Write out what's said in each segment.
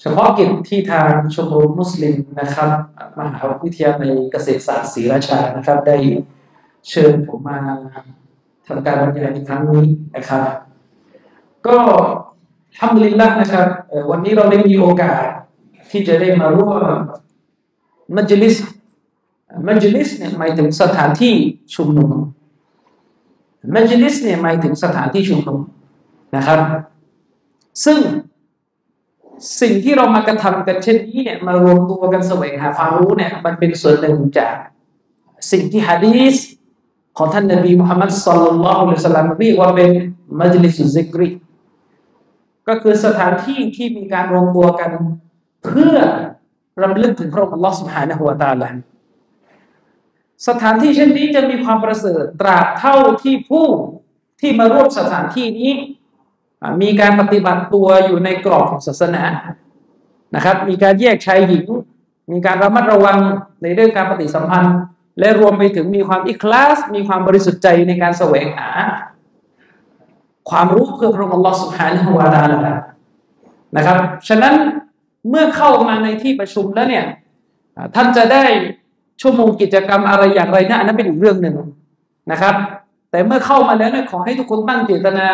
เฉพาะกิจที่ทางชมรมมุสลิมนะครับ มหาวิทยาลัยเกษตรศาสตร์ศรีราชานะครับ ได้เชิญผมมาทำการบรรยายในครั้งนี้นะครับ ก็ทำลินละนะครับวันนี้เราได้มีโอกาสที่จะได้มาร่วมมัจลิสมัจลิสเนี่ยหมายถึงสถานที่ชุมนุมมัจลิสเนี่ยหมายถึงสถานที่ชุมนุมนะครับ ซึ่ง สิ่งที่เรามากระทำกันเช่นนี้เนี่ยมารวมตัวกันแสวงหาความรู้เนี่ยมันเป็นส่วนหนึ่งจากสิ่งที่ฮะดีสของท่านนบีมุฮัมมัดสุลลัลลอฮุอะลัยฮิสลามเรียกว่าเป็นมัจลิสุซิกรีก็คือสถานที่ที่มีการรวมตัวกัน เพื่อรำลึกถึงพระองค์อัลลอฮ์สุบฮานะฮุวาตาลสถานที่เช่นนี้จะมีความประเสริฐตราบเท่าที่ผู้ที่มาร่วมสถานที่นี้ มีการปฏิบัติตัวอยู่ในกรอบของศาสนานะครับ มีการแยกชายหญิง มีการระมัดระวังในเรื่องการปฏิสัมพันธ์ และรวมไปถึงมีความอิคลาส มีความบริสุทธิ์ใจในการแสวงหา ความรู้เพื่อพระองค์อัลลอฮฺสุบฮานะฮูวาตาลานะครับ ฉะนั้นเมื่อเข้ามาในที่ประชุมแล้วเนี่ยท่านจะได้ชั่วโมงกิจกรรมอะไรอย่างไรนะอันนั้นเป็นอีกเรื่องหนึ่งนะครับ แต่เมื่อเข้ามาแล้วเนี่ยขอให้ทุกคนตั้งเจตนา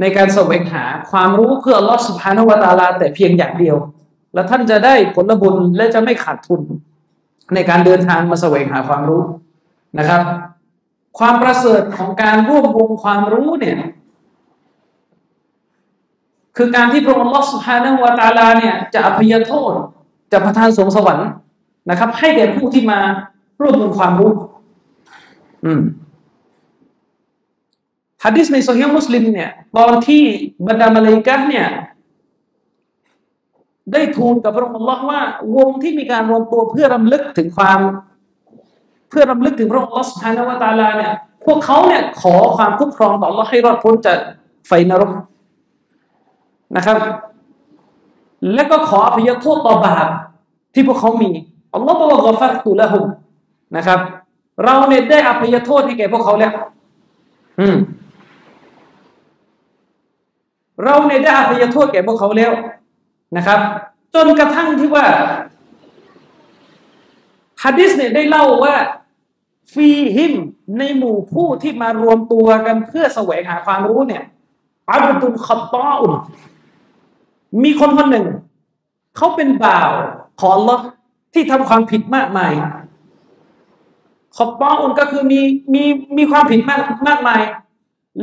ในการแสวงหาความรู้เพื่อลอสุบฮานวตาลา แต่เพียงอย่างเดียว แล้วท่านจะได้ผลบุญและจะไม่ขาดทุน ในการเดินทางมาแสวงหาความรู้นะครับ ความประเสริฐของการร่วมวงความรู้เนี่ยคือการที่พระองค์ลอสุบฮานวตาลาเนี่ยจะอภัยโทษจะประทานสงสวรรค์นะครับ ให้แก่ผู้ที่มาร่วมวงความรู้ อืม ฮะดิษในโซฮีมุสลิมเนี่ยตอนที่บรรดามาเลกะเนี่ยได้ทูลกับพระองค์อัลลอฮ์ว่าวงที่มีการรวมตัวเพื่อรำลึกถึงความ เพื่อรำลึกถึงพระองค์อัลลอฮ์สุบฮานาวะตาลาเนี่ยพวกเขาเนี่ยขอความคุ้มครองต่ออัลอฮ์ให้รอดพ้นจากไฟนรกนะครับ และก็ขออภัยโทษต่อบาปที่พวกเขามีอัลลอฮ์บอกว่ากอฟัรตุละหุมนะครับ เราเนี่ยได้อภัยโทษให้แก่พวกเขาแล้วอืม เราเนี่ยได้อภัยโทษแก่พวกเขาแล้วนะครับ จนกระทั่งที่ว่าฮะดิษเนี่ยได้เล่าว่าฟีฮิมในหมู่ผู้ที่มารวมตัวกันเพื่อแสวงหาความรู้เนี่ยอับดุลขับตออุนมีคนคนหนึ่ง เขาเป็นบ่าวของลอที่ทำความผิดมากมายขอบตออุนก็คือมีมีมีความผิดมากมากมาย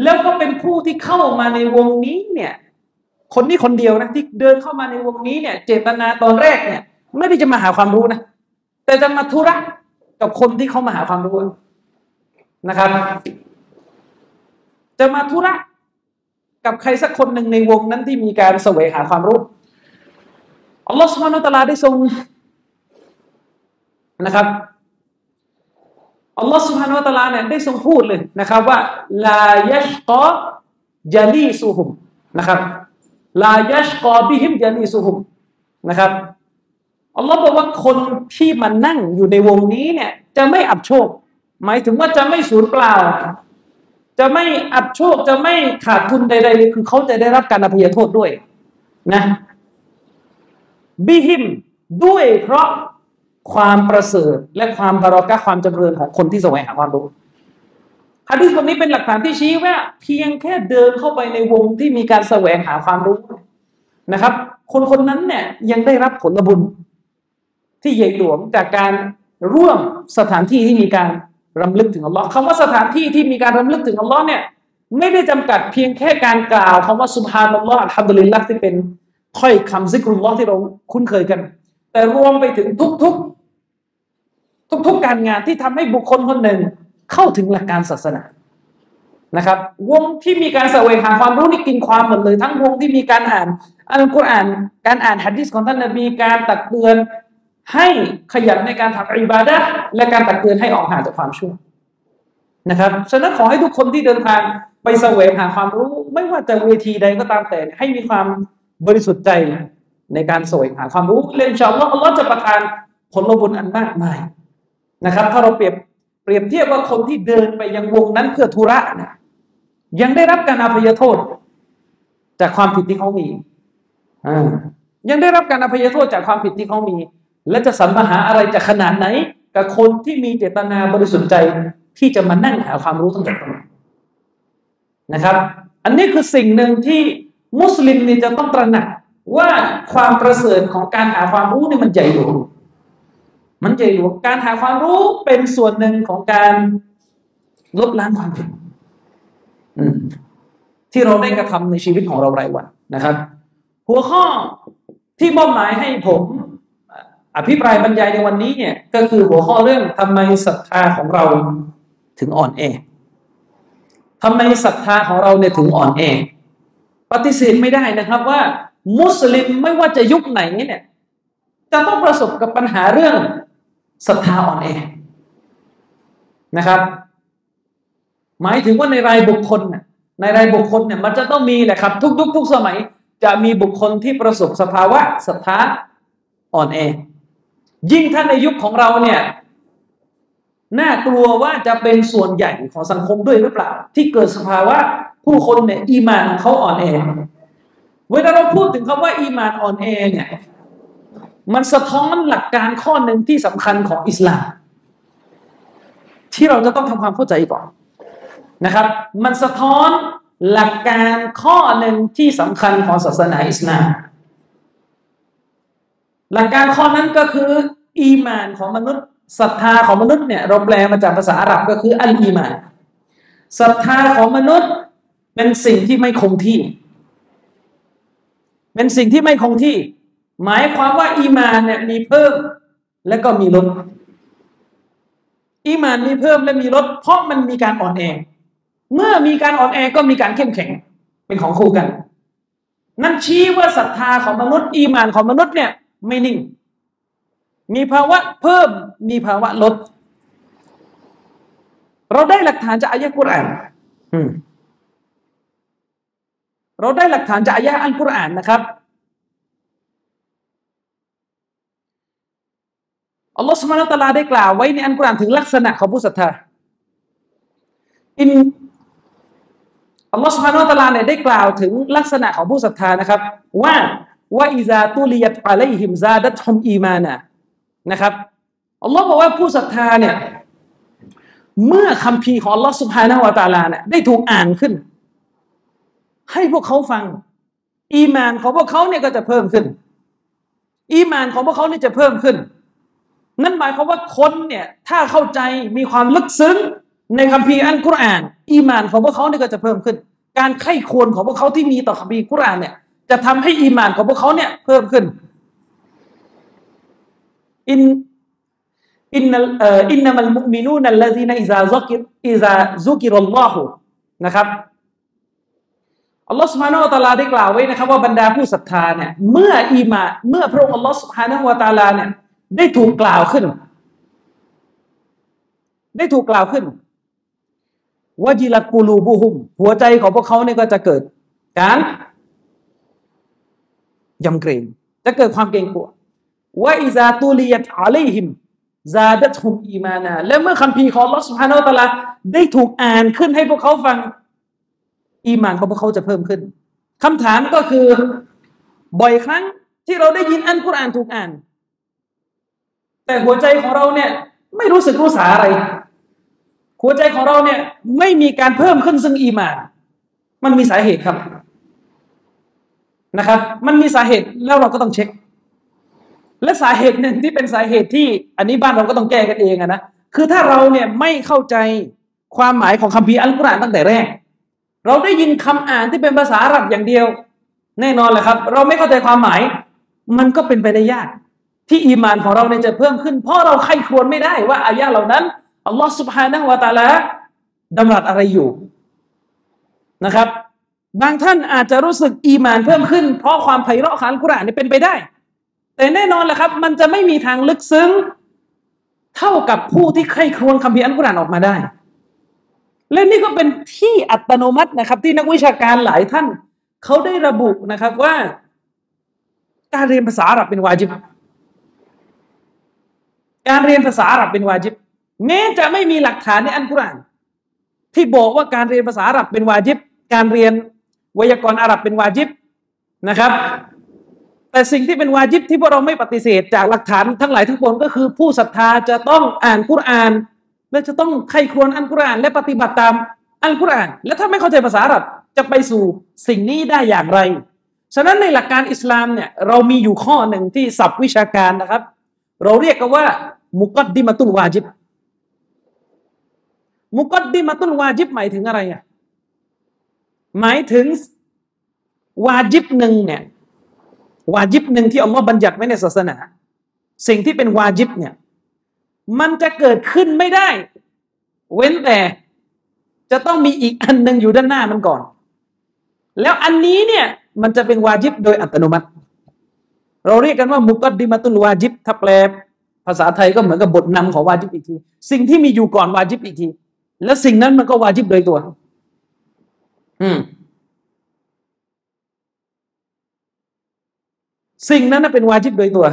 แล้วก็เป็นผู้ที่เข้ามาในวงนี้เนี่ย คนนี้คนเดียวนะที่เดินเข้ามาในวงนี้เนี่ย เจตนาตอนแรกเนี่ย ไม่ได้จะมาหาความรู้นะ แต่จะมาธุระกับคนที่เขามาหาความรู้นะครับ จะมาธุระกับใครสักคนหนึ่งในวงนั้นที่มีการแสวงหาความรู้อัลลอฮฺสุบฮานาตะลาได้ทรงนะครับ อัลลอฮฺสุฮานาตะลาเนี่ยได้ทรงพูดเลยนะครับ ว่าลายชกอจาลีซูฮุมนะครับลายชกอบิฮิมจาลีซูฮุมนะครับอัลลอฮ์บอกว่าคนที่มานั่งอยู่ในวงนี้เนี่ย จะไม่อับโชค หมายถึงว่าจะไม่สูญเปล่า จะไม่อับโชคจะไม่ขาดทุนใดๆเลยคือเขาจะได้รับการอภัยโทษด้วยนะบิฮิมด้วยเพราะ ความประเสริฐและความบารอกะความจำเริญของคนที่แสวงหาความรู้ฮะดิษบทนี้เป็นหลักฐานที่ชี้ว่าเพียงแค่เดินเข้าไปในวงที่มีการแสวงหาความรู้นะครับ คนคนนั้นเนี่ยยังได้รับผลบุญ ที่ใหญ่หลวงจากการร่วมสถานที่ที่มีการรำลึกถึงอัลลอฮ์คำว่าสถานที่ที่มีการรำลึกถึงอัลลอฮ์เนี่ยไม่ได้จำกัดเพียงแค่การกล่าวคำว่าสุบฮานัลลอฮ์อัลฮัมดุลิลละที่เป็นถ้อยคำซิกรุลลอฮ์ที่เราคุ้นเคยกัน แต่รวมไปถึงทุกๆ ทุกๆการงานที่ทำให้บุคคลคนหนึ่งเข้าถึงหลักการศาสนานะครับ วงที่มีการแสวงหาความรู้นี่กินความหมดเลย ทั้งวงที่มีการอ่านอัลกุรอานการอ่านฮะดิษของท่านนบีการตักเตือนให้ขยันในการทำอิบาดะและการตักเตือนให้ออกห่างจากความชั่วนะครับฉะนั้นขอให้ทุกคนที่เดินทางไปแสวงหาความรู้ ไม่ว่าจะเวทีใดก็ตามแต่ให้มีความบริสุทธิ์ใจ ในการสวงหาความรู้เล่นชาวอัลลอฮ์จะประทานผลบุญอันมากมายนะครับ ถ้าเราเปรียบเปรียบเทียบว่าคนที่เดินไปยังวงนั้นเพื่อธุระเนี่ยยังได้รับการอภัยโทษ จากความผิดที่เขามีอ่ายังได้รับการอภัยโทษจากความผิดที่เขามี และจะสัมมาหาอะไรจะขนาดไหน กับคนที่มีเจตนาบริสุทธิ์ใจที่จะมานั่งหาความรู้ตั้งแต่ต้นนะครับ อันนี้คือสิ่งหนึ่งที่มุสลิมนี่จะต้องตระหนัก ว่าความประเสริฐของการหาความรู้นี่มันใหญ่หลวงมันใหญ่หลวงการหาความรู้เป็นส่วนหนึ่งของการลดล้างความผิดที่เราได้กระทำในชีวิตของเรารายวันนะครับ หัวข้อที่มอบหมายให้ผมอภิปรายบรรยายในวันนี้เนี่ย ก็คือหัวข้อเรื่องทำไมศรัทธาของเราถึงอ่อนแอทำไมศรัทธาของเราเนี่ยถึงอ่อนแอ ปฏิเสธไม่ได้นะครับว่า มุสลิมไม่ว่าจะยุคไหนเนี่ยจะต้องประสบกับปัญหาเรื่องศรัทธาอ่อนแอนะครับ หมายถึงว่าในรายบุคคลในรายบุคคลเนี่ยมันจะต้องมีแหละครับ ทุกยุคทุกสมัยจะมีบุคคลที่ประสบสภาวะศรัทธาอ่อนแอ ยิ่งถ้าในยุคของเราเนี่ยน่ากลัวว่าจะเป็นส่วนใหญ่ของสังคมด้วยหรือเปล่า ที่เกิดสภาวะผู้คนเนี่ยอีมานเขาอ่อนแอ เวลาเราพูดถึงคำว่าอีมานอ่อนแอเนี่ยมันสะท้อนหลักการข้อหนึ่งที่สำคัญของอิสลาม ที่เราจะต้องทำความเข้าใจก่อนนะครับ มันสะท้อนหลักการข้อหนึ่งที่สำคัญของศาสนาอิสลาม หลักการข้อนั้นก็คือ อีมานของมนุษย์ศรัทธาของมนุษย์เนี่ยเราแปลมาจากภาษาอาหรับก็คืออัลอีมานศรัทธาของมนุษย์เป็นสิ่งที่ไม่คงที่ เป็นสิ่งที่ไม่คงที่ หมายความว่าอีมานเนี่ยมีเพิ่มและก็มีลดอีมานมีเพิ่มและมีลด เพราะมันมีการอ่อนแอเมื่อมีการอ่อนแอก็มีการเข้มแข็งเป็นของคู่กัน นั่นชี้ว่าศรัทธาของมนุษย์ อีมานของมนุษย์เนี่ยไม่นิ่ง มีภาวะเพิ่มมีภาวะลด เราได้หลักฐานจากอายะกุรอาน เราได้หลักฐานจากอายะอัลกุรอานนะครับอัลลอฮฺสุบานาตะลาได้กล่าวไว้ในอัลกุรอานถึงลักษณะของผู้ศรัทธาอินอัลลอฮฺสุบานาตะลาเนี่ยได้กล่าวถึงลักษณะของผู้ศรัทธานะครับ ว่าว่าอิซาตุลียตอะลัยฮิมซาดัตฮุมอีมานะนะครับอัลลอฮ์บอกว่าผู้ศรัทธาเนี่ยเมื่อคำพีของอัลลอฮ์สุบฮานาวะตาลาเนี่ยได้ถูกอ่านขึ้น ให้พวกเขาฟัง อีมานของพวกเขาเนี่ยก็จะเพิ่มขึ้น อีมานของพวกเขาเนี่ยจะเพิ่มขึ้น นั่นหมายความว่าคนเนี่ยถ้าเข้าใจมีความลึกซึ้งในคัมภีร์อัลกุรอาน อีมานของพวกเขาเนี่ยก็จะเพิ่มขึ้น การใคร่ครวญของพวกเขาที่มีต่อคัมภีร์กุรอานเนี่ยจะทำให้อีมานของพวกเขาเนี่ยเพิ่มขึ้นإن إن إنما المؤمنون الذين إذا ذكر إذا ذكر الله นะครับ อัลลอฮฺ سبحانه وتعالى ได้กล่าวไว้นะครับว่าบรรดาผู้ศรัทธาเนี่ยเมื่ออีมาเมื่อพระองค์อัลลอฮฺสุฮานาอัตาลาเนี่ยได้ถูกกล่าวขึ้น ได้ถูกกล่าวขึ้นวาจิลักูลูบูฮุม หัวใจของพวกเขาเนี่ยก็จะเกิดการยำเกรงจะเกิดความเกรงกลัวว่าอิซาตุลียตอาลีฮิมซาดัตฮุมอีมานาและเมื่อคำพีของลอสุภาโนตะลาได้ถูกอ่านขึ้นให้พวกเขาฟัง อีมานของพวกเขาจะเพิ่มขึ้นคำถามก็คือบ่อยครั้งที่เราได้ยินอันกุรอานถูกอ่าน แต่หัวใจของเราเนี่ยไม่รู้สึกรู้สาอะไร หัวใจของเราเนี่ยไม่มีการเพิ่มขึ้นซึ่งอีมาน มันมีสาเหตุครับนะครับ มันมีสาเหตุแล้วเราก็ต้องเช็ค และสาเหตุหนึ่งที่เป็นสาเหตุที่อันนี้บ้านเราก็ต้องแก้กันเองอะนะคือถ้าเราเนี่ยไม่เข้าใจความหมายของคัมภีร์อัลกุรอานตั้งแต่แรก เราได้ยินคำอ่านที่เป็นภาษาอาหรับอย่างเดียว แน่นอนแหละครับ เราไม่เข้าใจความหมาย มันก็เป็นไปได้ยาก ที่อีมานของเราเนี่ยจะเพิ่มขึ้น เพราะเราใครควรไม่ได้ว่าอายะเหล่านั้นอัลลอฮฺสุบฮานะฮวาตาลาดำรัสอะไรอยู่นะครับ บางท่านอาจจะรู้สึกอีมานเพิ่มขึ้น เพราะความไพเราะของกุรอานนี่เป็นไปได้ แต่แน่นอนแหละครับ มันจะไม่มีทางลึกซึ้ง เท่ากับผู้ที่ใครครวญคัมภีอัลกุรอานออกมาได้ และนี่ก็เป็นที่อัตโนมัตินะครับ ที่นักวิชาการหลายท่านเขาได้ระบุนะครับว่า การเรียนภาษาอาหรับเป็นวาจิบการเรียนภาษาอาหรับเป็นวาจิบแม้จะไม่มีหลักฐานในอัลกุรอานที่บอกว่าการเรียนภาษาอาหรับเป็นวาจิบ การเรียนไวยากรณ์อาหรับเป็นวาจิบนะครับ แต่สิ่งที่เป็นวาจิบที่พวกเราไม่ปฏิเสธจากหลักฐานทั้งหลายทั้งปวงก็คือผู้ศรัทธาจะต้องอ่านกุรอาน และจะต้องใครครวญอัลกุรอาน และปฏิบัติตามอัลกุรอาน และถ้าไม่เข้าใจภาษาอาหรับจะไปสู่สิ่งนี้ได้อย่างไร ฉะนั้นในหลักการอิสลามเนี่ยเรามีอยู่ข้อหนึ่งที่ศัพท์วิชาการนะครับ เราเรียกกันว่า มุกัดดิมาตุลวาจิบ มุกัดดิมาตุลวาจิบหมายถึงอะไรอะหมายถึงวาจิบหนึ่งเนี่ยวาจิบหนึ่งที่อัลลอฮ์บัญญัติไว้ในศาสนา สิ่งที่เป็นวาจิบเนี่ย มันจะเกิดขึ้นไม่ได้ เว้นแต่จะต้องมีอีกอันหนึ่งอยู่ด้านหน้ามันก่อน แล้วอันนี้เนี่ยมันจะเป็นวาจิบโดยอัตโนมัติ เราเรียกกันว่ามุกัดดิมาตุลวาจิบถ้าแปลภาษาไทยก็เหมือนกับบทนำของวาจิบอีกที สิ่งที่มีอยู่ก่อนวาจิบอีกที แล้วสิ่งนั้นมันก็วาจิบโดยตัว อืมสิ่งนั้นเป็นวาจิบโดยตัว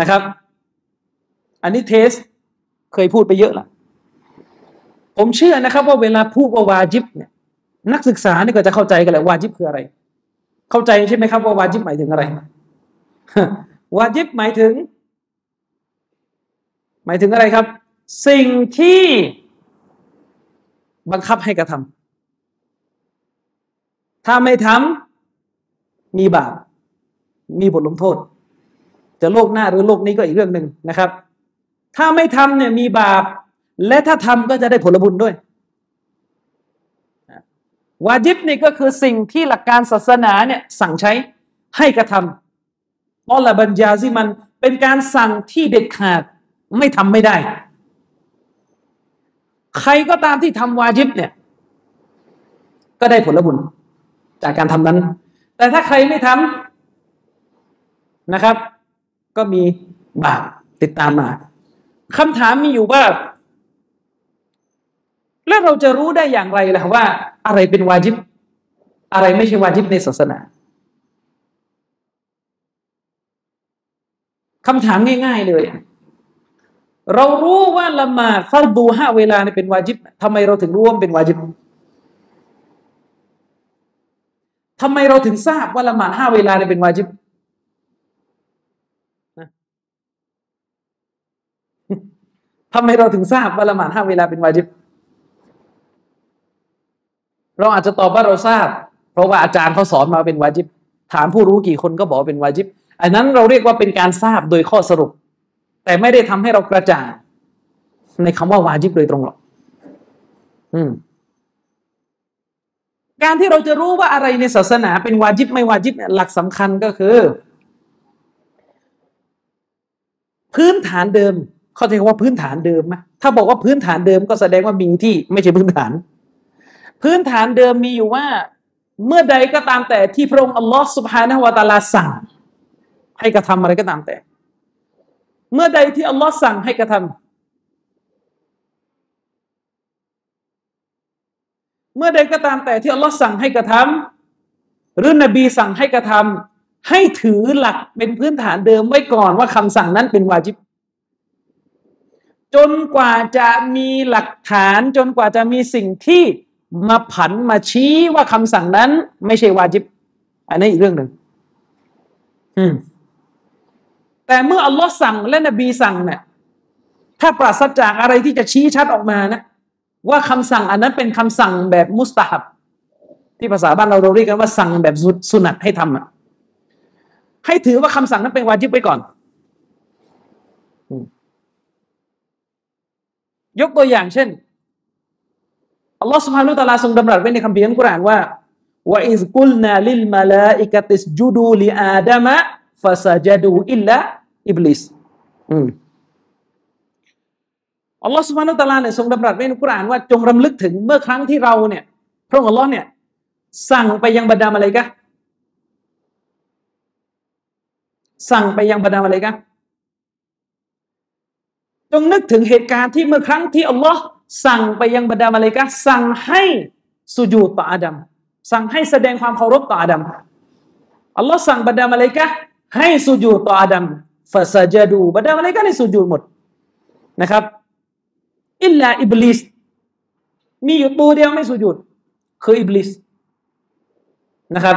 นะครับ อันนี้เทสเคยพูดไปเยอะละผมเชื่อนะครับ ว่าเวลาพูดว่าวาจิบเนี่ยนักศึกษานี่ก็จะเข้าใจกันแหละวาจิบคืออะไร เข้าใจใช่ไหมครับว่าวาจิบหมายถึงอะไรวาจิบหมายถึง หมายถึงอะไรครับ สิ่งที่บังคับให้กระทำถ้าไม่ทำมีบาปมีบทลงโทษ จะโลกหน้าหรือโลกนี้ก็อีกเรื่องหนึ่งนะครับ ถ้าไม่ทำเนี่ยมีบาป และถ้าทำก็จะได้ผลบุญด้วยวาจิบนี่ก็คือสิ่งที่หลักการศาสนาเนี่ยสั่งใช้ให้กระทำอัลลอฮบัญญาซิมันเป็นการสั่งที่เด็ดขาดไม่ทำไม่ได้ ใครก็ตามที่ทำวาจิบเนี่ยก็ได้ผลบุญจากการทำนั้น แต่ถ้าใครไม่ทำนะครับ ก็มีบาปติดตามมา คำถามมีอยู่ว่า แล้วเราจะรู้ได้อย่างไรล่ะว่า อะไรเป็นวาจิบ อะไรไม่ใช่วาจิบในศาสนาคำถามง่าย ๆ เลย เรารู้ว่าละหมาดฟัรดูห้าเวลาเป็นวาจิบทำไมเราถึงรู้ว่าเป็นวาจิบทำไมเราถึงทราบว่าละหมาดห้าเวลาเป็นวาจิบ ทำไมเราถึงทราบว่าละหมาดห้าเวลาเป็นวาจิบ เราอาจจะตอบว่าเราทราบ เพราะว่าอาจารย์เขาสอนมาเป็นวาจิบ ถามผู้รู้กี่คนก็บอกเป็นวาจิบ อันนั้นเราเรียกว่าเป็นการทราบโดยข้อสรุป แต่ไม่ได้ทำให้เรากระจ่างในคำว่าวาจิบโดยตรงหรอก อืมการที่เราจะรู้ว่าอะไรในศาสนาเป็นวาจิบไม่วาจิบเนี่ยหลักสำคัญก็คือ พื้นฐานเดิม เขาจะว่าพื้นฐานเดิมไหมถ้าบอกว่าพื้นฐานเดิมก็แสดงว่ามีที่ไม่ใช่พื้นฐาน พื้นฐานเดิมมีอยู่ว่า เมื่อใดก็ตามแต่ที่พระองค์อัลลอฮฺสุบฮานะฮุวาตาลาสั่ง ให้กระทำอะไรก็ตามแต่ เมื่อใดที่อัลลอฮ์สั่งให้กระทำเมื่อใดก็ตามแต่ที่อัลลอฮ์สั่งให้กระทำหรือนบีสั่งให้กระทำให้ถือหลักเป็นพื้นฐานเดิมไว้ก่อนว่าคำสั่งนั้นเป็นวาจิบ จนกว่าจะมีหลักฐานจนกว่าจะมีสิ่งที่มาผันมาชี้ว่าคำสั่งนั้น ไม่ใช่วาจิบ อันนี้อีกเรื่องหนึ่งแต่เมื่ออัลลอฮ์สั่งและนบีสั่งเนี่ยถ้าปราศจากอะไรที่จะชี้ชัดออกมานะ ว่าคำสั่งอันนั้นเป็นคำสั่งแบบมุสตาฮับ ที่ภาษาบ้านเราเราเรียกกันว่าสั่งแบบสุนัตให้ทำอะให้ถือว่าคำสั่งนั้นเป็นวาจิบไปก่อน ยกตัวอย่างเช่นอัลลอฮฺ سبحانه وتعالى ทรงดำรัสไว้ในคัมภีร์อัลกุรอานว่า وإذ قلنا للملائكة اسجدوا لآدم فسجدوا إلا إبليس อืมอัลลอฮฺ سبحانه وتعالى เนี่ยทรงดำรัสไว้ในกุรอานว่าจงรำลึกถึงเมื่อครั้งที่เราเนี่ยพระองค์อัลลอฮ์เนี่ยสั่งไปยังบรรดามลาอิกะฮ์สั่งไปยังบรรดามลาอิกะฮ์ จงนึกถึงเหตุการณ์ที่เมื่อครั้งที่อัลลอฮ์สั่งไปยังบรรดามาเลกะสั่งให้สุญูต่ออาดัมสั่งให้แสดงความเคารพต่ออาดัมอัลลอฮ์สั่งบรรดามาเลกะให้สุญูต่ออาดัมฟาซาจดูบรรดามาเลยกะในสุญูหมดนะครับอิลลาอิบลิสมีอยู่ตัวเดียวไม่สุญูดคืออิบลิสนะครับ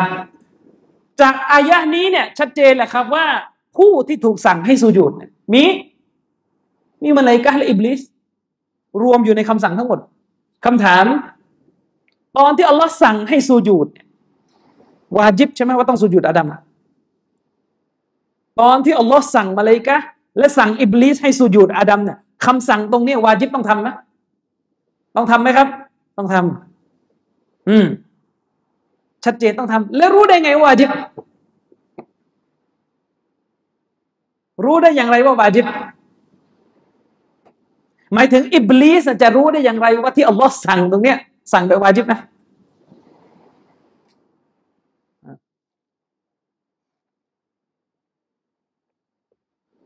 จากอายะนี้เนี่ยชัดเจนแหละครับว่าผู้ที่ถูกสั่งให้สุญูดมี มีมาเลยกะและอิบลิสรวมอยู่ในคำสั่งทั้งหมดคำถาม ตอนที่อัลลอฮ์สั่งให้สุญูดวาจิบใช่ไหมว่าต้องสุญูดอาดัมตอนที่อัลลอฮ์สั่งมาเลยกะและสั่งอิบลิสให้สุญูดอาดัมเนี่ยคำสั่งตรงนี้วาจิบต้องทำไหมต้องทำไหมครับ ต้องทำอืมชัดเจนต้องทำแล้วรู้ได้ไงว่าวาจิบรู้ได้อย่างไรว่าวาจิบ หมายถึงอิบลิสจะรู้ได้อย่างไรว่าที่อัลลอฮ์สั่งตรงเนี้ยสั่งโดยวาจิบนะ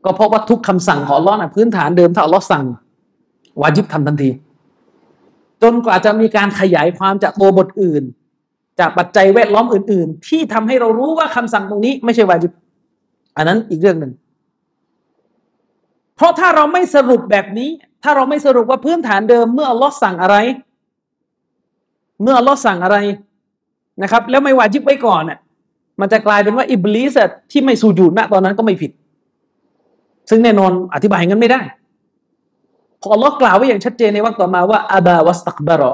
ก็เพราะว่าทุกคำสั่งของอัลลอฮ์นะพื้นฐานเดิมถ้าอัลลอฮ์สั่ง วาจิบทำทันที จนกว่าจะมีการขยายความจากตัวบทอื่น จากปัจจัยแวดล้อมอื่น ๆ ที่ทำให้เรารู้ว่าคำสั่งตรงนี้ ไม่ใช่วาจิบ อันนั้นอีกเรื่องหนึ่งเพราะถ้าเราไม่สรุปแบบนี้ ถ้าเราไม่สรุปว่าพื้นฐานเดิม เมื่ออัลลอฮ์สั่งอะไร เมื่ออัลลอฮ์สั่งอะไรนะครับ แล้วไม่วาจิบไว้ก่อนน่ะมันจะกลายเป็นว่าอิบลิสที่ไม่สูญูดณตอนนั้นก็ไม่ผิด ซึ่งแน่นอนอธิบายงั้นไม่ได้พออัลลอฮ์กล่าวไว้อย่างชัดเจนในวรรคต่อมาว่าอาบาวัสตักบารอ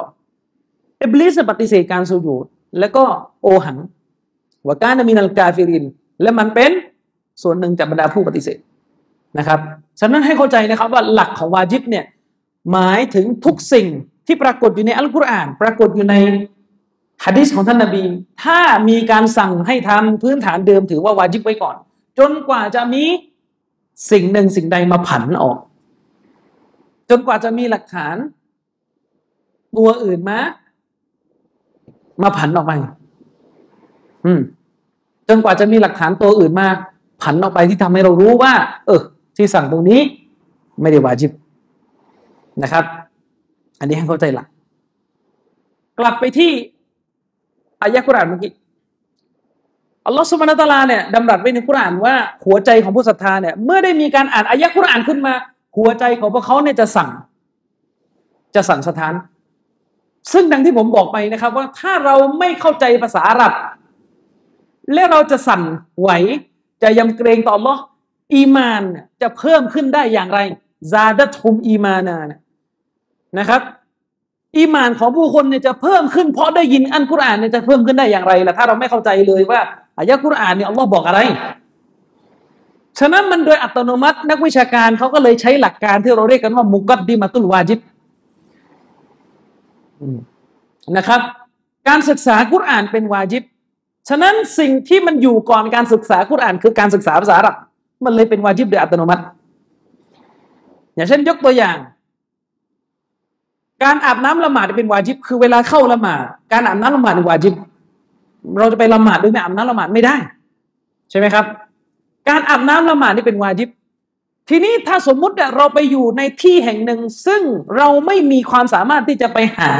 อิบลิสปฏิเสธการสุญูดแล้วก็โอหังวากานามินัลกาฟิริน และมันเป็นส่วนหนึ่งจากบรรดาผู้ปฏิเสธ นะครับฉะนั้นให้เข้าใจนะครับว่าหลักของวาจิบเนี่ยหมายถึงทุกสิ่งที่ปรากฏอยู่ในอัลกุรอาน ปรากฏอยู่ในฮะดิษของท่านนบี ถ้ามีการสั่งให้ทำพื้นฐานเดิมถือว่าวาจิบไว้ก่อน จนกว่าจะมีสิ่งหนึ่งสิ่งใดมาผันออก จนกว่าจะมีหลักฐาน ตัวอื่นมา มาผันออกไปอืมจนกว่าจะมีหลักฐานตัวอื่นมาผันออกไปที่ทำให้เรารู้ว่า เออ ที่สั่งตรงนี้ไม่ได้วาจิบนะครับ อันนี้ให้เข้าใจหลัก กลับไปที่อายะกุรานเมื่อกี้อัลลอฮฺสุบานตะลาเนี่ยดำรัสไว้ในกุรานว่าหัวใจของผู้ศรัทธาเนี่ยเมื่อได้มีการอ่านอายะกุรานขึ้นมา หัวใจของพวกเขาเนี่ยจะสั่ง จะสั่นสะท้าน ซึ่งดังที่ผมบอกไปนะครับ ว่าถ้าเราไม่เข้าใจภาษาอาหรับ และเราจะสั่นไหว จะยำเกรงต่อลอ อีมานจะเพิ่มขึ้นได้อย่างไรซาดัตุมอีมานานะครับ อีมานของผู้คนเนี่ยจะเพิ่มขึ้น เพราะได้ยินอันกุรอานเนี่ยจะเพิ่มขึ้นได้อย่างไรล่ะถ้าเราไม่เข้าใจเลยว่าอายะกุรอานเนี่ยอัลลอฮ์บอกอะไร ฉะนั้นมันโดยอัตโนมัติ นักวิชาการเขาก็เลยใช้หลักการที่เราเรียกกันว่ามุกัดดิมาตุลวาจิบนะครับ การศึกษากุรอานเป็นวาจิบ ฉะนั้นสิ่งที่มันอยู่ก่อนการศึกษากุรอานคือการศึกษาภาษาอาหรับ มันเลยเป็นวาจิบโดยอัตโนมัติ อย่างเช่นยกตัวอย่าง การอาบน้ำละหมาดเป็นวาจิบ คือเวลาเข้าละหมาดการอาบน้ำละหมาดเป็นวาจิบ เราจะไปละหมาดโดยไม่อาบน้ำละหมาดไม่ได้ ใช่ไหมครับ การอาบน้ำละหมาดนี่เป็นวาจิบ ทีนี้ถ้าสมมุติเราไปอยู่ในที่แห่งหนึ่ง ซึ่งเราไม่มีความสามารถที่จะไปหา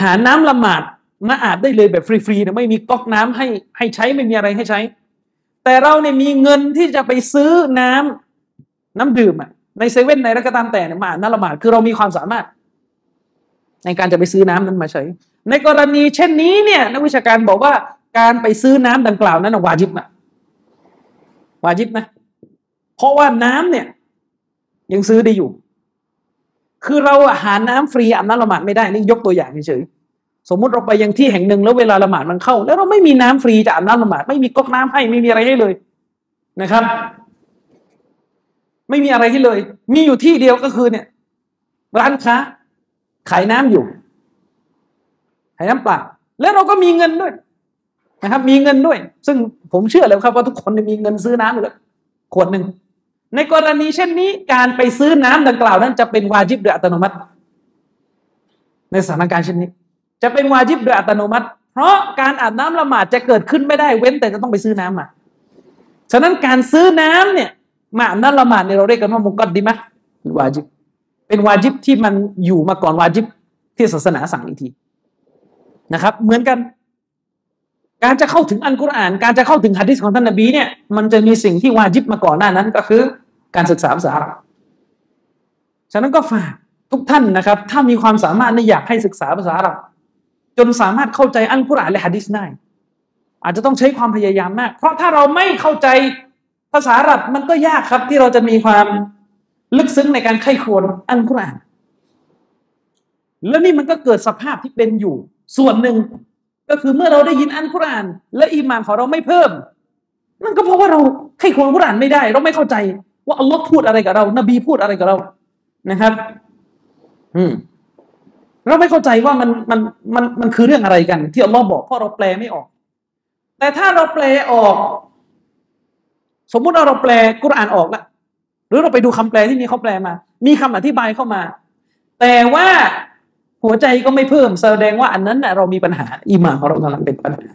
หาน้ำละหมาดมาอาบได้เลยแบบฟรีๆนะไม่มีก๊อกน้ำให้ให้ใช้ไม่มีอะไรให้ใช้ แต่เราเนี่ยมีเงินที่จะไปซื้อน้ำน้ำดื่มอะในเซเว่นในรักตามแต่เนี่ยมาอาบน้ำละหมาดคือเรามีความสามารถ ในการจะไปซื้อน้ำนั้นมาใช้ในกรณีเช่นนี้เนี่ย นักวิชาการบอกว่าการไปซื้อน้ำดังกล่าวนั้นวาจิบอะวาจิบนะเพราะว่าน้ำเนี่ย ยังซื้อได้อยู่ คือเราหาน้ำฟรีอาบน้ำละหมาดไม่ได้นี่ยกตัวอย่างเฉย สมมุติเราไปยังที่แห่งหนึ่งแล้วเวลาละหมาดมันเข้า แล้วเราไม่มีน้ำฟรีจะอาบน้ำละหมาดไม่มีก๊อกน้ำให้ไม่มีอะไรให้เลยนะครับ ไม่มีอะไรให้เลย มีอยู่ที่เดียวก็คือเนี่ย ร้านค้าขายน้ำอยู่ขายน้ำเปล่าแล้วเราก็มีเงินด้วยนะครับ มีเงินด้วย ซึ่งผมเชื่อเลยครับว่าทุกคนมีเงินซื้อน้ำอยู่แล้วขวดหนึ่งในกรณีเช่นนี้การไปซื้อน้ำดังกล่าวนั้นจะเป็นวาจิบโดยอัตโนมัติ ในสถานการณ์เช่นนี้ จะเป็นวาจิบโดยอัตโนมัติ เพราะการอาบน้ำละหมาดจะเกิดขึ้นไม่ได้เว้นแต่จะต้องไปซื้อน้ำมา ฉะนั้นการซื้อน้ำเนี่ยมาอาบน้ำละหมาดเนี่ยเราเรียกกันว่ามุกัดดีมะวาจิบ เป็นวาจิบที่มันอยู่มาก่อนวาจิบที่ศาสนาสั่งอีกทีนะครับ เหมือนกันการจะเข้าถึงอัลกุรอาน การจะเข้าถึงฮะดิษของท่านนบีเนี่ย มันจะมีสิ่งที่วาจิบมาก่อนหน้านั้นก็คือการศึกษาภาษาอาหรับฉะนั้นก็ฝากทุกท่านนะครับ ถ้ามีความสามารถนี่อยากให้ศึกษาภาษาอาหรับ จนสามารถเข้าใจอัลกุรอานและฮะดิษได้ อาจจะต้องใช้ความพยายามมาก เพราะถ้าเราไม่เข้าใจภาษาอาหรับมันก็ยากครับ ที่เราจะมีความลึกซึ้งในการไข้ควรอัลกุรอาน แล้วนี่มันก็เกิดสภาพที่เป็นอยู่ ส่วนหนึ่งก็คือเมื่อเราได้ยินอัลกุรอาน และอีมานของเราไม่เพิ่มนั่นก็เพราะว่าเราไข้ควรอัลกุรอานไม่ได้ เราไม่เข้าใจ ว่าอัลลอฮ์พูดอะไรกับเรา นบีพูดอะไรกับเรานะครับ อืม เราไม่เข้าใจว่ามันมันมันมันคือเรื่องอะไรกัน ที่อัลลอฮ์บอกเพราะเราแปลไม่ออก แต่ถ้าเราแปลออก สมมุติเราเราแปลกุรอานออกละหรือเราไปดูคำแปลที่มีเขาแปลมา มีคำอธิบายเข้ามา แต่ว่าหัวใจก็ไม่เพิ่ม แสดงว่าอันนั้นน่ะเรามีปัญหาอีหมานของเรากำลังเป็นปัญหา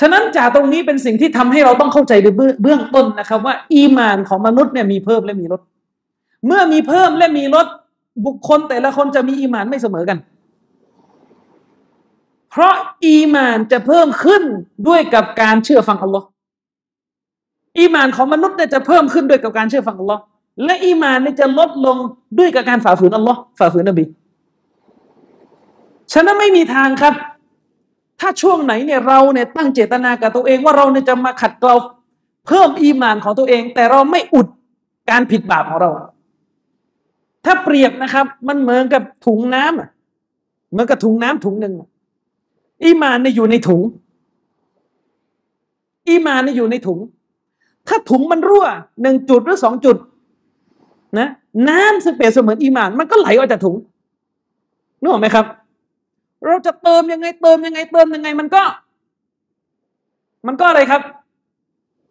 ฉะนั้นจากตรงนี้เป็นสิ่งที่ทำให้เราต้องเข้าใจในเบื้องต้นนะครับ ว่า อีมานของมนุษย์เนี่ยมีเพิ่มและมีลด เมื่อมีเพิ่มและมีลด บุคคลแต่ละคนจะมีอีมานไม่เสมอกัน เพราะอีมานจะเพิ่มขึ้นด้วยกับการเชื่อฟังอัลลอฮ์อีมานของมนุษย์เนี่ยจะเพิ่มขึ้นด้วยกับการเชื่อฟังอัลลอฮ์และอีมานเนี่ยจะลดลงด้วยกับการฝ่าฝืนอัลลอฮ์ฝ่าฝืนนบีฉะนั้นไม่มีทางครับ ถ้าช่วงไหนเนี่ยเราเนี่ยตั้งเจตนากับตัวเองว่าเราเนี่ยจะมาขัดเกลาเพิ่มอีมานของตัวเอง แต่เราไม่อุดการผิดบาปของเรา ถ้าเปรียบนะครับ มันเหมือนกับถุงน้ำอะเหมือนกับถุงน้ำถุงหนึ่งอีมานเนี่ยอยู่ในถุง อีมานเนี่ยอยู่ในถุง ถ้าถุงมันรั่วหนึ่งจุดหรือสองจุด นะน้ำซึ่งเปรียบเสมือนอีมาน มันก็ไหลออกจากถุงนึกออกไหมครับ เราจะเติมยังไงเติมยังไงเติมยังไง มันก็ มันก็อะไรครับ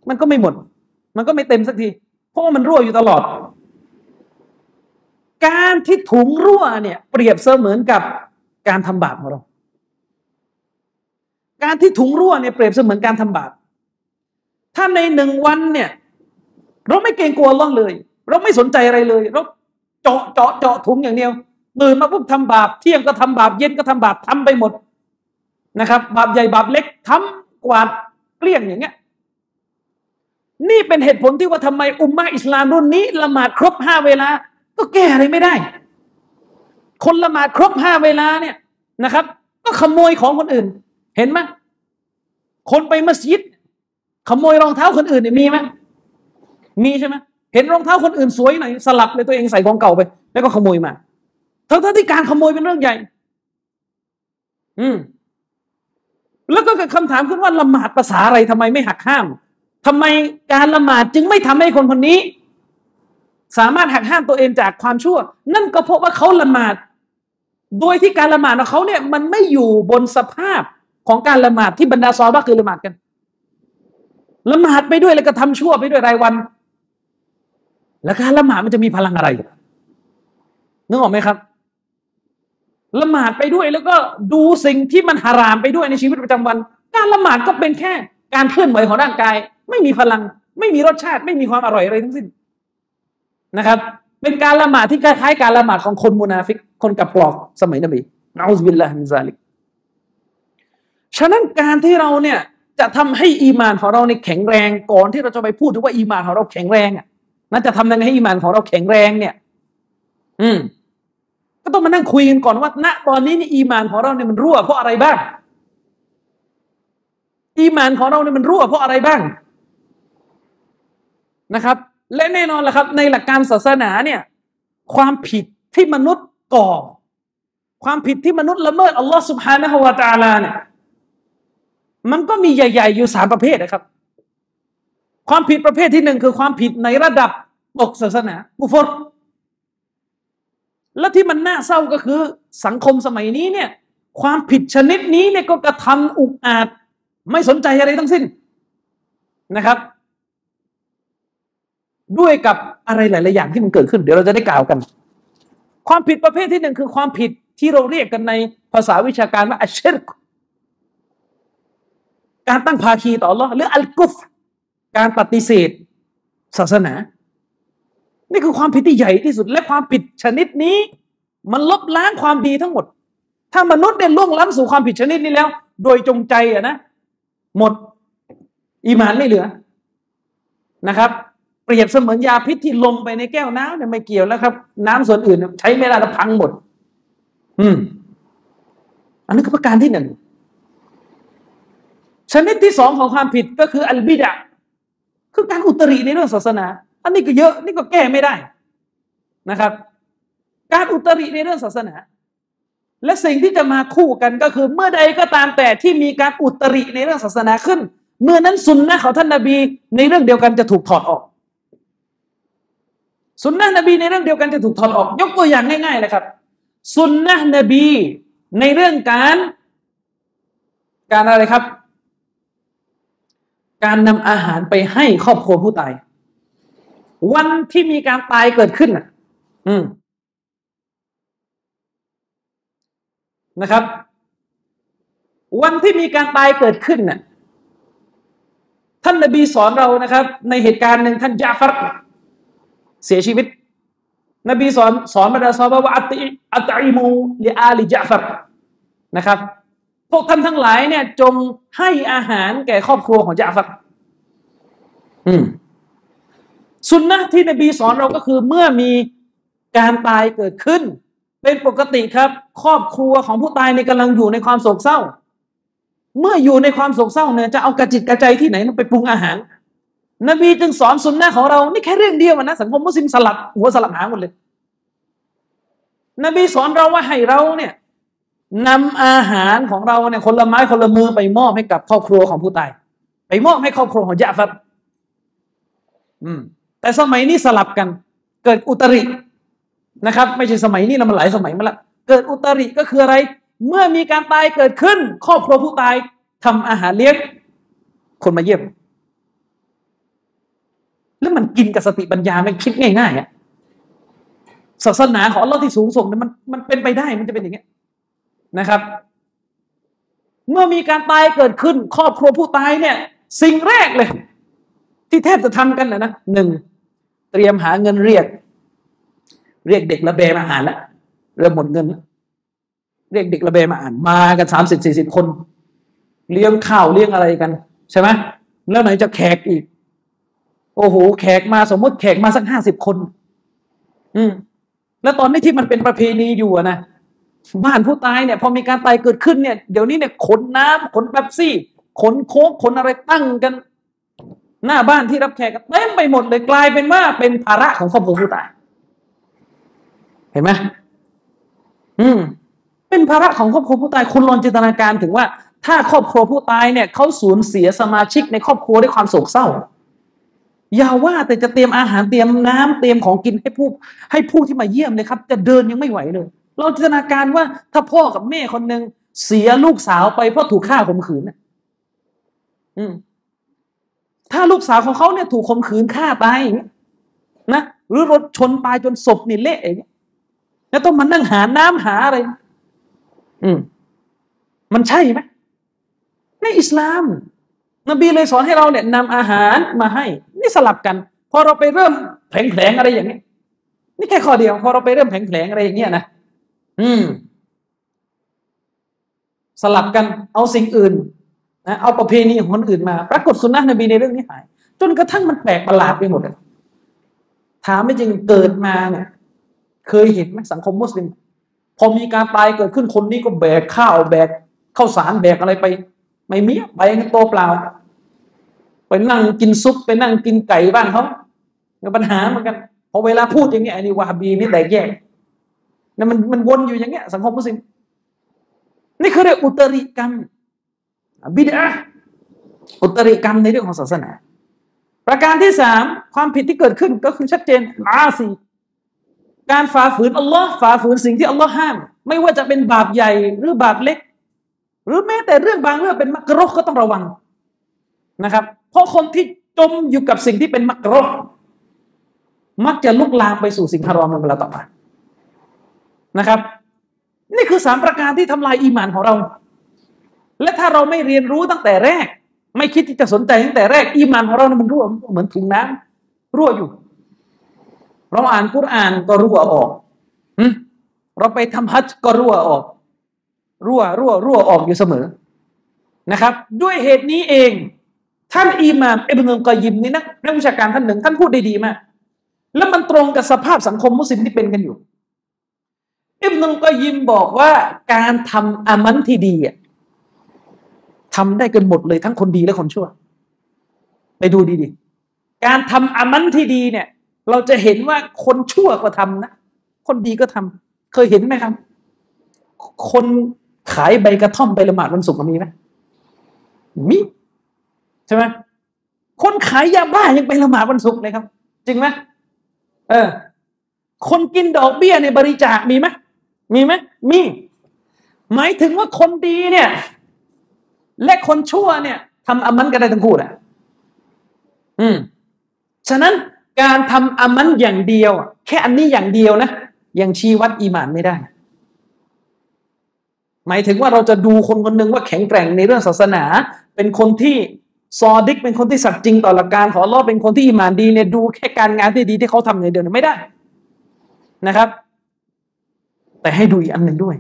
มันก็ไม่หมด มันก็ไม่เต็มสักที เพราะว่ามันรั่วอยู่ตลอด การที่ถุงรั่วเนี่ย เปรียบเสมือนกับการทำบาปของเรา การที่ถุงรั่วเนี่ยเปรียบเสมือนการทำบาป ถ้าในหนึ่งวันเนี่ย เราไม่เกรงกลัวล่องเลย เราไม่สนใจอะไรเลย เราเจาะเจาะเจาะถุงอย่างเดียวตื่นมาปุ๊บทำบาป เที่ยงก็ทำบาป เย็นก็ทำบาปทำไปหมดนะครับ บาปใหญ่บาปเล็กทำกวาดเกลี้ยงอย่างเงี้ยนี่เป็นเหตุผลที่ว่าทำไมอุมมะอิสลามรุ่นนี้ละหมาดครบห้าเวลา ก็แก้อะไรไม่ได้ คนละหมาดครบห้าเวลาเนี่ยนะครับ ก็ขโมยของคนอื่น เห็นไหมคนไปมัสยิด ขโมยรองเท้าคนอื่นเนี่ยมีไหมมีใช่ไหมเห็นรองเท้าคนอื่นสวยหน่อยสลับเลยตัวเองใส่ของเก่าไป แล้วก็ขโมยมาทั้งที่การขโมยเป็นเรื่องใหญ่ อืมแล้วก็เกิดคำถามขึ้นว่าละหมาดภาษาอะไรทำไมไม่หักห้ามทำไมการละหมาดจึงไม่ทำให้คนคนนี้ สามารถหักห้ามตัวเองจากความชั่ว นั่นก็เพราะว่าเขาละหมาด โดยที่การละหมาดของเขาเนี่ยมันไม่อยู่บนสภาพของการละหมาดที่บรรดาซอบ้าคือละหมาดกัน ละหมาดไปด้วยแล้วก็ทำชั่วไปด้วยรายวัน แล้วการละหมาดมันจะมีพลังอะไรนึกออกไหมครับ ละหมาดไปด้วยแล้วก็ดูสิ่งที่มันหารามไปด้วยในชีวิตประจำวัน การละหมาดก็เป็นแค่ การเคลื่อนไหวของร่างกาย ไม่มีพลัง ไม่มีรสชาติ ไม่มีความอร่อยอะไรทั้งสิ้น นะครับ เป็นการละหมาดที่คล้ายๆการละหมาดของคนมุนาฟิก คนกับปลอกสมัยนบีนะอุบิลลาฮิมินซาลิกฉะนั้นการที่เราเนี่ยจะทำให้อีมานของเราเนี่ยแข็งแรงก่อนที่เราจะไปพูดถึงว่าอีมานของเราแข็งแรงอะนั่นจะทำยังไงให้อีมานของเราแข็งแรงเนี่ย อืม ก็ต้องมานั่งคุยกันก่อนว่า ณ ตอนนี้นี่อีมานของเราเนี่ยมันรั่วเพราะอะไรบ้าง อีมานของเราเนี่ยมันรั่วเพราะอะไรบ้างนะครับ และแน่นอนแหละครับ ในหลักการศาสนาเนี่ยความผิดที่มนุษย์ก่อ ความผิดที่มนุษย์ละเมิดอัลลอฮ์สุบฮานะฮวาตาลาเนี่ยมันก็มีใหญ่ๆอยู่สามประเภทนะครับ ความผิดประเภทที่หนึ่งคือความผิดในระดับตกศาสนาบุฟรและที่มันน่าเศร้าก็คือสังคมสมัยนี้เนี่ยความผิดชนิดนี้เนี่ยก็กระทำอุกอาจ ไม่สนใจอะไรทั้งสิ้นนะครับ ด้วยกับอะไรหลาย ๆ อย่างที่มันเกิดขึ้น เดี๋ยวเราจะได้กล่าวกัน ความผิดประเภทที่หนึ่งคือความผิดที่เราเรียกกันในภาษาวิชาการว่าอัชชิรกการตั้งภาคีต่อ Allah หรืออัลกุฟ การปฏิเสธ ศาสนา นี่คือความผิดที่ใหญ่ที่สุด และความผิดชนิดนี้ มันลบล้างความดีทั้งหมด ถ้ามนุษย์เนี่ยล่วงล้ำสู่ความผิดชนิดนี้แล้ว โดยจงใจอะนะ หมด อีมานไม่เหลือนะครับ เปรียบเสมือนยาพิษที่ลงไปในแก้วน้ำเนี่ยไม่เกี่ยวแล้วครับ น้ำส่วนอื่นใช้ไม่ได้แล้วพังหมด อืม อันนี้คือประการที่หนึ่งชนิดที่สองของความผิดก็คืออัลบิดะคือการอุตริในเรื่องศาสนา อันนี้ก็เยอะนี่ก็แก้ไม่ได้นะครับ การอุตริในเรื่องศาสนา และสิ่งที่จะมาคู่กันก็คือ เมื่อใดก็ตามแต่ที่มีการอุตริในเรื่องศาสนาขึ้น เมื่อนั้นสุนนะของท่านนาบีในเรื่องเดียวกันจะถูกถอดออก สุนนะนบีในเรื่องเดียวกันจะถูกถอดออก ยกตัวอย่างง่ายๆเลยครับ สุนนะนบีในเรื่องการการอะไรครับ การนำอาหารไปให้ครอบครัวผู้ตาย วันที่มีการตายเกิดขึ้นอะ อืมนะครับ วันที่มีการตายเกิดขึ้นน่ะท่านนบีสอนเรานะครับ ในเหตุการณ์หนึ่งท่านยาฟัร เสียชีวิต นบีสอนสอนบรรดาซอฮาบะว่าอัตอัตอิมูลิอาลิจาฟัรนะครับ พวกท่านทั้งหลายเนี่ยจงให้อาหารแก่ครอบครัวของจาฟักอืมสุนนะที่นบีสอนเราก็คือเมื่อมีการตายเกิดขึ้น เป็นปกติครับ ครอบครัวของผู้ตายในกำลังอยู่ในความโศกเศร้า เมื่ออยู่ในความโศกเศร้าเนี่ยจะเอากระจิตกระใจที่ไหนไปปรุงอาหาร นบีจึงสอนสุนนะของเรา นี่แค่เรื่องเดียวนะสังคมมุสลิมสลับหัวสลับหางหมดเลย นบีสอนเราว่าให้เราเนี่ยนำอาหารของเราเนี่ยคนละไม้คนละมือไปมอบให้กับครอบครัวของผู้ตาย ไปมอบให้ครอบครัวของยะฟัดอืม แต่สมัยนี้สลับกัน เกิดอุตรินะครับ ไม่ใช่สมัยนี้เรามันหลายสมัยมาล้วเกิดอุตริก็คืออะไร เมื่อมีการตายเกิดขึ้น ครอบครัวผู้ตายทำอาหารเลี้ยงคนมาเยี่ยม แล้วมันกินกับสติปัญญาไม่คิดง่ายๆอะศาสนาของเราที่สูงส่งเนี่ยมันมันเป็นไปได้มันจะเป็นอย่างเงี้ยนะครับ เมื่อมีการตายเกิดขึ้น ครอบครัวผู้ตายเนี่ย สิ่งแรกเลย ที่แทบจะทำกันนะนะหนึ่งเตรียมหาเงินเรียก เรียกเด็กระเบมาอ่านละเริ่มหมดเงินเรียกเด็กระเบมาอ่านมากันสามสิบสี่สิบคน เลี้ยงข้าวเลี้ยงอะไรกัน ใช่ไหมแล้วไหนจะแขกอีก โอ้โหแขกมาสมมติแขกมาสักห้าสิบคน อืม แล้วตอนนี้ที่มันเป็นประเพณีอยู่นะบ้านผู้ตายเนี่ย พอมีการตายเกิดขึ้นเนี่ยเดี๋ยวนี้เนี่ยขนน้ำขนแป๊บซี่ ขนโค้กขนอะไรตั้งกัน หน้าบ้านที่รับแขกเต็มไปหมดเลยกลายเป็นว่าเป็นภาระของครอบครัวผู้ตาย เห็นไหมอืม เป็นภาระของครอบครัวผู้ตายคุณลองจินตนาการถึงว่า ถ้าครอบครัวผู้ตายเนี่ยเขาสูญเสียสมาชิกในครอบครัวด้วยความโศกเศร้า อย่าว่าแต่จะเตรียมอาหารเตรียมน้ำเตรียมของกินให้ผู้ให้ผู้ที่มาเยี่ยมเลยครับ จะเดินยังไม่ไหวเลย เราจินตนาการว่าถ้าพ่อกับแม่คนหนึ่งเสียลูกสาวไปเพราะถูกฆ่าข่มขืนอืมถ้าลูกสาวของเขาเนี่ยถูกข่มขืนฆ่าตายนะหรือรถชนตายจนศพนี่เละอย่างเงี้ยแล้วต้องมานั่งหาน้ำหาอะไร อืม มันใช่ไหมในอิสลาม นบีเลยสอนให้เราเนี่ยนำอาหารมาให้ นี่สลับกันพอเราไปเริ่มแผลงๆอะไรอย่างนี้นี่แค่ข้อเดียวพอเราไปเริ่มแผลงๆอะไรอย่างเงี้ยนะอืม สลับกันเอาสิ่งอื่นนะเอาประเพณีของคนอื่นมา ปรากฏสุนนะนบีในเรื่องนี้หาย จนกระทั่งมันแปลกประหลาดไปหมดเลยถามไม่จริงเกิดมาเนี่ยเคยเห็นไหมสังคมมุสลิม พอมีการตายเกิดขึ้นคนนี้ก็แบกข้าวแบกข้าวสารแบกอะไรไป ไม่มีไปกันโตเปล่า ไปนั่งกินซุปไปนั่งกินไก่บ้านเขาปัญหาเหมือนกันพอเวลาพูดอย่างเงี้ยอันนี้วาฮบีนี่แตกแยกนี่นมันมันวนอยู่อย่างเงี้ยสังคมมุสลิมนี่คือเรื่องอุตริกรรมบิดาอุตริกรรมในเรื่องของศาสนา ประการที่สามความผิดที่เกิดขึ้นก็คือชัดเจนอาซีการฝ่าฝืนอัลลอฮ์ฝ่าฝืนสิ่งที่อัลลอฮ์ห้าม ไม่ว่าจะเป็นบาปใหญ่หรือบาปเล็ก หรือแม้แต่เรื่องบางเรื่องเป็นมักรกก็ต้องระวังนะครับ เพราะคนที่จมอยู่กับสิ่งที่เป็นมักรกมักจะลุกลามไปสู่สิ่งฮารอมในเวลาต่อมานะครับ นี่คือสามประการที่ทำลายอีหมานของเรา และถ้าเราไม่เรียนรู้ตั้งแต่แรก ไม่คิดที่จะสนใจตั้งแต่แรกอีมานของเรานะมันรั่วเหมือนถุงน้ำรั่วอยู่ เราอ่านกุรอานก็รั่วออกเราไปทำฮัจก็รั่วออก รั่วรั่วรั่วออกอยู่เสมอนะครับ ด้วยเหตุนี้เอง ท่านอิหม่ามอิบนุลกอยิมนี่นะนักวิชาการท่านหนึ่งท่านพูดได้ดีมาก แล้วมันตรงกับสภาพสังคมมุสลิมที่เป็นกันอยู่อิบนุลกอยิมบอกว่าการทำอามันที่ดีอะทำได้กันหมดเลยทั้งคนดีและคนชั่ว ไปดูดีๆ การทำอามันที่ดีเนี่ย เราจะเห็นว่าคนชั่วก็ทำนะ คนดีก็ทำเคยเห็นไหมครับ คนขายใบกระท่อมไปละหมาดวันศุกร์มีไหมมี ใช่ไหมคนขายยาบ้ายังไปละหมาดวันศุกร์เลยครับ จริงไหมเออ คนกินดอกเบี้ยในบริจาคมีไหมมีไหมมี หมายถึงว่าคนดีเนี่ย และคนชั่วเนี่ยทำอามันกันได้ทั้งคู่แหละอืมฉะนั้นการทำอามันอย่างเดียว แค่อันนี้อย่างเดียวนะยังชี้วัดอีหมานไม่ได้ หมายถึงว่าเราจะดูคนคนหนึ่งว่าแข็งแกร่งในเรื่องศาสนา เป็นคนที่ ซอดิกเป็นคนที่สัตย์จริงต่อหลักการขอรอเป็นคนที่อิมานดีเนี่ยดูแค่การงานที่ดีที่เขาทำในเดียวไม่ได้นะครับ แต่ให้ดูอีกอันหนึ่งด้วย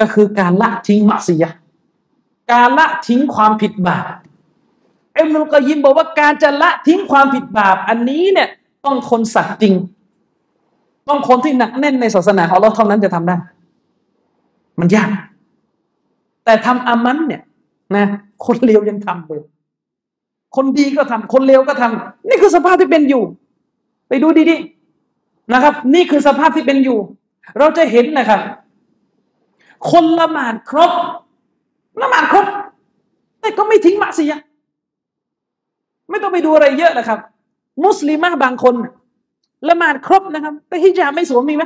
ก็คือการละทิ้งมักซียะการละทิ้งความผิดบาปเอ็มนุลกยิมบอกว่าการจะละทิ้งความผิดบาป อันนี้เนี่ยต้องคนสัตย์จริง ต้องคนที่หนักแน่นในศาสนาของเราเท่านั้นจะทำได้ มันยาก แต่ทำอามันเนี่ย นะคนเลวยังทำเลยคนดีก็ทำคนเลวก็ทำนี่คือสภาพที่เป็นอยู่ ไปดูดีๆนะครับ นี่คือสภาพที่เป็นอยู่ เราจะเห็นนะครับ คนละหมาดครบละหมาดครบ แต่ก็ไม่ทิ้งมะซียไม่ต้องไปดูอะไรเยอะนะครับ มุสลิมบางคนละหมาดครบนะครับ แต่ฮิญาบไม่สวมมีไหม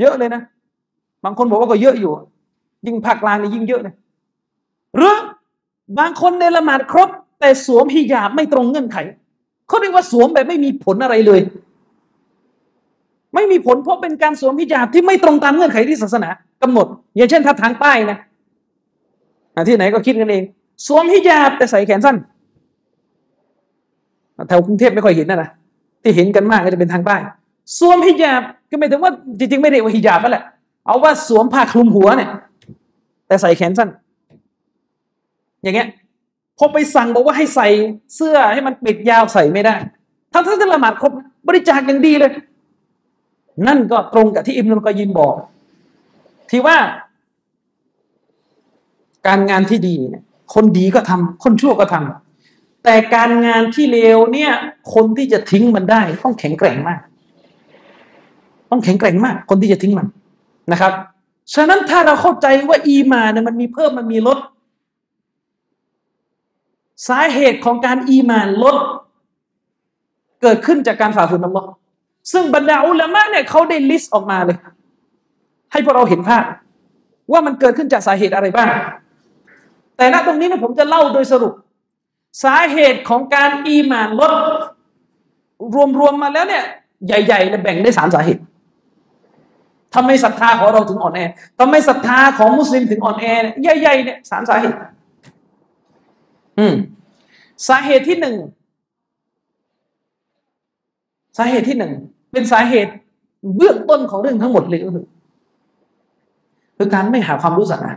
เยอะเลยนะ บางคนบอกว่าก็เยอะอยู่ ยิ่งภาคกลางนี่ยิ่งเยอะเลย หรือบางคนในละหมาดครบ แต่สวมฮิญาบไม่ตรงเงื่อนไขเขาเรียกว่าสวมแบบไม่มีผลอะไรเลย ไม่มีผลเพราะเป็นการสวมฮิญาบที่ไม่ตรงตามเงื่อนไขที่ศาสนากำหนด อย่างเช่นถ้าทางใต้นะที่ไหนก็คิดกันเอง สวมฮิญาบแต่ใส่แขนสั้นแถวกรุงเทพไม่ค่อยเห็นนะนะที่เห็นกันมากก็จะเป็นทางใต้สวมฮิญาบก็หมายถึงว่าจริงๆ ไม่ได้ว่าฮิญาบนั่นแหละเอาว่าสวมผ้าคลุมหัวเนี่ย แต่ใส่แขนสั้น อย่างเงี้ยพอไปสั่งบอกว่าให้ใส่เสื้อให้มันปิดยาวใส่ไม่ได้ถ้าท่านจะละหมาดครบบริจาคอย่างดีเลย นั่นก็ตรงกับที่อิมนุลกอยิมบอก ที่ว่า การงานที่ดีเนี่ยคนดีก็ทำคนชั่วก็ทำแต่การงานที่เลวเนี่ย คนที่จะทิ้งมันได้ ต้องแข็งแกร่งมาก ต้องแข็งแกร่งมาก คนที่จะทิ้งมันนะครับ ฉะนั้นถ้าเราเข้าใจว่าอีมาเนี่ยมันมีเพิ่มมันมีลด สาเหตุของการอีมานลด เกิดขึ้นจากการฝ่าฝืนอัลลอฮ์ซึ่งบรรดาอุลามะเนี่ยเขาได้ลิสต์ออกมาเลย ให้พวกเราเห็นภาพ ว่ามันเกิดขึ้นจากสาเหตุอะไรบ้าง แต่ณตรงนี้นะผมจะเล่าโดยสรุป สาเหตุของการอีมานลด รวมๆมาแล้วเนี่ยใหญ่ๆเนี่ยแบ่งได้สามสาเหตุทำไมศรัทธาของเราถึงอ่อนแอทำไมศรัทธาของมุสลิมถึงอ่อนแอใหญ่ๆเนี่ยสามสาเหตุ อืมสาเหตุที่หนึ่งสาเหตุที่หนึ่งเป็นสาเหตุเบื้องต้นของเรื่องทั้งหมดเลยก็คือคือการไม่หาความรู้สักนะ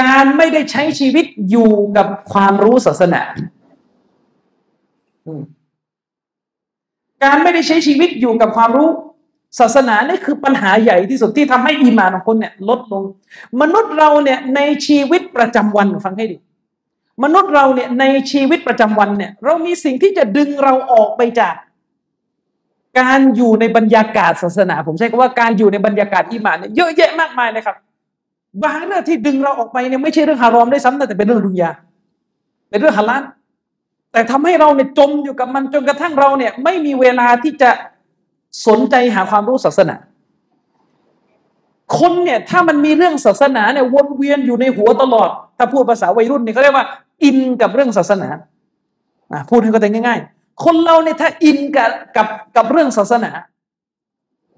การไม่ได้ใช้ชีวิตอยู่กับความรู้ศาสนาการไม่ได้ใช้ชีวิตอยู่กับความรู้ ศาสนานี่คือปัญหาใหญ่ที่สุดที่ทำให้อีมานของคนเนี่ยลดลง มนุษย์เราเนี่ยในชีวิตประจำวันฟังให้ดี มนุษย์เราเนี่ยในชีวิตประจำวันเนี่ยเรามีสิ่งที่จะดึงเราออกไปจาก การอยู่ในบรรยากาศศาสนา ผมใช้คำว่าการอยู่ในบรรยากาศอีมานเนี่ยเยอะแยะมากมายเลยครับ บางเรื่องที่ดึงเราออกไปเนี่ยไม่ใช่เรื่องฮารอมได้ซ้ำแต่เป็นเรื่องดุนยาเป็นเรื่องฮาลาลแต่ทำให้เราเนี่ยจมอยู่กับมันจนกระทั่งเราเนี่ยไม่มีเวลาที่จะ สนใจหาความรู้ศาสนา คนเนี่ยถ้ามันมีเรื่องศาสนาเนี่ยวนเวียนอยู่ในหัวตลอด ถ้าพูดภาษาวัยรุ่นเนี่ยเขาเรียกว่า อินกับเรื่องศาสนาพูดให้เข้าใจง่าย ๆ คนเราเนี่ยถ้าอินกับกับกับเรื่องศาสนา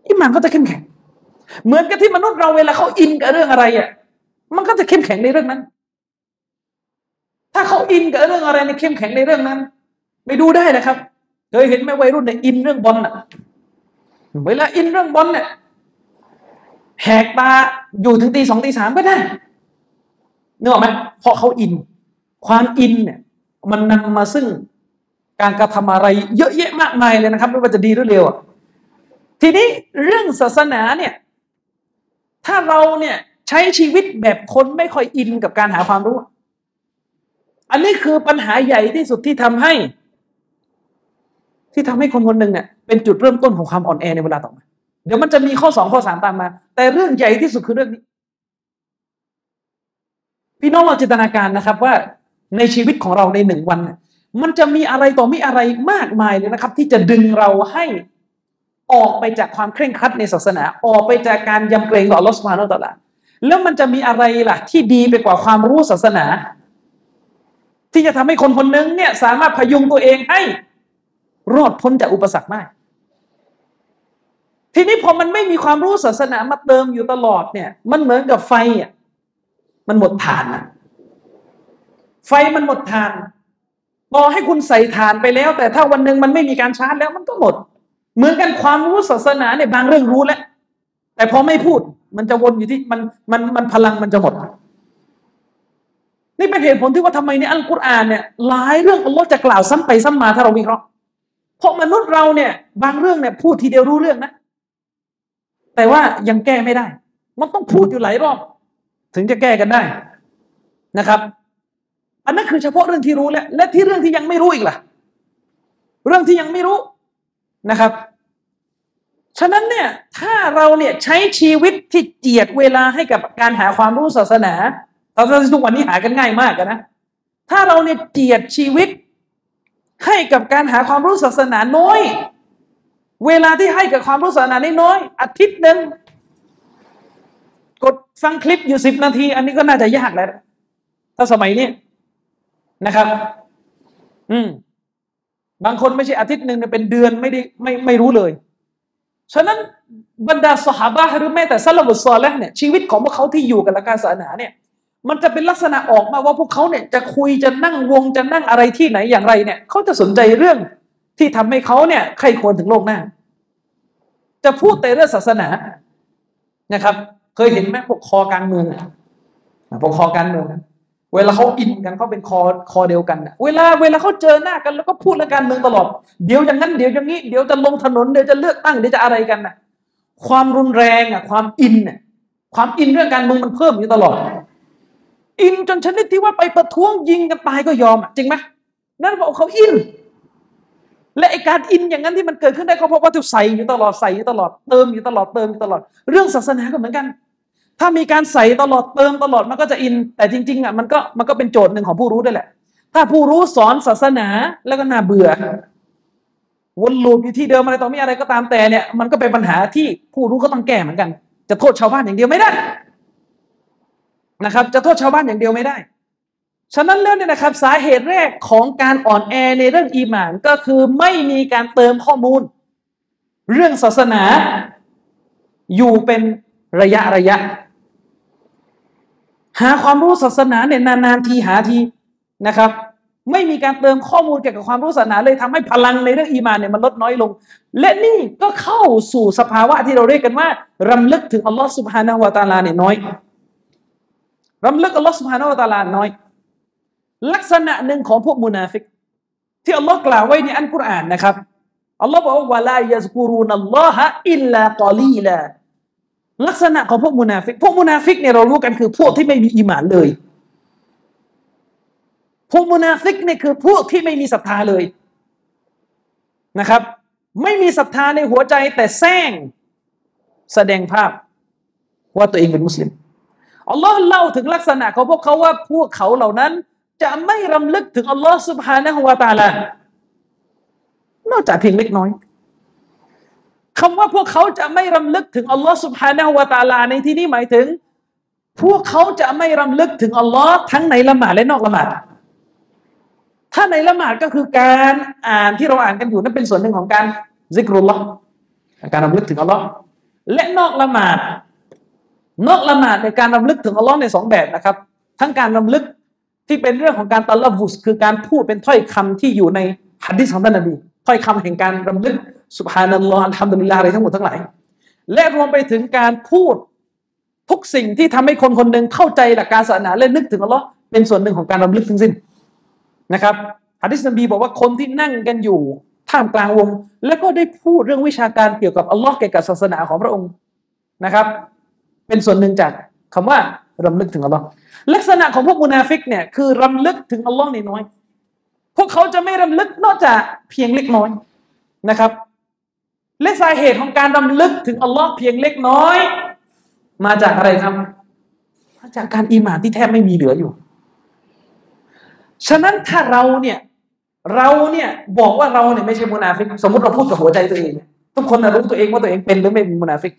อิมานก็จะเข้มแข็ง เหมือนกับที่มนุษย์เราเวลาเขาอินกับเรื่องอะไรอะมันก็จะเข้มแข็งในเรื่องนั้น ถ้าเขาอินกับเรื่องอะไรในเข้มแข็งในเรื่องนั้นไปดูได้นะครับเคยเห็นไหมวัยรุ่นเนี่ยอินเรื่องบอลน่ะ เวลาอินเรื่องบอลเนี่ยแหกตาอยู่ถึงตีสองตีสามก็ได้นึกออกไหมเพราะเขาอิน ความอินเนี่ย มันนำมาซึ่งการกระทำอะไรเยอะแยะมากมายเลยนะครับ ไม่ว่าจะดีหรือเลวทีนี้เรื่องศาสนาเนี่ย ถ้าเราเนี่ยใช้ชีวิตแบบคนไม่ค่อยอินกับการหาความรู้ อันนี้คือปัญหาใหญ่ที่สุดที่ทำให้ ที่ทำให้คนคนหนึ่งเนี่ยเป็นจุดเริ่มต้นของความอ่อนแอในเวลาต่อมาเดี๋ยวมันจะมีข้อสองข้อสามตามมา แต่เรื่องใหญ่ที่สุดคือเรื่องนี้ พี่น้องเราจินตนาการนะครับว่าในชีวิตของเราในหนึ่งวัน มันจะมีอะไรต่อมีอะไรมากมายเลยนะครับ ที่จะดึงเราให้ออกไปจากความเคร่งครัดในศาสนา ออกไปจากการยำเกรงต่อลอสมาโนตลาแล้วมันจะมีอะไรล่ะ ที่ดีไปกว่าความรู้ศาสนา ที่จะทำให้คนคนนึงเนี่ยสามารถพยุงตัวเองให้ รอดพ้นจากอุปสรรคได้ทีนี้พอมันไม่มีความรู้ศาสนามาเติมอยู่ตลอดเนี่ย มันเหมือนกับไฟอะมันหมดฐานอะไฟมันหมดฐานต่อให้คุณใส่ฐานไปแล้ว แต่ถ้าวันหนึ่งมันไม่มีการชาร์จแล้วมันก็หมด เหมือนกันความรู้ศาสนาเนี่ยบางเรื่องรู้แล้ว แต่พอไม่พูดมันจะวนอยู่ที่มันมันมันพลังมันจะหมด นี่เป็นเหตุผลที่ว่าทำไมในอัลกุรอานเนี่ยหลายเรื่องอัลลอฮ์จะกล่าวซ้ำไปซ้ำมาถ้าเราวิเคราะห์ เพราะมนุษย์เราเนี่ยบางเรื่องเนี่ยพูดทีเดียวรู้เรื่องนะ แต่ว่ายังแก้ไม่ได้ มันต้องพูดอยู่หลายรอบ ถึงจะแก้กันได้นะครับ อันนั้นคือเฉพาะเรื่องที่รู้แล้ว และที่เรื่องที่ยังไม่รู้อีกล่ะ เรื่องที่ยังไม่รู้นะครับ ฉะนั้นเนี่ยถ้าเราเนี่ยใช้ชีวิตที่เจียดเวลาให้กับการหาความรู้ศาสนาตอนทุกวันนี้หากันง่ายมากนะถ้าเราเนี่ยเจียดชีวิต ให้กับการหาความรู้ศาสนาน้อย เวลาที่ให้กับความรู้ศาสนานน้อย อาทิตย์หนึ่งกดฟังคลิปอยู่สิบนาที อันนี้ก็น่าจะยากแล้วถ้าสมัยนี้นะครับ อืม บางคนไม่ใช่อาทิตย์หนึ่งเป็นเดือนไม่ได้ไม่ไม่รู้เลย ฉะนั้นบรรดาสหาบะหรือแม้แต่ซาลบุซอลแล้วเนี่ยชีวิตของพวกเขาที่อยู่กับหละการศาสนาเนี่ย มันจะเป็นลักษณะออกมาว่าพวกเขาเนี่ยจะคุยจะนั่งวงจะนั่งอะไรที่ไหนอย่างไรเนี่ยเขาจะสนใจเรื่องที่ทำให้เขาเนี่ยใครควรถึงโลกหน้า จะพูดแต่เรื่องศาสนานะครับ เคยเห็นไหมพวกคอการเมืองพวกคอการเมืองเวลาเขาอินกันเขาเป็นคอคอเดียวกันเวลาเวลาเขาเจอหน้ากันแล้วก็พูดเรื่องการเมืองตลอดเดี๋ยวอย่างนั้นเดี๋ยวอย่างนี้เดี๋ยวจะลงถนนเดี๋ยวจะเลือกตั้งเดี๋ยวจะอะไรกันนะความรุนแรงอะความอินเนี่ยความอินเรื่องการเมืองมันเพิ่มอยู่ตลอด อินจนชนิดที่ว่าไปประท้วงยิงกันตายก็ยอมจริงไหมนั่นบอกเขาอิน และไอการอินอย่างนั้นที่มันเกิดขึ้นได้ก็เพราะว่าถูกใส่อยู่ตลอดใส่อยู่ตลอดเติมอยู่ตลอดเติมอยู่ตลอด เรื่องศาสนาก็เหมือนกัน ถ้ามีการใส่ตลอดเติมตลอดมันก็จะอิน แต่จริงๆอะมันก็มันก็เป็นโจทย์หนึ่งของผู้รู้ด้วยแหละ ถ้าผู้รู้สอนศาสนาแล้วก็น่าเบื่อวนลูปอยู่ที่เดิมอะไรต่อมีอะไรก็ตามแต่เนี่ยมันก็เป็นปัญหาที่ผู้รู้ก็ต้องแก้เหมือนกัน จะโทษชาวบ้านอย่างเดียวไม่ได้ นะครับ จะโทษชาวบ้านอย่างเดียวไม่ได้ ฉะนั้นแล้วเนี่ยนะครับ สาเหตุแรกของการอ่อนแอในเรื่องอีหมานก็คือไม่มีการเติมข้อมูล เรื่องศาสนาอยู่เป็นระยะระยะ หาความรู้ศาสนาเนี่ยนานๆทีหาทีนะครับ ไม่มีการเติมข้อมูลเกี่ยวกับความรู้ศาสนาเลยทำให้พลังในเรื่องอีมานเนี่ยมันลดน้อยลง และนี่ก็เข้าสู่สภาวะที่เราเรียกกันว่ารำลึกถึงอัลลอฮฺ سبحانه وتعالى เนี่ยน้อย รำลึกอัลลอฮฺ سبحانه وتعالى น้อย ลักษณะหนึ่งของพวกมุนาฟิก ที่อัลลอฮ์กล่าวไว้ในอัลกุรอานนะครับอัลลอฮ์บอกว่า لا يذكرون الله إلا قليلا ลักษณะของพวกมุนาฟิก พวกมุนาฟิกเนี่ยเรารู้กันคือพวกที่ไม่มีอีมานเลย พวกมุนาฟิกเนี่ยคือพวกที่ไม่มีศรัทธาเลยนะครับ ไม่มีศรัทธาในหัวใจแต่แสร้งแสดงภาพว่าตัวเองเป็นมุสลิม อัลลอฮ์เล่าถึงลักษณะของพวกเขาว่าพวกเขาเหล่านั้น จะไม่รำลึกถึงอัลลอฮ์ سبحانه وتعالى นอกจากเพียงเล็กน้อยคำว่าพวกเขาจะไม่รำลึกถึงอัลลอฮ์ سبحانه وتعالى ในที่นี้หมายถึง พวกเขาจะไม่รำลึกถึงอัลลอฮ์ทั้งในละหมาดและนอกละหมาดถ้าในละหมาดก็คือการอ่านที่เราอ่านกันอยู่นั่นเป็นส่วนหนึ่งของการซิกรุลละการรำลึกถึงอัลลอฮ์และนอกละหมาด นอกละหมาดในการรำลึกถึงอัลลอฮ์ในสองแบบนะครับ ทั้งการรำลึกที่เป็นเรื่องของการตะลบุสคือการพูดเป็นถ้อยคำที่อยู่ในฮัดดิษของท่านนบีถ้อยคำแห่งการรำลึกสุบฮานัลลอฮ์อัลฮัมดุลิลลาห์อะไรทั้งหมดทั้งหลาย และรวมไปถึงการพูดทุกสิ่งที่ทำให้คนคนหนึ่งเข้าใจหลักการศาสนาและนึกถึงอัลลอฮ์เป็นส่วนหนึ่งของการรำลึกทั้งสิ้นนะครับฮะดิษนบีบอกว่าคนที่นั่งกันอยู่ท่ามกลางวง แล้วก็ได้พูดเรื่องวิชาการเกี่ยวกับอัลลอฮ์เกี่ยวกับศาสนาของพระองค์นะครับ เป็นส่วนหนึ่งจากคำว่ารำลึกถึงอัลลอฮ์ลักษณะของพวกมุนาฟิกเนี่ยคือรำลึกถึงอัลลอฮ์ในน้อย พวกเขาจะไม่รำลึกนอกจากเพียงเล็กน้อยนะครับ และสาเหตุของการรำลึกถึงอัลลอฮ์เพียงเล็กน้อย มาจากอะไรครับมาจากการอีมานที่แทบไม่มีเหลืออยู่ ฉะนั้นถ้าเราเนี่ยเราเนี่ยบอกว่าเราเนี่ยไม่ใช่มุนาฟิก สมมติเราพูดกับหัวใจตัวเอง ทุกคนรู้ตัวเองว่าตัวเองเป็นหรือไม่เป็นมุนาฟิก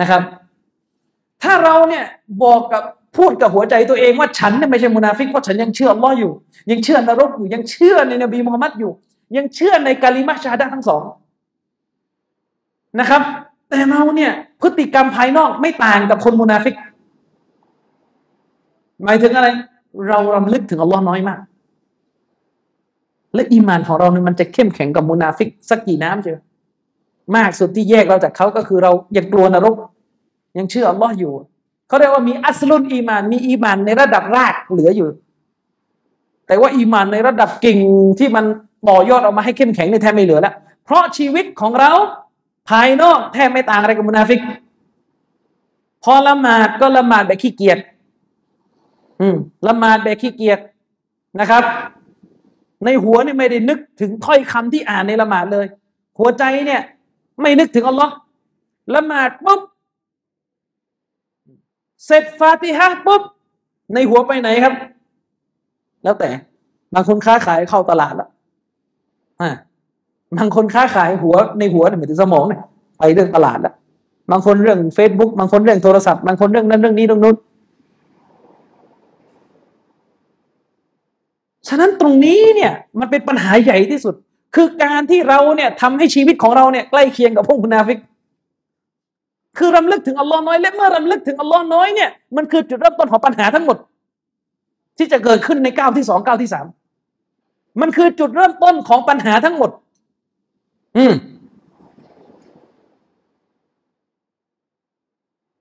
นะครับ ถ้าเราเนี่ยบอกกับพูดกับหัวใจตัวเองว่าฉันเนี่ยไม่ใช่มุนาฟิกเพราะฉันยังเชื่ออัลลอฮ์อยู่ ยังเชื่อนรกอยู่ยังเชื่อในนบีมุฮัมมัดอยู่ ยังเชื่อในกาลิมะชาดะทั้งสองนะครับ แต่เราเนี่ยพฤติกรรมภายนอกไม่ต่างกับคนมุนาฟิก หมายถึงอะไร เรารำลึกถึงอัลลอฮ์น้อยมาก และอีมานของเราเนี่ยมันจะเข้มแข็งกับมุนาฟิก สักกี่น้ำเชียวมากสุดที่แยกเราจากเขาก็คือเรายังกลัวนรก ยังเชื่ออัลลอฮ์อยู่เขาเรียกว่ามีأصل الإيمان มีอีมานในระดับรากเหลืออยู่ แต่ว่าอีมานในระดับกิ่งที่มันต่อยอดออกมาให้เข้มแข็งเนี่ยแทบไม่เหลือแล้ว เพราะชีวิตของเราภายนอกแทบไม่ต่างอะไรกับมุนาฟิก พอละหมาดก็ละหมาดแบบขี้เกียจอืมละหมาดแบบขี้เกียจนะครับ ในหัวนี่ไม่ได้นึกถึงถ้อยคำที่อ่านในละหมาดเลย หัวใจเนี่ย ไม่นึกถึงอัลลอฮ์ละหมาดปุ๊บ เสร็จฟาติฮะปุ๊บในหัวไปไหนครับ แล้วแต่บางคนค้าขายเข้าตลาดแล้วอ่าบางคนค้าขายหัวในหัวเนี่ยหมายถึงสมองเนี่ยไปเรื่องตลาดแล้วบางคนเรื่อง Facebook บางคนเรื่องโทรศัพท์บางคนเรื่องนั้นเรื่องนี้เรื่องนู้นฉะนั้นตรงนี้เนี่ยมันเป็นปัญหาใหญ่ที่สุด คือการที่เราเนี่ยทำให้ชีวิตของเราเนี่ยใกล้เคียงกับพวกมุนาฟิก คือรำลึกถึงอัลลอฮ์น้อยและเมื่อรำลึกถึงอัลลอฮ์น้อยเนี่ยมันคือจุดเริ่มต้นของปัญหาทั้งหมด ที่จะเกิดขึ้นในก้าวที่สองก้าวที่สามมันคือจุดเริ่มต้นของปัญหาทั้งหมด อืม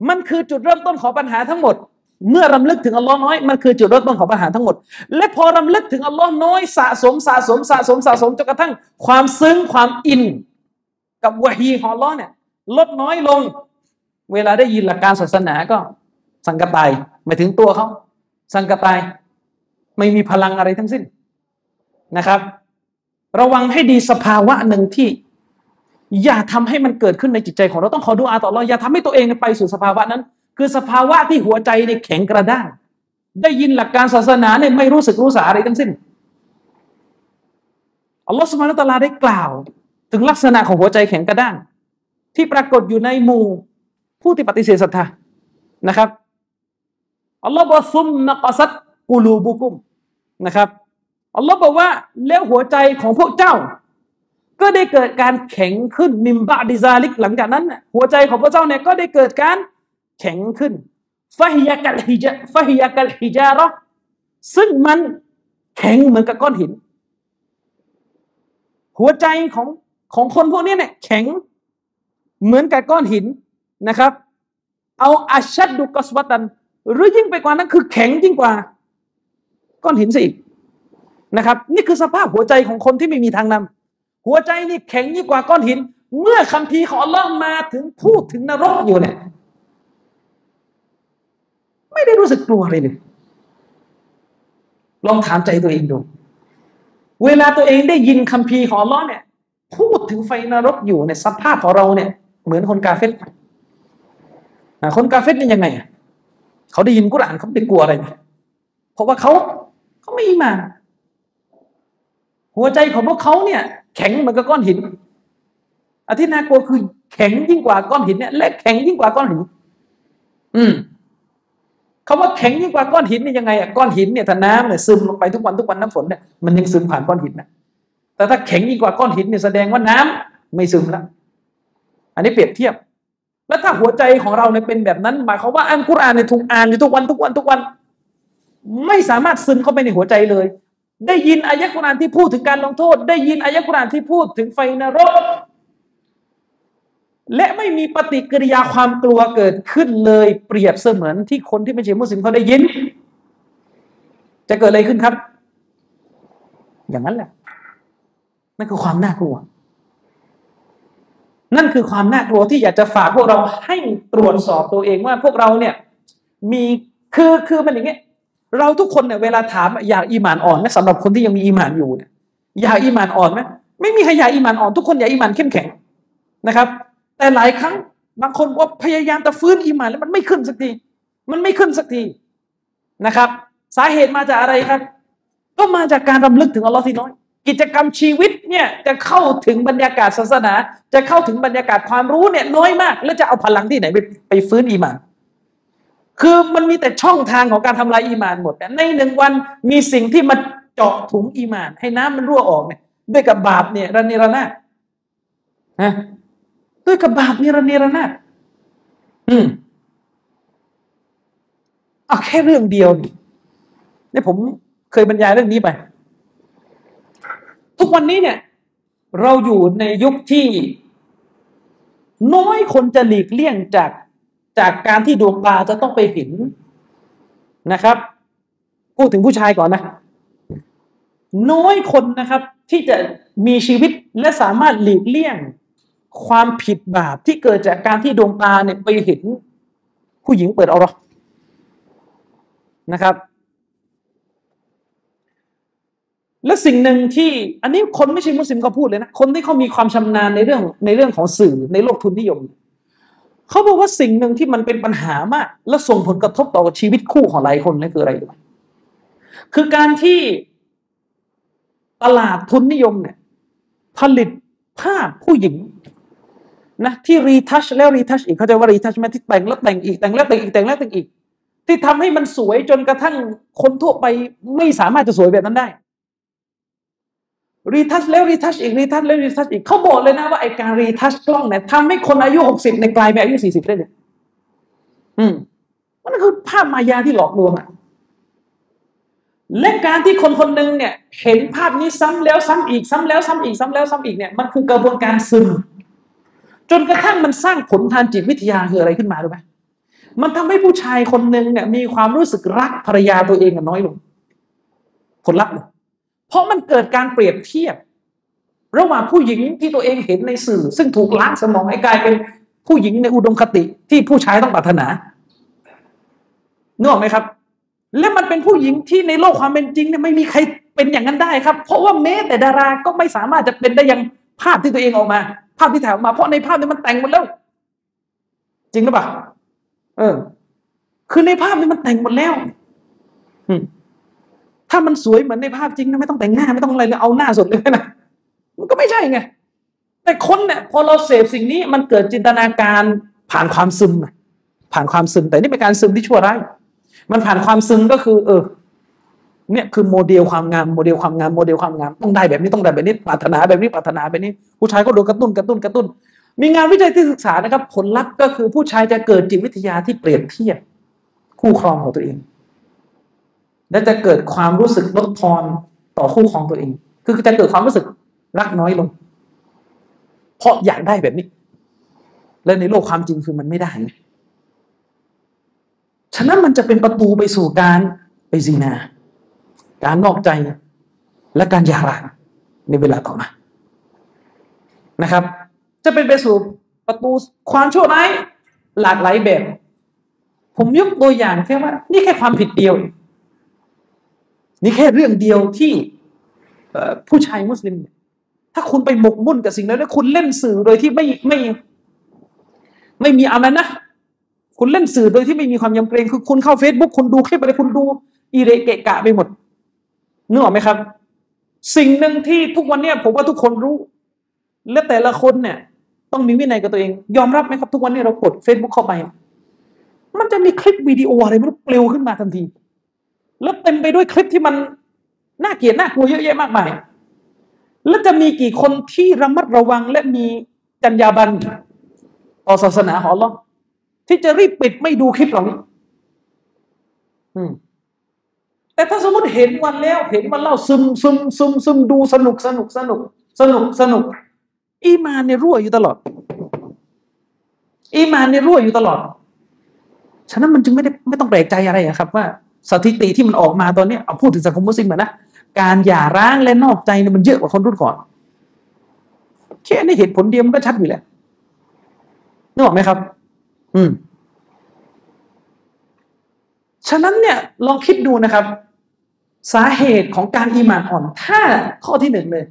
มันคือจุดเริ่มต้นของปัญหาทั้งหมด เมื่อรำลึกถึงอัลลอฮ์น้อยมันคือจุดเริ่มต้นของปัญหาทั้งหมด และพอรำลึกถึงอัลลอฮ์น้อยสะสมสะสมสะสมสะสมจนกระทั่ง ความซึ้งความอิน กับวะฮีของอัลลอฮ์เนี่ยลดน้อยลง เวลาได้ยินหลักการศาสนาก็สังกตายหมายถึงตัวเขาสังกตายไม่มีพลังอะไรทั้งสิ้นนะครับ ระวังให้ดีสภาวะหนึ่งที่ อย่าทำให้มันเกิดขึ้นในจิตใจของเราต้องขอดูอาต่อเราอย่าทำให้ตัวเองไปสู่สภาวะนั้น คือสภาวะที่หัวใจเนี่ยแข็งกระด้างได้ยินหลักการศาสนาเนี่ยไม่รู้สึกรู้สาอะไรทั้งสิ้นอัลลอฮฺสุบฮานตะลาได้กล่าว ถึงลักษณะของหัวใจแข็งกระด้าง ที่ปรากฏอยู่ในหมู่ ผู้ที่ปฏิเสธศรัทธานะครับอัลลอฮฺบอกซุมนักซัดกูลูบุกุมนะครับอัลลอฮฺบอกว่าแล้วหัวใจของพวกเจ้า ก็ได้เกิดการแข็งขึ้นมิมบะดิซาลิก หลังจากนั้น หัวใจของพวกเจ้าเนี่ยก็ได้เกิดการแข็งขึ้นฟาฮิยากัลฮิจาฟาฮิยากัลฮิจาระซึ่งมันแข็งเหมือนกับก้อนหิน หัวใจของของคนพวกนี้เนี่ยแข็งเหมือนกับก้อนหิน นะครับ เอาอาชัดดูกสวัตัน หรือยิ่งไปกว่านั้นคือแข็งยิ่งกว่า ก้อนหินสิอีกนะครับ นี่คือสภาพหัวใจของคนที่ไม่มีทางนำหัวใจนี่แข็งยิ่งกว่าก้อนหิน เมื่อคำพีของอัลลอฮ์มาถึงพูดถึงนรกอยู่เนี่ยไม่ได้รู้สึกกลัวอะไรเลยลองถามใจตัวเองดู เวลาตัวเองได้ยินคัมภีร์ของล้อเนี่ย พูดถึงไฟนรกอยู่ในสภาพของเราเนี่ย เหมือนคนกาเฟต คนกาเฟตนี่ยังไงเขาได้ยินกุรานเขาไม่กลัวอะไรเพราะว่าเขาเขาไม่มา หัวใจของพวกเขาเนี่ย แข็งเหมือนกับก้อนหินอาที่น่ากลัวคือแข็งยิ่งกว่าก้อนหินเนี่ยและแข็งยิ่งกว่าก้อนหิน อืมคาว่าแข็งยิ่งกว่าก้อนหินนี่ยังไงอะก้อนหินเนี่ยถ้าน้ำเนี่ยซึมลงไปทุกวันทุกวันน้ำฝนเนี่ยมันยังซึมผ่านก้อนหินนะแต่ถ้าแข็งยิ่งกว่าก้อนหินเนี่ยแสดงว่าน้ำไม่ซึมแล้วอันนี้เปรียบเทียบ แล้วถ้าหัวใจของเราเนี่ยเป็นแบบนั้น หมายความว่าอันกุรอานเนี่ยถูกอ่านอยู่ทุกวันทุกวันทุกวัน ไม่สามารถซึมเข้าไปในหัวใจเลย ได้ยินอายะกุรอานที่พูดถึงการลงโทษ ได้ยินอายะกุรอานที่พูดถึงไฟนรก และไม่มีปฏิกิริยาความกลัวเกิดขึ้นเลย เปรียบเสมือนที่คนที่ไม่ใช่มุสลิมเขาได้ยิน จะเกิดอะไรขึ้นครับ อย่างนั้นแหละนั่นคือความน่ากลัว นั่นคือความน่ากลัวที่อยากจะฝากพวกเราให้ตรวจสอบตัวเองว่าพวกเราเนี่ยมีคือคือมันอย่างเงี้ยเราทุกคนเนี่ยเวลาถามอยากอีหมานอ่อนไหมสำหรับคนที่ยังมีอีหมานอยู่เนี่ยอยากอีหมานอ่อนไหมไม่มีใครอยากอีหมานอ่อนทุกคนอยากอีหมานเข้มแข็งนะครับ แต่หลายครั้งบางคนว่าพยายามจะฟื้นอีมานแล้วมันไม่ขึ้นสักทีมันไม่ขึ้นสักทีนะครับ สาเหตุมาจากอะไรครับ ก็มาจากการรำลึกถึงอัลลอฮ์ที่น้อย กิจกรรมชีวิตเนี่ยจะเข้าถึงบรรยากาศศาสนา จะเข้าถึงบรรยากาศความรู้เนี่ยน้อยมาก แล้วจะเอาพลังที่ไหนไปไปฟื้นอีมาน คือมันมีแต่ช่องทางของการทำลายอีมานหมดในหนึ่งวันมีสิ่งที่มาเจาะถุงอีมาน ให้น้ำมันรั่วออกเนี่ยด้วยกับบาปเนี่ยระเนระนาดนะด้วยกับบาปนิรเนระนาถอืมเอาแค่เรื่องเดียวนี่นี่ผมเคยบรรยายเรื่องนี้ไป ทุกวันนี้เนี่ย เราอยู่ในยุคที่ น้อยคนจะหลีกเลี่ยงจากจากการที่ดวงตาจะต้องไปเห็นนะครับ พูดถึงผู้ชายก่อนนะ น้อยคนนะครับ ที่จะมีชีวิตและสามารถหลีกเลี่ยง ความผิดบาปที่เกิดจากการที่ดวงตาเนี่ยไปเห็น ผู้หญิงเปิดเอาหรอนะครับ และสิ่งหนึ่งที่อันนี้คนไม่ใช่มุสลิมก็พูดเลยนะ คนที่เขามีความชำนาญในเรื่องในเรื่องของสื่อในโลกทุนนิยม เขาบอกว่าสิ่งหนึ่งที่มันเป็นปัญหามาก และส่งผลกระทบต่อชีวิตคู่ของหลายคนนี่นคืออะไรรู้ไหมคือการที่ตลาดทุนนิยมเนี่ยผลิตภาพผู้หญิงนะที่รีทัชแล้วรีทัชอีกเขาจะว่ารีทัชไหมที่แต่งแล้วแต่งอีกแต่งแล้วแต่งอีกแต่งแล้วแต่งอีก ที่ทำให้มันสวยจนกระทั่งคนทั่วไปไม่สามารถจะสวยแบบนั้นได้ รีทัชแล้วรีทัชอีกรีทัชแล้วรีทัชอีกเขาบอกเลยนะว่าไอการรีทัชกล้องเนี่ยทำให้คนอายุหกสิบในกลายเป็นอายุสี่สิบได้เลยอืมมันคือภาพมายาที่หลอกลวงอะและการที่คนคนหนึ่งเนี่ย เห็นภาพนี้ซ้ำแล้วซ้ำอีกซ้ำแล้วซ้ำอีกซ้ำแล้วซ้ำอีกเนี่ยมันคือกระบวนการซึม จนกระทั่งมันสร้างผลทางจิตวิทยาคืออะไรขึ้นมารู้ไหมมันทำให้ผู้ชายคนหนึ่งเนี่ยมีความรู้สึกรักภรรยาตัวเองน้อยลง ผลลัพธ์เลย เพราะมันเกิดการเปรียบเทียบ ระหว่างผู้หญิงที่ตัวเองเห็นในสื่อ ซึ่งถูกล้างสมองให้กลายเป็นผู้หญิงในอุดมคติที่ผู้ชายต้องปรารถนานึกออกไหมครับ และมันเป็นผู้หญิงที่ในโลกความเป็นจริงเนี่ยไม่มีใครเป็นอย่างนั้นได้ครับ เพราะว่าแม้แต่ดาราก็ไม่สามารถจะเป็นได้อย่างภาพที่ตัวเองออกมา ภาพที่ถ่ายออกมาเพราะในภาพนี้มันแต่งหมดแล้ว จริงหรือเปล่าเออ คือในภาพนี้มันแต่งหมดแล้ว ถ้ามันสวยเหมือนในภาพจริงนะไม่ต้องแต่งหน้าไม่ต้องอะไรเลยเอาหน้าสดเลยนะมันก็ไม่ใช่ไงแต่คนเนี่ยพอเราเสพสิ่งนี้มันเกิดจินตนาการผ่านความซึมผ่านความซึม แต่นี่เป็นการซึมที่ชั่วร้ายมันผ่านความซึมก็คือ เออ เนี่ยคือโมเดลความงามโมเดลความงามโมเดลความงามต้องได้แบบนี้ต้องได้แบบนี้ปรารถนาแบบนี้ปรารถนาแบบนี้ ผู้ชายก็โดนกระตุ้นกระตุ้นกระตุ้น มีงานวิจัยที่ศึกษานะครับ ผลลัพธ์ก็คือผู้ชายจะเกิดจิตวิทยาที่เปรียบเทียบคู่ครองของตัวเอง และจะเกิดความรู้สึกลดทอนต่อคู่ครองตัวเอง คือจะเกิดความรู้สึกรักน้อยลง เพราะอยากได้แบบนี้ และในโลกความจริงคือมันไม่ได้ ฉะนั้นมันจะเป็นประตูไปสู่การไปซีนา การนอกใจและการหย่าร้างในเวลาต่อมา นะครับ จะเป็นไปสู่ประตูความชั่วร้ายหลากหลายแบบ ผมยกตัวอย่างแค่ว่า นี่แค่ความผิดเดียว นี่แค่เรื่องเดียวที่ผู้ชายมุสลิม ถ้าคุณไปหมกมุ่นกับสิ่งนั้นแล้วคุณเล่นสื่อโดยที่ไม่ไม่ไม่มีอะไรนะ คุณเล่นสื่อโดยที่ไม่มีความยำเกรงคือคุณเข้าเฟซบุ๊กคุณดูคลิปอะไรคุณดู อีเรเกะกะไปหมดนึกออกไหมครับ สิ่งหนึ่งที่ทุกวันนี้ผมว่าทุกคนรู้ และแต่ละคนเนี่ย ต้องมีวินัยกับตัวเอง ยอมรับไหมครับ ทุกวันนี้เรากด Facebook เข้าไป มันจะมีคลิปวิดีโออะไรไม่รู้ปลิวขึ้นมาทันที แล้วเต็มไปด้วยคลิปที่มันน่าเกลียดน่ากลัวเยอะแยะมากมาย แล้วจะมีกี่คนที่ระมัดระวังและมีจรรยาบรรณต่อศาสนาของเราที่จะรีบปิดไม่ดูคลิปเหล่านี้อืมแต่ถ้าสมมติเห็นวันแล้ว เห็นมันเล่าซึมซึมซึมซึมดูสนุกสนุกสนุก สนุกสนุก อีมานเนี่ยรั่วอยู่ตลอด อีมานเนี่ยรั่วอยู่ตลอด ฉะนั้นมันจึงไม่ได้ไม่ต้องแปลกใจอะไรครับว่า สถิติที่มันออกมาตอนนี้เอาพูดถึงสังคมมุสลิมนะการหย่าร้างและนอกใจเนี่ยมันเยอะกว่าคนรุ่นก่อนแค่นี้เหตุผลเดียวมันก็ชัดอยู่แล้วนึกออกไหมครับ อืม ฉะนั้นเนี่ยลองคิดดูนะครับ สาเหตุของการอีมานอ่อน ถ้าข้อที่หนึ่งเลย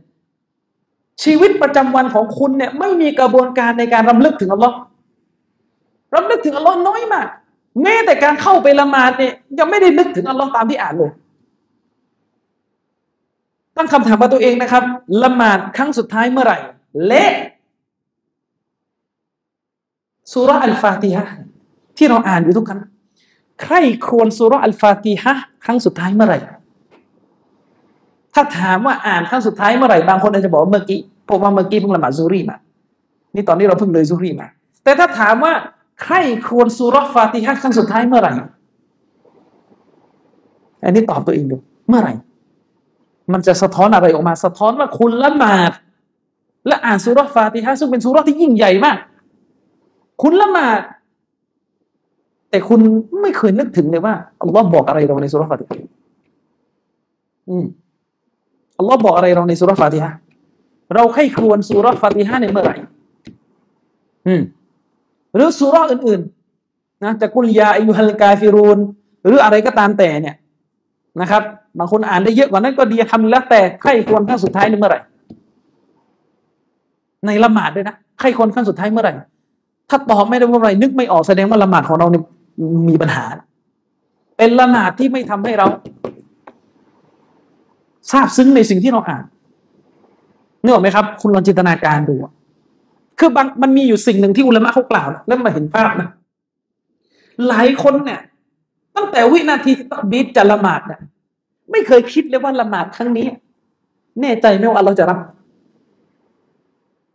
ชีวิตประจำวันของคุณเนี่ย ไม่มีกระบวนการในการรำลึกถึงอัลลอฮ์รำลึกถึงอัลลอฮ์น้อยมาก แม้แต่การเข้าไปละหมาดเนี่ยยังไม่ได้นึกถึงอัลลอฮ์ตามที่อ่านเลยตั้งคำถามกับตัวเองนะครับ ละหมาดครั้งสุดท้ายเมื่อไหร่ และสุรอัลฟาติฮะที่เราอ่านอยู่ทุกครั้งใครควรสุรอัลฟาติฮะครั้งสุดท้ายเมื่อไหร่ ถ้าถามว่าอ่านครั้งสุดท้ายเมื่อไหร่บางคนอาจจะบอกเมื่อกี้ผมว่าเมื่อกี้เพิ่งละหมาดซูรีมานี่ตอนนี้เราเพิ่งเลยซูรีมา แต่ถ้าถามว่า ใครควรสุรฟาติฮะครั้งสุดท้ายเมื่อไหร่ อันนี้ตอบตัวเองดูเมื่อไหร่ มันจะสะท้อนอะไรออกมา สะท้อนว่าคุณละหมาดและอ่านสุรฟาติฮะซึ่งเป็นสุรที่ยิ่งใหญ่มาก คุณละหมาดแต่คุณไม่เคยนึกถึงเลยว่าอัลลอฮ์บอกอะไรเราในสุรฟาติฮะอืมอัลลอฮ์บอกอะไรเราในสุรฟาติฮะเราให้ควรสุรฟาติฮะในเมื่อไหร่ อืม หรือสุราอื่นๆนะจะกุลยาอายุฮัลกาฟิรูน หรืออะไรก็ตามแต่เนี่ยนะครับ บางคนอ่านได้เยอะกว่านั้นก็ดีทำแล้วแต่ใครควรขั้นสุดท้ายเมื่อไหร่ ในละหมาดด้วยนะใครควรขั้นสุดท้ายเมื่อไหร่ ถ้าตอบไม่ได้เมื่อไหร่นึกไม่ออกแสดงว่าละหมาดของเราเนี่ยมีปัญหา เป็นละหมาดที่ไม่ทำให้เราทราบซึ้งในสิ่งที่เราอ่านนึกออกไหมครับ คุณลองจินตนาการดู คือบางมันมีอยู่สิ่งหนึ่งที่อุลามะเขากล่าวแล้วมาเห็นภาพนะ หลายคนเนี่ย ตั้งแต่วินาทีที่ตักบีดจะละหมาดเนี่ยไม่เคยคิดเลยว่าละหมาดครั้งนี้ แน่ใจไหมว่าเราจะรับ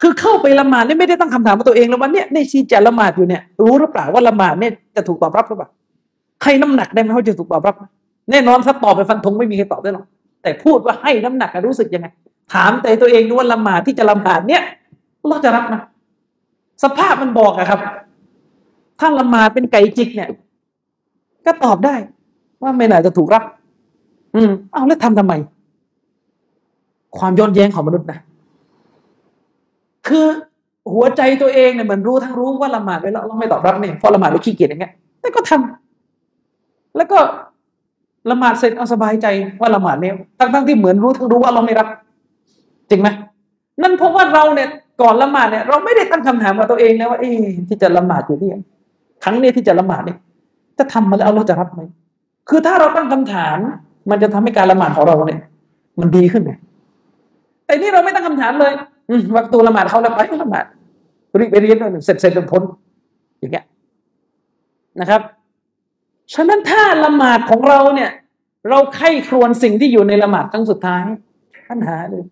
คือเข้าไปละหมาดนี่ไม่ได้ตั้งคำถามกับตัวเองแล้วว่าเนี่ยในชีจะละหมาดอยู่เนี่ย รู้หรือเปล่าว่าละหมาดเนี่ยจะถูกตอบรับหรือเปล่าให้น้ำหนักได้ไหมว่าจะถูกตอบรับแน่นอนถ้าตอบไปฟันธงไม่มีใครตอบได้หรอกแต่พูดว่าให้น้ำหนักรู้สึกยังไง ถามแต่ตัวเองดูว่าละหมาดที่จะละหมาดเนี่ยเราจะรับนะ สภาพมันบอกอะครับ ถ้าละหมาดเป็นไก่จิกเนี่ย ก็ตอบได้ ว่าไม่น่าจะถูกรับ อืมเอาแล้วทำทำไม ความย้อนแย้งของมนุษย์นะ คือหัวใจตัวเองเนี่ยเหมือนรู้ทั้งรู้ว่าละหมาดไปแล้วเราไม่ตอบรับเนี่ยเพราะละหมาดไม่ขี้เกียจอย่างเงี้ยแต่ก็ทำแล้วก็ละหมาดเสร็จเอาสบายใจว่าละหมาดเนี่ยทั้งๆที่เหมือนรู้ทั้งรู้ว่าเราไม่รับ จริงไหมนั่นเพราะว่าเราเนี่ย ก่อนละหมาดเนี่ยเราไม่ได้ตั้งคำถามกับตัวเองนะว่าเอ๊ที่จะละหมาดอยู่เนี่ยครั้งนี้ที่จะละหมาดเนี่ยจะทำมาแล้วเราจะรับไหมคือถ้าเราตั้งคำถาม มันจะทำให้การละหมาดของเราเนี่ย มันดีขึ้นไงแต่นี่เราไม่ตั้งคำถามเลยวักตูละหมาดเขาแล้วไปละหมาดรีบไปเรียนด้วยเสร็จเสร็จพ้นอย่างเงี้ยนะครับ ฉะนั้นถ้าละหมาดของเราเนี่ย เราไข้ครวนสิ่งที่อยู่ในละหมาดครั้งสุดท้าย ปัญหาเลย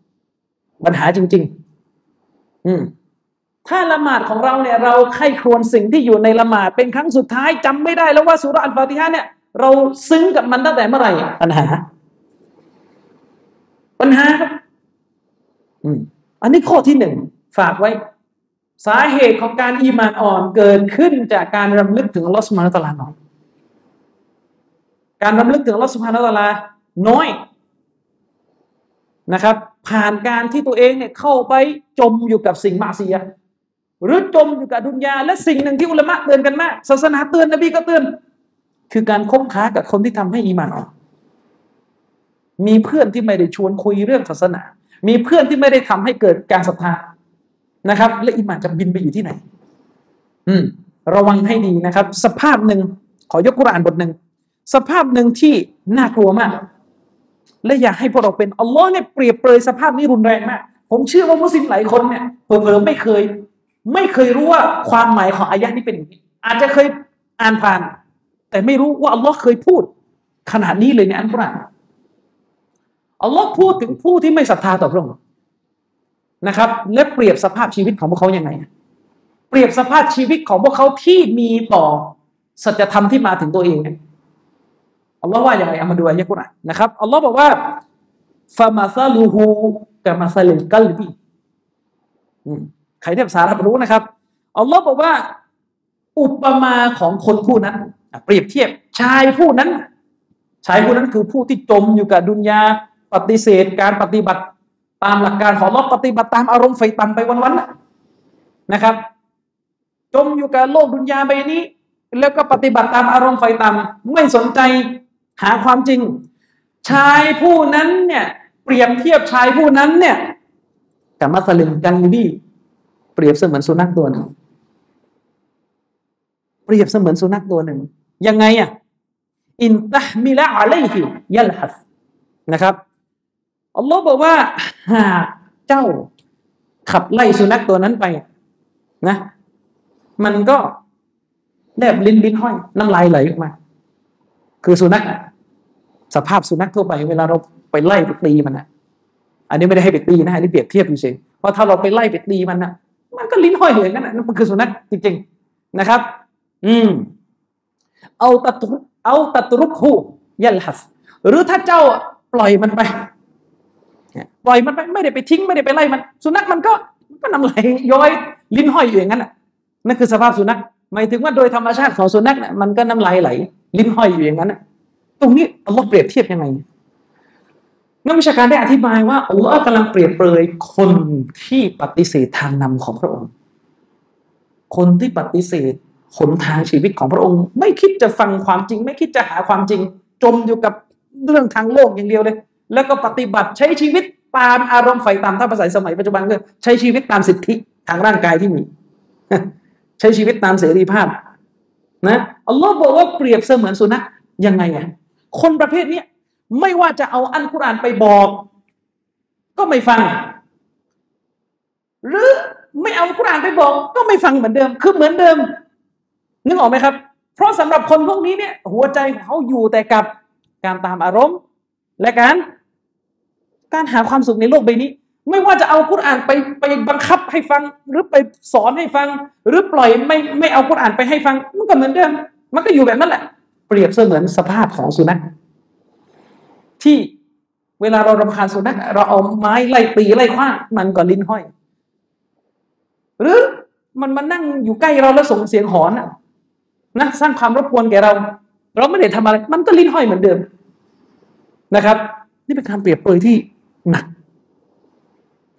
ปัญหาจริง ๆ ถ้าละหมาดของเราเนี่ย เราไข้ครวนสิ่งที่อยู่ในละหมาดเป็นครั้งสุดท้ายจำไม่ได้แล้วว่าสุรอัลฟาติฮะเนี่ย เราซึ้งกับมันตั้งแต่เมื่อไหร่ปัญหา ปัญหาครับอืมอันนี้ข้อที่หนึ่งฝากไว้ สาเหตุของการอีมานอ่อนเกิดขึ้นจากการรำลึกถึงลอสมาตลาน้อย การรำลึกถึงลอสมาตลาน้อย นะครับ ผ่านการที่ตัวเองเนี่ยเข้าไปจมอยู่กับสิ่งมาเสีย หรือจมอยู่กับดุนยา และสิ่งหนึ่งที่อุลามะเตือนกันมากศาสนาเตือนนบีก็เตือน คือการคบค้ากับคนที่ทำให้อีมานออกมีเพื่อนที่ไม่ได้ชวนคุยเรื่องศาสนา มีเพื่อนที่ไม่ได้ทำให้เกิดการศรัทธานะครับ และอีมานจะบินไปอยู่ที่ไหน อืม ระวังให้ดีนะครับ สภาพหนึ่งขอยกกุรอานบทหนึ่งสภาพหนึ่งที่น่ากลัวมาก และอยากให้พวกเราเป็นอัลลอฮ์เนี่ยเปรียบเปรยสภาพนี้รุนแรงมากผมเชื่อว่ามุสลิมหลายคนเนี่ยเผลอๆไม่เคย ไม่เคยรู้ว่าความหมายของอายะนี้เป็นอย่างนี้ อาจจะเคยอ่านผ่าน แต่ไม่รู้ว่าอัลลอฮ์เคยพูด ขนาดนี้เลยในอันกุรอานอัลลอฮ์พูดถึงผู้ที่ไม่ศรัทธาต่อพระองค์นะครับ และเปรียบสภาพชีวิตของพวกเขายังไง เปรียบสภาพชีวิตของพวกเขาที่มีต่อสัจธรรมที่มาถึงตัวเอง อัลลอฮ์ว่าอย่างไรเอามาดูอายะกุรอานนะครับอัลลอฮ์บอกว่าฟามาซาลูฮูกามาซาลิกัลบีใครที่ภาษารับรู้นะครับอัลลอฮ์บอกว่า อุปมาของคนผู้นั้นเปรียบเทียบชายผู้นั้น ชายผู้นั้นคือผู้ที่จมอยู่กับดุนยาปฏิเสธการปฏิบัติตามหลักการของลอปฏิบัติตามอารมณ์ไฟต่ำไปวันๆนะครับ จมอยู่กับโลกดุนยาใบนี้ แล้วก็ปฏิบัติตามอารมณ์ไฟต่ำไม่สนใจ หาความจริง ชายผู้นั้นเนี่ย เปรียบเทียบชายผู้นั้นเนี่ยกับมัสลิมกันบีเปรียบเสมือนสุนัขตัวหนึ่งเปรียบเสมือนสุนัขตัวหนึ่งยังไงอะอินตะมิละอะลัยฮิยัลฮัสนะครับอัลลอฮ์บอกว่าหากเจ้าขับไล่สุนัขตัวนั้นไปนะ มันก็แลบลิ้นลิ้นห้อยน้ำลายไหลออกมา คือสุนัขสภาพสุนัขทั่วไปเวลาเราไปไล่ไปตีมันนะอันนี้ไม่ได้ให้ไปตีนะอันนี้เปรียบเทียบเฉยเพราะถ้าเราไปไล่ไปตีมันนะมันก็ลิ้นห้อยเหยกันนะมันคือสุนัขจริง ๆนะครับ อืม เอาตัดเอาตัดรุกหูยัลฮัสหรือถ้าเจ้าปล่อยมันไปปล่อยมันไปไม่ได้ไปทิ้งไม่ได้ไปไล่มัน สุนัขมันก็มันก็นำไหลย้อย ลิ้นห้อยอยู่อย่างนั้นอะนั่นคือสภาพสุนัขหมายถึงว่าโดยธรรมชาติของสุนัขเนี่ยมันก็น้ำลายไหล ลิ้นห้อยอยู่อย่างนั้นตรงนี้อัลลอฮ์เปรียบเทียบยังไงนักวิชาการได้อธิบายว่าอัลลอฮ์กำลังเปรียบเปรยคนที่ปฏิเสธทางนำของพระองค์ คนที่ปฏิเสธหนทางชีวิตของพระองค์ ไม่คิดจะฟังความจริง ไม่คิดจะหาความจริง จมอยู่กับเรื่องทางโลกอย่างเดียวเลย แล้วก็ปฏิบัติใช้ชีวิตตามอารมณ์ไฟตามถ้าภาษาสมัยปัจจุบันก็ใช้ชีวิตตามสิทธิทางร่างกายที่มี ใช้ชีวิตตามเสรีภาพ นะอัลลอฮ์บอกว่าเปรียบเสมือนสุนัขยังไงอะคนประเภทนี้ไม่ว่าจะเอาอันกุรานไปบอก ก็ไม่ฟัง หรือไม่เอากุรานไปบอก ก็ไม่ฟังเหมือนเดิม คือเหมือนเดิม นึกออกไหมครับ เพราะสำหรับคนพวกนี้เนี่ย หัวใจของเขาอยู่แต่กับการตามอารมณ์ และการ การหาความสุขในโลกใบนี้ ไม่ว่าจะเอากุรอานไปไปบังคับให้ฟัง หรือไปสอนให้ฟัง หรือปล่อยไม่ไม่เอากุรอานไปให้ฟัง มันก็เหมือนเดิม มันก็อยู่แบบนั้นแหละ เปรียบเสมือนสภาพของสุนัขที่เวลาเรารำคาญสุนัขเราเอาไม้ไล่ตีไล่คว้างมันก็ลิ้นห้อย หรือมันมานั่งอยู่ใกล้เราแล้วส่งเสียงหอนนะสร้างความรบกวนแก่เรา เราไม่ได้ทำอะไร มันก็ลิ้นห้อยเหมือนเดิมนะครับ นี่เป็นการเปรียบเปรยที่หนัก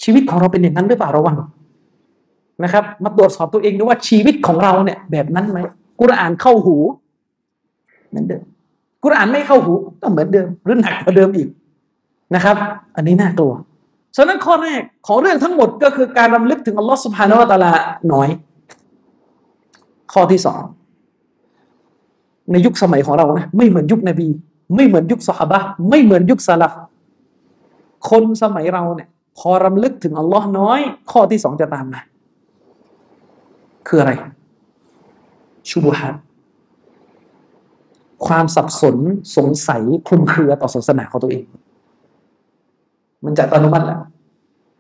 ชีวิตของเราเป็นอย่างนั้นหรือเปล่าระวังนะครับ มาตรวจสอบตัวเองดูว่าชีวิตของเราเนี่ย แบบนั้นไหมกุรอานเข้าหูเหมือนเดิมกุรอานไม่เข้าหูก็เหมือนเดิมหรือหนักกว่าเดิมอีกนะครับ อันนี้น่ากลัวฉะนั้นข้อแรกของเรื่องทั้งหมดก็คือการรำลึกถึงอัลลอฮฺสุบฮานาวะตาลาน้อย ข้อที่สองในยุคสมัยของเรานะไม่เหมือนยุคนบี ไม่เหมือนยุคสฮาบะไม่เหมือนยุคซาลฟคนสมัยเราเนี่ย พอรำลึกถึงอัลลอฮ์น้อย ข้อที่สองจะตามมาคืออะไรชูบุฮัดความสับสนสงสัยคลุมเครือต่อศาสนาของตัวเอง มันจะอัตโนมัติแหละ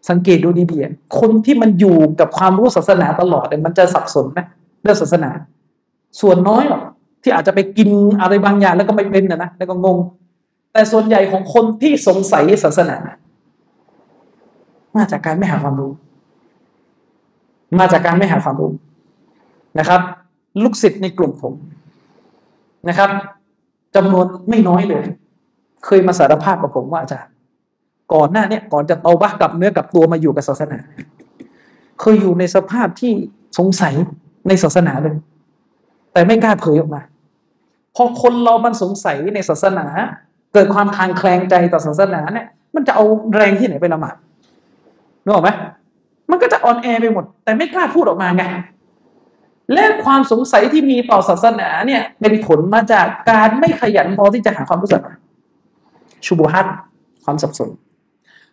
สังเกตดูดีๆคนที่มันอยู่กับความรู้ศาสนาตลอดเนี่ยมันจะสับสนนะเรื่องศาสนา ส่วนน้อยหรอกที่อาจจะไปกินอะไรบางอย่างแล้วก็ไม่เป็นนะนะแล้วก็งง แต่ส่วนใหญ่ของคนที่สงสัยศาสนา มาจากการไม่หาความรู้ มาจากการไม่หาความรู้นะครับ ลูกศิษย์ในกลุ่มผมนะครับจำนวนไม่น้อยเลย เคยมาสารภาพกับผมว่าอาจารย์ก่อนหน้าเนี้ก่อนจะเอาบ้ากลับเนื้อกลับตัวมาอยู่กับศาสนา เคยอยู่ในสภาพที่สงสัยในศาสนาเลย แต่ไม่กล้าเผยออกมา พอคนเรามันสงสัยในศาสนา เกิดความทางแคลงใจต่อศาสนาเนี่ย มันจะเอาแรงที่ไหนไปละหมาด นึกออกไหมมันก็จะอ่อนแอไปหมด แต่ไม่กล้าพูดออกมาไงและความสงสัยที่มีต่อศาสนาเนี่ยเป็นผลมาจากการไม่ขยันพอที่จะหาความรู้สึกชูบูฮัตความสับสน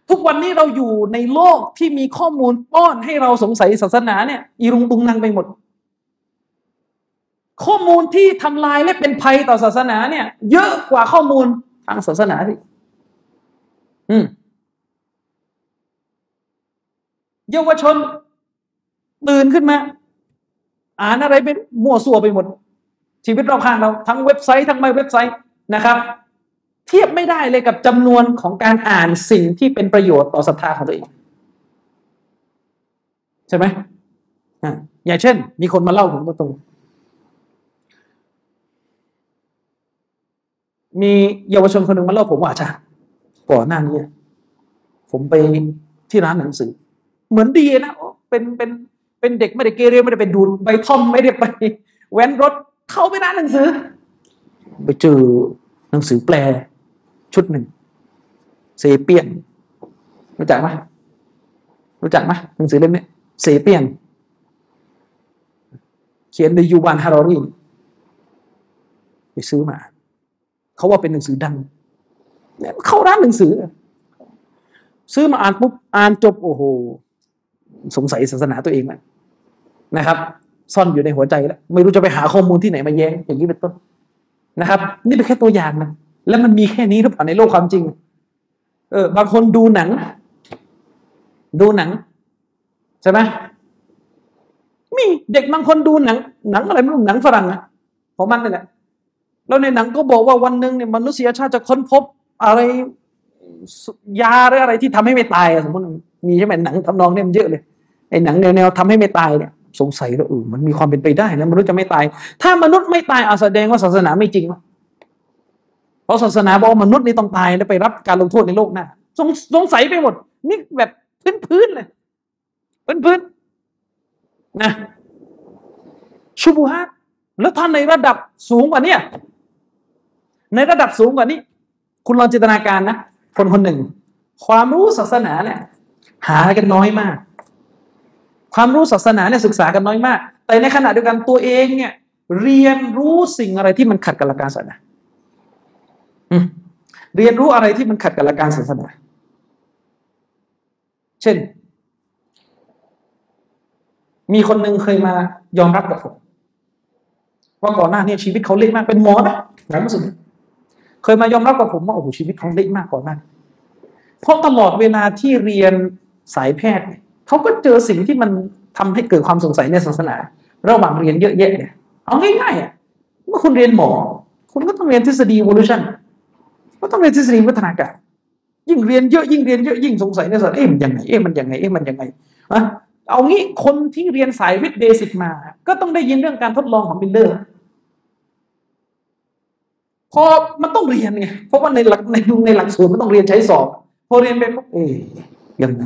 ทุกวันนี้เราอยู่ในโลกที่มีข้อมูลป้อนให้เราสงสัยศาสนาเนี่ยอีรุงตุงนังไปหมด ข้อมูลที่ทำลายและเป็นภัยต่อศาสนาเนี่ย เยอะกว่าข้อมูลทางศาสนาสิอืม เยาวชน ตื่นขึ้นมา อ่านอะไรเป็นมั่วซั่วไปหมด ชีวิตรอบข้างเรา ทั้งเว็บไซต์ทั้งไม่เว็บไซต์นะครับ เทียบไม่ได้เลยกับจำนวนของการอ่านสิ่งที่เป็นประโยชน์ต่อศรัทธาของตัวเองใช่ไหมอ่าอย่างเช่น มีคนมาเล่าผมตรงมีเยาวชนคนหนึ่งมาเล่าผมว่าอาจารย์ก่อนหน้านี้ ผมไปที่ร้านหนังสือ เหมือนดีนะเป็นเป็นเป็นเด็กไม่ได้เกเรไม่ได้ไปดูใบท่อมไม่ได้ไป แว้นรถเข้าไปร้านหนังสือ ไปเจอหนังสือแปล ชุดหนึ่งเซเปียน รู้จักไหมรู้จักไหมหนังสือเล่มนี้เซเปียน เขียนโดยยูวานฮารอรีไปซื้อมา เขาว่าเป็นหนังสือดังเข้าร้านหนังสือ ซื้อมาอ่านปุ๊บอ่านจบโอ้โห สงสัยศาสนาตัวเองแหละนะครับ ซ่อนอยู่ในหัวใจแล้วไม่รู้จะไปหาข้อมูลที่ไหนมาแย้งอย่างนี้เป็นต้นนะครับ นี่เป็นแค่ตัวอย่างนะแล้วมันมีแค่นี้หรือเปล่าในโลกความจริง เออ บางคนดูหนัง ดูหนังใช่ไหมมีเด็กบางคนดูหนัง หนังอะไรไม่รู้หนังฝรั่งนะของมันนี่แหละแล้วในหนังก็บอกว่าวันหนึ่งเนี่ยมนุษยชาติจะค้นพบอะไรยาหรืออะไรที่ทำให้ไม่ตายสมมติมีใช่ไหมหนังทำนองเนี่ยมันเยอะเลย ไอ้หนังแนวๆทำให้ไม่ตายเนี่ยสงสัยแล้วเออมันมีความเป็นไปได้นะมนุษย์จะไม่ตาย ถ้ามนุษย์ไม่ตายอาแสดงว่าศาสนาไม่จริงเพราะศาสนาบอกมนุษย์นี่ต้องตายแล้วไปรับการลงโทษในโลกหน้าสงสงสัยไปหมด นี่แบบพื้นพื้นเลยพื้นพื้นนะชูบูฮัตแล้วท่านในระดับสูงกว่านี้ในระดับสูงกว่านี้ คุณลองจินตนาการนะคนคนหนึ่ง ความรู้ศาสนาเนี่ยหากันน้อยมาก ความรู้ศาสนาเนี่ยศึกษากันน้อยมาก แต่ในขณะเดียวกันตัวเองเนี่ย เรียนรู้สิ่งอะไรที่มันขัดกับหลักการศาสนาเรียนรู้อะไรที่มันขัดกับหลักการศาสนา เช่น มีคนหนึ่งเคยมายอมรับกับผมว่าก่อนหน้านี้ชีวิตเขาเละมากเป็นหมอนะหมอมุสลิมเคยมายอมรับกับผมว่าโอ้โหชีวิตเขาเละมากก่อนหน้าเพราะตลอดเวลาที่เรียนสายแพทย์เขาก็เจอสิ่งที่มันทำให้เกิดความสงสัยในศาสนา ระหว่างเรียนเยอะแยะเนี่ยเอาง่ายๆอะเมื่อคุณเรียนหมอ คุณก็ต้องเรียนทฤษฎี evolution ก็ต้องเรียนทฤษฎีวัฒนาการยิ่งเรียนเยอะยิ่งเรียนเยอะยิ่งสงสัยในศาสนาเอ๊ะมันยังไงเอ๊ะมันยังไงเอ๊ะมันยังไงอะเอางี้คนที่เรียนสายวิทย์ basic มา ก็ต้องได้ยินเรื่องการทดลองของมิลเลอร์พอมันต้องเรียนไงเพราะว่าในหลักในในหลักสูตรมันต้องเรียนใช้สอบ พอเรียนไปปุ๊บเอ๊ยยังไง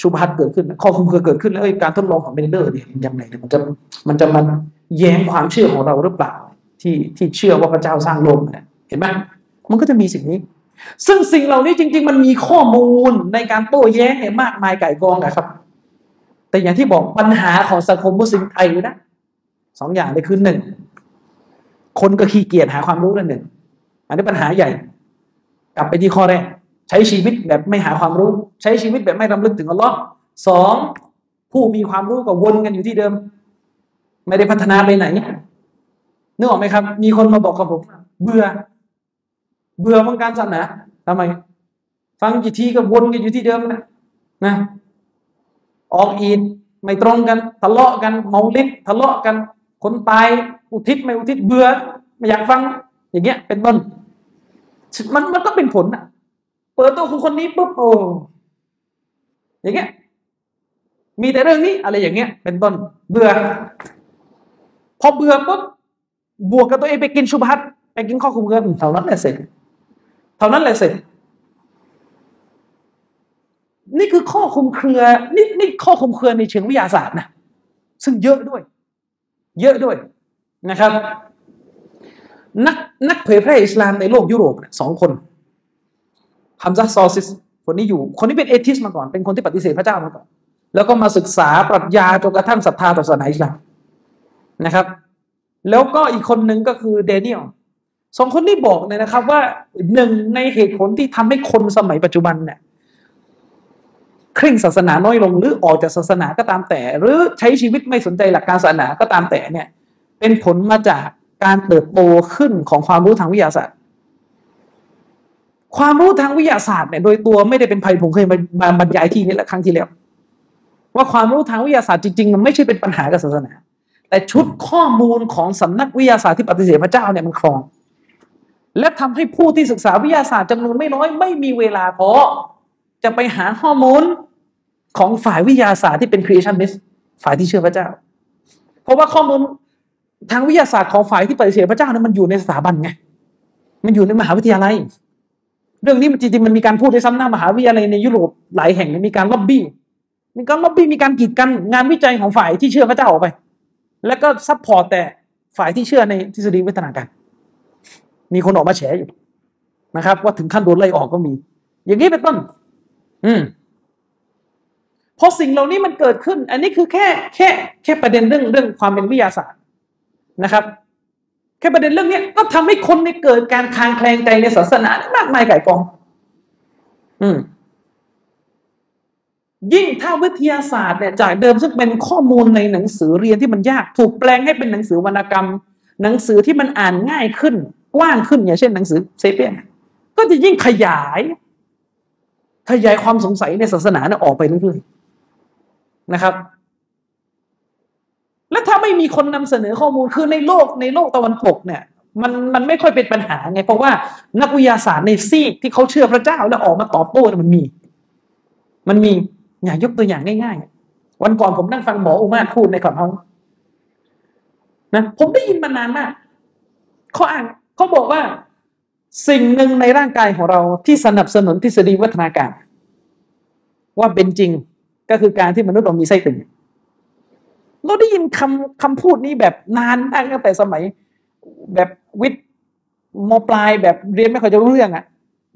شبهات เกิดขึ้นข้อคลุมเครือเกิดขึ้นแล้วการทดลองของมิลเลอร์เนี่ยยังไงมันจะมันจะมันแย้งความเชื่อของเราหรือเปล่า ที่ที่เชื่อว่าพระเจ้าสร้างโลกเนี่ยเห็นไหมมันก็จะมีสิ่งนี้ ซึ่งสิ่งเหล่านี้จริง ๆ มันมีข้อมูลในการโต้แย้งเนี่ยมากมายไก่กองนะครับ แต่อย่างที่บอกปัญหาของสังคมมุสลิมไทยนะสองอย่างเลยคือหนึ่งคนก็ขี้เกียจหาความรู้นั่นหนึ่งอันนี้ปัญหาใหญ่ กลับไปที่ข้อแรก ใช้ชีวิตแบบไม่หาความรู้ ใช้ชีวิตแบบไม่รำลึกถึงอัลลอฮ์สองผู้มีความรู้ก็วนกันอยู่ที่เดิม ไม่ได้พัฒนาไปไหนนึกออกไหมครับ มีคนมาบอกกับผม เบื่อ เบื่อของการศาสนาทำไม ฟังกี่ทีก็วนกันอยู่ที่เดิมนะนะออกอีดไม่ตรงกัน ทะเลาะกันเมาลิกทะเลาะกัน คนตายอุทิศไม่อุทิศเบื่อไม่อยากฟัง อย่างเงี้ย เป็นต้นมันมันก็เป็นผลอะ เปิดตัวคนนี้ปุ๊บโอ้อย่างเงี้ย มีแต่เรื่องนี้อะไรอย่างเงี้ย เป็นต้นเบื่อ พอเบื่อปุ๊บบวกกับตัวเองไปกินชุบฮัตไปกินข้อคุมเกินเท่านั้นแหละเสร็จเท่านั้นแหละเสร็จนี่คือข้อคุมเครือนี่นี่ข้อคุมเครือในเชิงวิทยาศาสตร์นะซึ่งเยอะด้วย เยอะด้วยนะครับ นักนักเผยแพร่อิสลามในโลกยุโรปสองคน ฮัมซาซอซิสคนนี้อยู่ คนนี้เป็นเอทิสมาก่อน เป็นคนที่ปฏิเสธพระเจ้ามาก่อน แล้วก็มาศึกษาปรัชญาจนกระทั่งศรัทธาต่อศาสนาอิสลามนะครับ แล้วก็อีกคนหนึ่งก็คือเดนิเอลสองคนนี้บอกเลยนะครับว่าหนึ่งในเหตุผลที่ทำให้คนสมัยปัจจุบันเนี่ยเคร่งศาสนาน้อยลงหรือออกจากศาสนาก็ตามแต่ หรือใช้ชีวิตไม่สนใจหลักการศาสนาก็ตามแต่เนี่ยเป็นผลมาจากการเติบโตขึ้นของความรู้ทางวิทยาศาสตร์ ความรู้ทางวิทยาศาสตร์เนี่ยโดยตัวไม่ได้เป็นภัยผมเคยมาบรรยายที่นี้แหละครั้งที่แล้ว ว่าความรู้ทางวิทยาศาสตร์จริงๆมันไม่ใช่เป็นปัญหากับศาสนา แต่ชุดข้อมูลของสำนักวิทยาศาสตร์ที่ปฏิเสธพระเจ้าเนี่ยมันครอง และทำให้ผู้ที่ศึกษาวิทยาศาสตร์จำนวนไม่น้อยไม่มีเวลาพอจะไปหาข้อมูลของฝ่ายวิทยาศาสตร์ที่เป็น creationist ฝ่ายที่เชื่อพระเจ้า เพราะว่าข้อมูลทางวิทยาศาสตร์ของฝ่ายที่ปฏิเสธพระเจ้าเนี่ยมันอยู่ในสถาบันไง มันอยู่ในมหาวิทยาลัย เรื่องนี้มันจริงๆมันมีการพูดในสัมมนามหาวิทยาลัยในยุโรปหลายแห่งมีการล็อบบี้มีการล็อบบี้มีการกีดกันงานวิจัยของฝ่ายที่เชื่อพระเจ้าออกไป แล้วก็ support แต่ฝ่ายที่เชื่อในทฤษฎีวิวัฒนาการ มีคนออกมาแฉอยู่นะครับ ว่าถึงขั้นโดนไล่ออกก็มี อย่างนี้เป็นต้น อืมพอสิ่งเหล่านี้มันเกิดขึ้น อันนี้คือแค่แค่แค่ประเด็นเรื่องเรื่องความเป็นวิทยาศาสตร์นะครับ ค่ประเด็นเรื่องนี้ก็ทำให้คนในเกิดการคลางแคลงใจในศาสนามากมายไก่กอง อืม ยิ่งถ้าวิทยาศาสตร์เนี่ยจากเดิมซึ่งเป็นข้อมูลในหนังสือเรียนที่มันยากถูกแปลงให้เป็นหนังสือวรรณกรรม หนังสือที่มันอ่านง่ายขึ้น กว้างขึ้นอย่างเช่นหนังสือเซเปียนก็จะยิ่งขยาย ขยายความสงสัยในศาสนาเนี่ยออกไปเรื่อยๆนะครับ และถ้าไม่มีคนนำเสนอข้อมูลคือในโลกในโลกตะวันตกเนี่ยมันมันไม่ค่อยเป็นปัญหาไง เพราะว่านักวิทยาศาสตร์ในซีกที่เขาเชื่อพระเจ้าแล้วออกมาตอบโต้มันมี มันมีอย่างยกตัวอย่างง่ายๆ วันก่อนผมนั่งฟังหมออุมาพูดในก่อนเขานะผมได้ยินมานานมากเขาอ่านเขาบอกว่าสิ่งหนึ่งในร่างกายของเราที่สนับสนุนทฤษฎีวัฒนาการ ว่าเป็นจริงก็คือการที่มนุษย์เรามีไส้ติ่ง เราได้ยินคำคำพูดนี้แบบนานมากตั้งแต่สมัยแบบวิทย์มปลายแบบเรียนไม่ค่อยจะรู้เรื่องอะ่ะ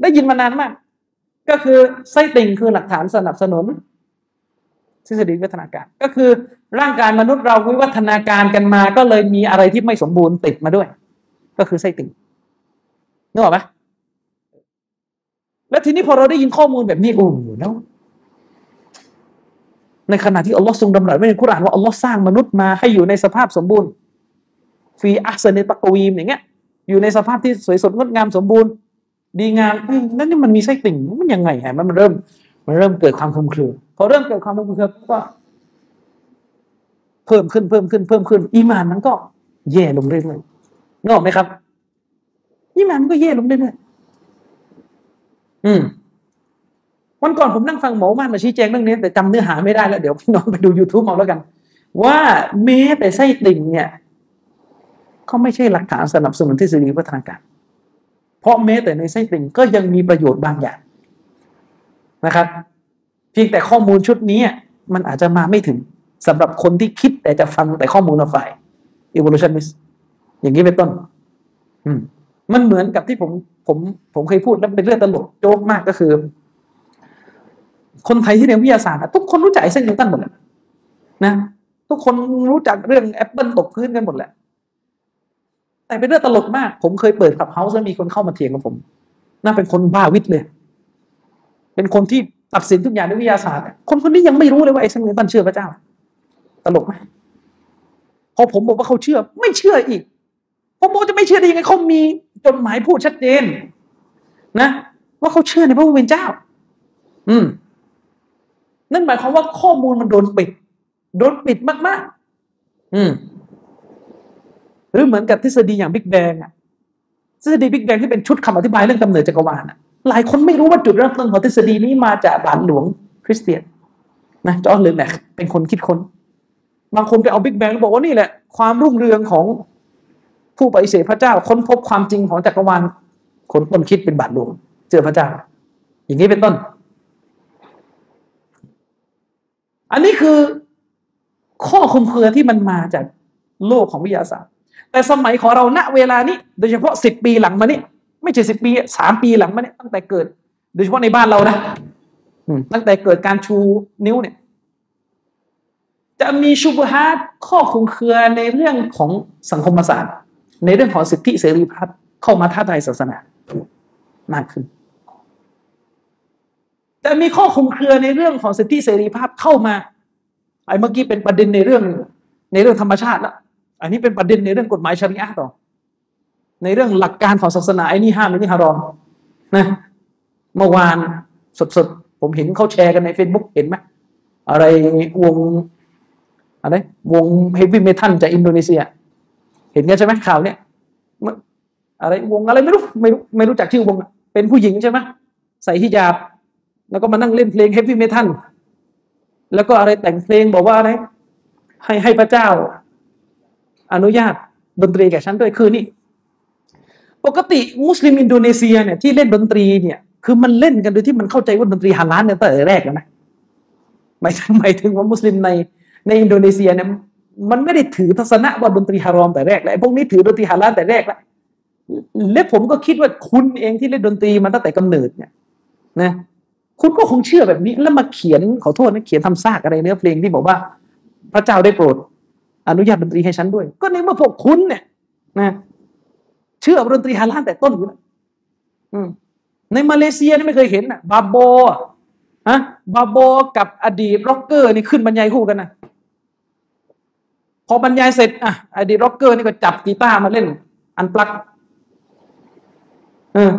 ได้ยินมานานมาก ก็คือไส้ติ่งคือหลักฐานสนับสนุนทฤษฎีวิวัฒนาการ ก็คือร่างกายมนุษย์เราวิวัฒนาการกันมา ก็เลยมีอะไรที่ไม่สมบูรณ์ติดมาด้วย ก็คือไส้ติ่งนึกออกไหมแล้วทีนี้พอเราได้ยินข้อมูลแบบนี้โอ้แล้ว ในขณะที่อัลลอฮ์ทรงดำรัสไว้ในคุรานว่าอัลลอฮ์สร้างมนุษย์มาให้อยู่ในสภาพสมบูรณ์ฟีอัสเนตะกวีมอย่างเงี้ย อยู่ในสภาพที่สวยสดงดงามสมบูรณ์ ดีงามนั่นนี่มันมีไส้ติ่งมันยังไงฮะมันเริ่ม มันเริ่มเกิดความคลุมเครือพอเริ่มเกิดความคลุมเครือก็ เพิ่มขึ้นเพิ่มขึ้นเพิ่มขึ้น อีมานมันก็แย่ลงเรื่อยๆนึกออกไหมครับอีมานมันก็แย่ลงเรื่อยๆอืม วันก่อนผมนั่งฟังหมอมานมาชี้แจงเรื่องนี้ แต่จำเนื้อหาไม่ได้แล้วเดี๋ยวพี่น้องไปดู YouTube เอาแล้วกัน ว่าแม้แต่ไส้ติ่งเนี่ยเขาไม่ใช่หลักฐานสนับสนุนทฤษฎีพัฒนาการ เพราะแม้แต่ในไส้ติ่งก็ยังมีประโยชน์บางอย่างนะครับ เพียงแต่ข้อมูลชุดนี้มันอาจจะมาไม่ถึงสำหรับคนที่คิดแต่จะฟังแต่ข้อมูลฝ่าย evolutionist อย่างนี้เป็นต้น อืมมันเหมือนกับที่ผมผมผมเคยพูดแล้วเป็นเรื่องตลกโจ๊กมากก็คือ คนไทยที่เรียนวิทยาศาสตร์ทุกคนรู้จักไอแซคนิวตันหมดเลยนะทุกคนรู้จักเรื่องแอปเปิลตกพื้นกันหมดแหละ แต่เป็นเรื่องตลกมาก ผมเคยเปิดคลับเฮาส์แล้วมีคนเข้ามาเถียงกับผม น่าเป็นคนบ้าวิทย์เลย เป็นคนที่ตัดสินทุกอย่างด้วยวิทยาศาสตร์ คนคนนี้ยังไม่รู้เลยว่าไอเซนนิวตันเชื่อพระเจ้า ตลกไหมพอผมบอกว่าเขาเชื่อ ไม่เชื่ออีกผมบอกจะไม่เชื่อได้ยังไงเขามีจดหมายพูดชัดเจน นะ ว่าเขาเชื่อในพระผู้เป็นเจ้า อืม นั่นหมายความว่าข้อมูลมันโดนปิด โดนปิดมากๆ อืม หรือเหมือนกับทฤษฎีอย่างบิ๊กแบงอะทฤษฎีบิ๊กแบงที่เป็นชุดคำอธิบายเรื่องกำเนิดจักรวาลอะหลายคนไม่รู้ว่าจุดเริ่มต้นของทฤษฎีนี้มาจากบาทหลวงคริสเตียนนะจอร์จเลนแหละเป็นคนคิดคน บางคนไปเอาบิ๊กแบงแล้วบอกว่านี่แหละ ความรุ่งเรืองของผู้ปฏิเสธพระเจ้าค้นพบความจริงของจักรวาลคนต้นคิดเป็นบาทหลวงเจอพระเจ้า อย่างนี้เป็นต้น อันนี้คือข้อคุมเครือที่มันมาจากโลกของวิทยาศาสตร์ แต่สมัยของเราณเวลานี้ โดยเฉพาะสิบปีหลังมานี้ไม่ใช่สิบปีสามปีหลังมานี้ตั้งแต่เกิด โดยเฉพาะในบ้านเรานะตั้งแต่เกิดการชูนิ้วเนี่ย จะมีชุบฮาตข้อคุมเครือในเรื่องของสังคมศาสตร์ ในเรื่องของสิทธิเสรีภาพเข้ามาท้าทายศาสนามากขึ้น แต่มีข้อคุมเครือในเรื่องของสิทธิเสรีภาพเข้ามาไอ้เมื่อกี้เป็นประเด็นในเรื่องในเรื่องธรรมชาติแล้วอันนี้เป็นประเด็นในเรื่องกฎหมายชริอะห์ต่อ ในเรื่องหลักการของศาสนาไอ้นี่ห้ามไอ้นี่ฮารอมนะเมื่อวานสดๆผมเห็นเขาแชร์กันใน Facebook เห็นไหมอะไรวงอะไรวงเฮฟวี่เมทัลจากอินโดนีเซีย เห็นกันใช่ไหมข่าวเนี้ยอะไรวงอะไรไม่รู้ไม่รู้ไม่รู้จักชื่อวง เป็นผู้หญิงใช่ไหมใส่ฮิญาบ แล้วก็มานั่งเล่นเพลง heavy metal แล้วก็อะไรแต่งเพลงบอกว่าอะไรให้ให้พระเจ้า อนุญาตดนตรีแก่ฉันด้วยคือนี่ปกติมุสลิมอินโดนีเซียเนี่ยที่เล่นดนตรีเนี่ยคือมันเล่นกันโดยที่มันเข้าใจว่าดนตรีฮาลาลเนี่ยตั้งแต่แรกแล้วนะหมายถึงหมายถึงว่ามุสลิมในในอินโดนีเซียเนี่ยมันไม่ได้ถือทัศนะว่าดนตรีฮารอมแต่แรกแล้วพวกนี้ถือดนตรีฮาลาลแต่แรกแล้วและผมก็คิดว่าคุณเองที่เล่นดนตรีมาตั้งแต่กำเนิดเนี่ยนะ คุณก็คงเชื่อแบบนี้ แล้วมาเขียนขอโทษนะเขียนทำซากอะไรเนื้อเพลงที่บอกว่า พระเจ้าได้โปรด อนุญาตดนตรีให้ฉันด้วย ก็ในเมื่อพวกคุณเนี่ย นะ เชื่อดนตรีฮาลาลแต่ต้นอยู่แล้วในมาเลเซียนี่ไม่เคยเห็นอะ บาโบฮะบาโบกับอดีต rocker นี่ขึ้นบรรยายคู่กันนะพอบรรยายเสร็จอะอดีต rocker นี่ก็จับกีตาร์มาเล่น unplugged เออ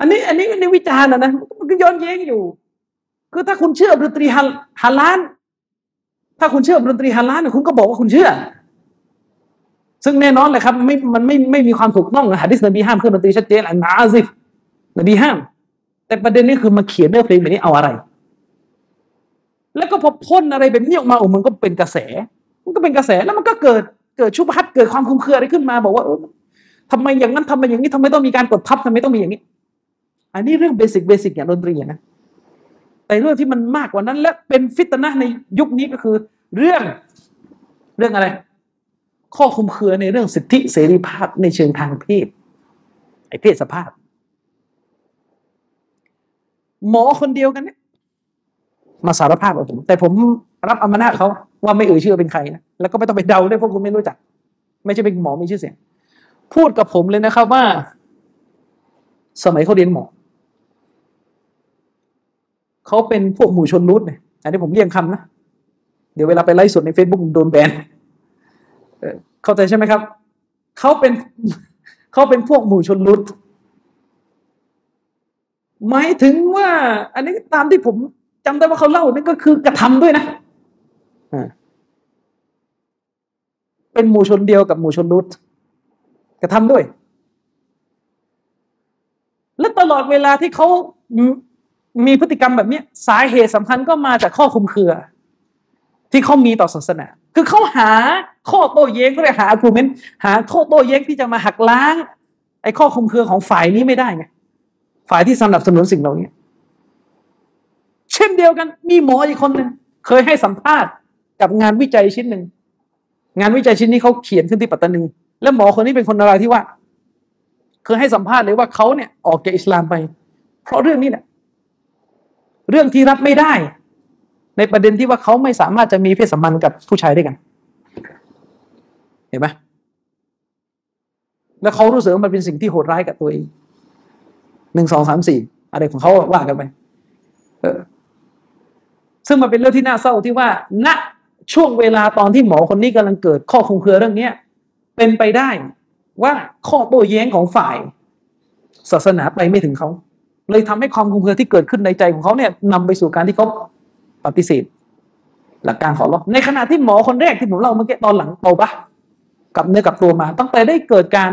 อันนี้อันนี้นี่วิจารณ์นะนะมันก็ย้อนแย้งอยู่ คือถ้าคุณเชื่อดนตรีฮาลาลถ้าคุณเชื่อดนตรีฮาลาลคุณก็บอกว่าคุณเชื่อ ซึ่งแน่นอนเลยครับไม่มันไม่ไม่มีความถูกต้องนะฮะดิษนบีห้ามเครื่องดนตรีชัดเจน المعازف นบีห้าม แต่ประเด็นนี้คือมาเขียนเนื้อเพลงแบบนี้เอาอะไร แล้วก็พอพ่นอะไรแบบนี้ออกมาโอ้มันก็เป็นกระแส มันก็เป็นกระแสแล้วมันก็เกิดเกิดชุบฮัดเกิดความคุ้มเครืออะไรขึ้นมา บอกว่าเออทำไมอย่างนั้นทำไมอย่างนี้ทำไมต้องมีการกดทับทำไมต้องมีอย่างนี้ อันนี้เรื่องเบสิกเบสิกอย่างดนตรีนะแต่เรื่องที่มันมากกว่านั้น และเป็นฟิตนะในยุคนี้ก็คือ เรื่องเรื่องอะไร ข้อคุมเครือในเรื่องสิทธิเสรีภาพในเชิงทางเพศไอ้เพศสภาพ หมอคนเดียวกันเนี่ยมาสารภาพกับผม แต่ผมรับอมานาจเขาว่าไม่เอ่ยชื่อเป็นใครนะแล้วก็ไม่ต้องไปเดาด้วยเพราะคุณไม่รู้จัก ไม่ใช่เป็นหมอมีชื่อเสียง พูดกับผมเลยนะครับว่า สมัยเขาเรียนหมอ เขาเป็นพวกหมู่ชนรุดเนี่ยอันนี้ผมเรียกคำนะ เดี๋ยวเวลาไปไลฟ์สดใน Facebook โดนแบนเข้าใจใช่ไหมครับเขาเป็นเขาเป็นพวกหมู่ชนรุดหมายถึงว่า อันนี้ตามที่ผมจำได้ว่าเขาเล่านั่นก็คือกระทำด้วยนะเป็นหมู่ชนเดียวกับหมู่ชนรุดกระทำด้วย และตลอดเวลาที่เขา มีพฤติกรรมแบบนี้สาเหตุสำคัญก็มาจากข้อคุมเครือ ที่เขามีต่อศาสนา คือเขาหาข้อโต้แย้งเขาเรียกหา argument หาข้อโต้แย้งที่จะมาหักล้างไอ้ข้อคลุมเครือของฝ่ายนี้ไม่ได้ไงฝ่ายที่สนับสนุนสิ่งเหล่านี้เช่นเดียวกัน มีหมออีกคนหนึ่งเคยให้สัมภาษณ์กับงานวิจัยชิ้นหนึ่งงานวิจัยชิ้นนี้เขาเขียนขึ้นที่ปัตตานีแล้วหมอคนนี้เป็นคนอะไรที่ว่าเคยให้สัมภาษณ์เลยว่าเขาเนี่ยออกจากอิสลามไป เพราะเรื่องนี้แหละ เรื่องที่รับไม่ได้ ในประเด็นที่ว่าเขาไม่สามารถจะมีเพศสัมพันธ์กับผู้ชายได้กัน เห็นไหมแล้วเขารู้สึกว่ามันเป็นสิ่งที่โหดร้ายกับตัวเองหนึ่งสองสามสี่อะไรของเขาว่ากันไปเออซึ่งมันเป็นเรื่องที่น่าเศร้าที่ว่าณช่วงเวลาตอนที่หมอคนนี้กำลังเกิดข้อคงเคือเรื่องเนี้ยเป็นไปได้ว่าข้อโต้แย้งของฝ่าย ศาสนาไปไม่ถึงเขา เลยทำให้ความคงเคือที่เกิดขึ้นในใจของเขาเนี่ยนำไปสู่การที่เขาปฏิเสธหลักการของเราในขณะที่หมอคนแรกที่ผมเล่าเมื่อกี้ตอนหลังโตปะกับเนื้อกับตัวมา ตั้งแต่ได้เกิดการ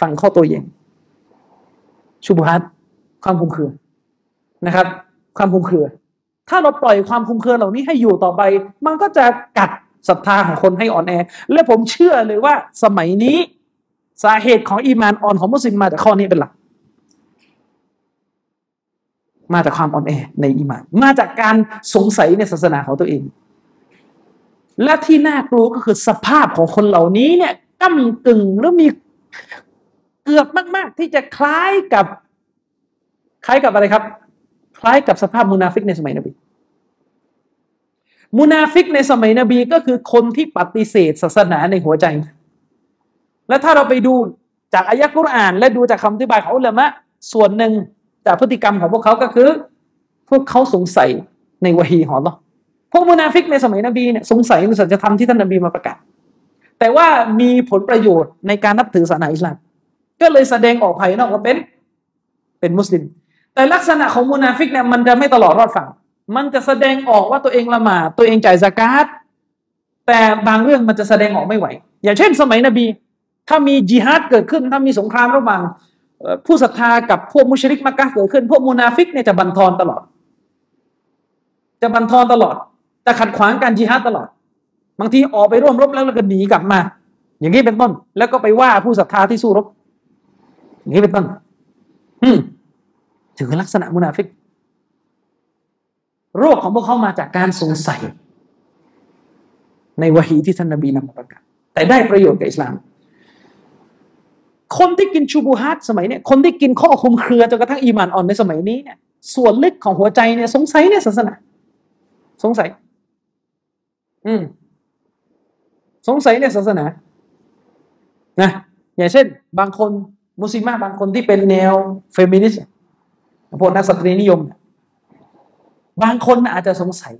ฟังข้อต้แย้งชุบฮัตความคุมเครือนะครับ ความคุมเครือ ถ้าเราปล่อยความคุมเครือเหล่านี้ให้อยู่ต่อไป มันก็จะกัดศรัทธาของคนให้อ่อนแอ และผมเชื่อเลยว่าสมัยนี้สาเหตุของอีมานอ่อนของมุสลิมมาจากข้อนี้เป็นหลัก มาจากความอ่อนแอในอีมาน มาจากการสงสัยในศาสนาของตัวเอง และที่น่ากลัวก็คือสภาพของคนเหล่านี้เนี่ยก้ากึ่งแล้วมีเกือบมาก ๆ ที่จะคล้ายกับ คล้ายกับอะไรครับ คล้ายกับสภาพมุนาฟิกในสมัยนบีมุนาฟิกในสมัยนบีก็คือคนที่ปฏิเสธศาสนาในหัวใจ และถ้าเราไปดูจากอายะกุรอาน และดูจากคำอธิบายของอุลามะส่วนหนึ่ง จากพฤติกรรมของพวกเขาก็คือ พวกเขาสงสัยในวะฮีของเราพวกมุนาฟิกในสมัยนบีเนี่ยสงสัยในสัจธรรมที่ท่านนบีมาประกาศ แต่ว่ามีผลประโยชน์ในการนับถือศาสนาอิสลาม ก็เลยแสดงออกภายนอกว่าเป็นเป็นมุสลิม แต่ลักษณะของมุนาฟิกเนี่ยมันจะไม่ตลอดรอดฝั่ง มันจะแสดงออกว่าตัวเองละหมาดตัวเองจ่ายสกาดแต่บางเรื่องมันจะแสดงออกไม่ไหว อย่างเช่น สมัยนบี ถ้ามีจิฮาดเกิดขึ้น ถ้ามีสงครามระหว่าง ผู้ศรัทธากับพวกมุชริกมักกะเกิดขึ้น พวกมุนาฟิกเนี่ยจะบั่นทอนตลอด จะบั่นทอนตลอดจะขัดขวางการจิฮาดตลอด บางทีออกไปร่วมรบแล้วแล้วก็หนีกลับมา อย่างนี้เป็นต้น แล้วก็ไปว่าผู้ศรัทธาที่สู้รบ อย่างนี้เป็นต้นถือลักษณะมุนาฟิก โรคของพวกเขามาจากการสงสัย ในวะฮีที่ท่านนบีนำมาประกาศแต่ได้ประโยชน์กับอิสลาม คนที่กินชูบูฮัตสมัยเนี้ยคนที่กินข้อคุมเครือจนกระทั่งอีมานอ่อนในสมัยนี้เนี่ยส่วนลึกของหัวใจเนี่ยสงสัยเนี่ยศาสนา สงสัย อืม สงสัยในศาสนานะอย่างเช่น บางคนมุสลิมบางคนที่เป็นแนวเฟมินิสต์พวกนักสตรีนิยม บางคนอาจจะสงสัย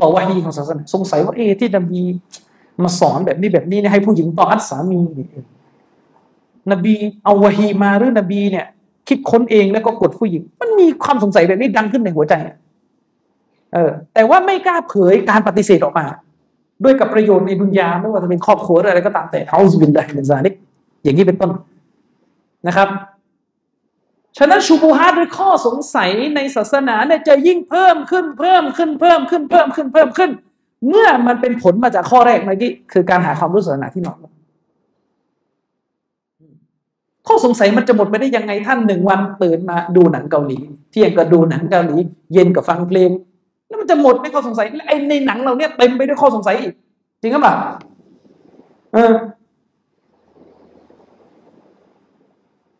ต่อวะฮีของศาสนา สงสัยว่าเอที่นบีมาสอนแบบนี้แบบนี้เนี่ยให้ผู้หญิงต่ออัตสามีน นบีเอาวาฮีมาหรือนบีเนี่ย คิดค้นเองแล้วก็กดผู้หญิง มันมีความสงสัยแบบนี้ดังขึ้นในหัวใจเออ แต่ว่าไม่กล้าเผยการปฏิเสธออกมา ด้วยกับประโยชน์ในดุนยาไม่ว่าจะเป็นครอบครัวอะไรก็ตามแต่เอาสิบินได้เป็นซานิกอย่างนี้เป็นต้นนะครับฉะนั้นชูบูฮาด้วยข้อสงสัยในศาสนาเนี่ยจะยิ่งเพิ่มขึ้นเพิ่มขึ้นเพิ่มขึ้นเพิ่มขึ้นเพิ่มขึ้น เมื่อมันเป็นผลมาจากข้อแรกเมื่อกี้คือการหาความรู้ศาสนาที่นอน ข้อสงสัยมันจะหมดไปได้ยังไงท่านหนึ่งวันตื่นมาดูหนังเกาหลี เที่ยงก็ดูหนังเกาหลี เย็นก็ฟังเพลง แล้วมันจะหมดในข้อสงสัยไอ้ในหนังเราเนี่ยเต็มไปด้วยข้อสงสัยอีก จริงหรือเปล่าเออ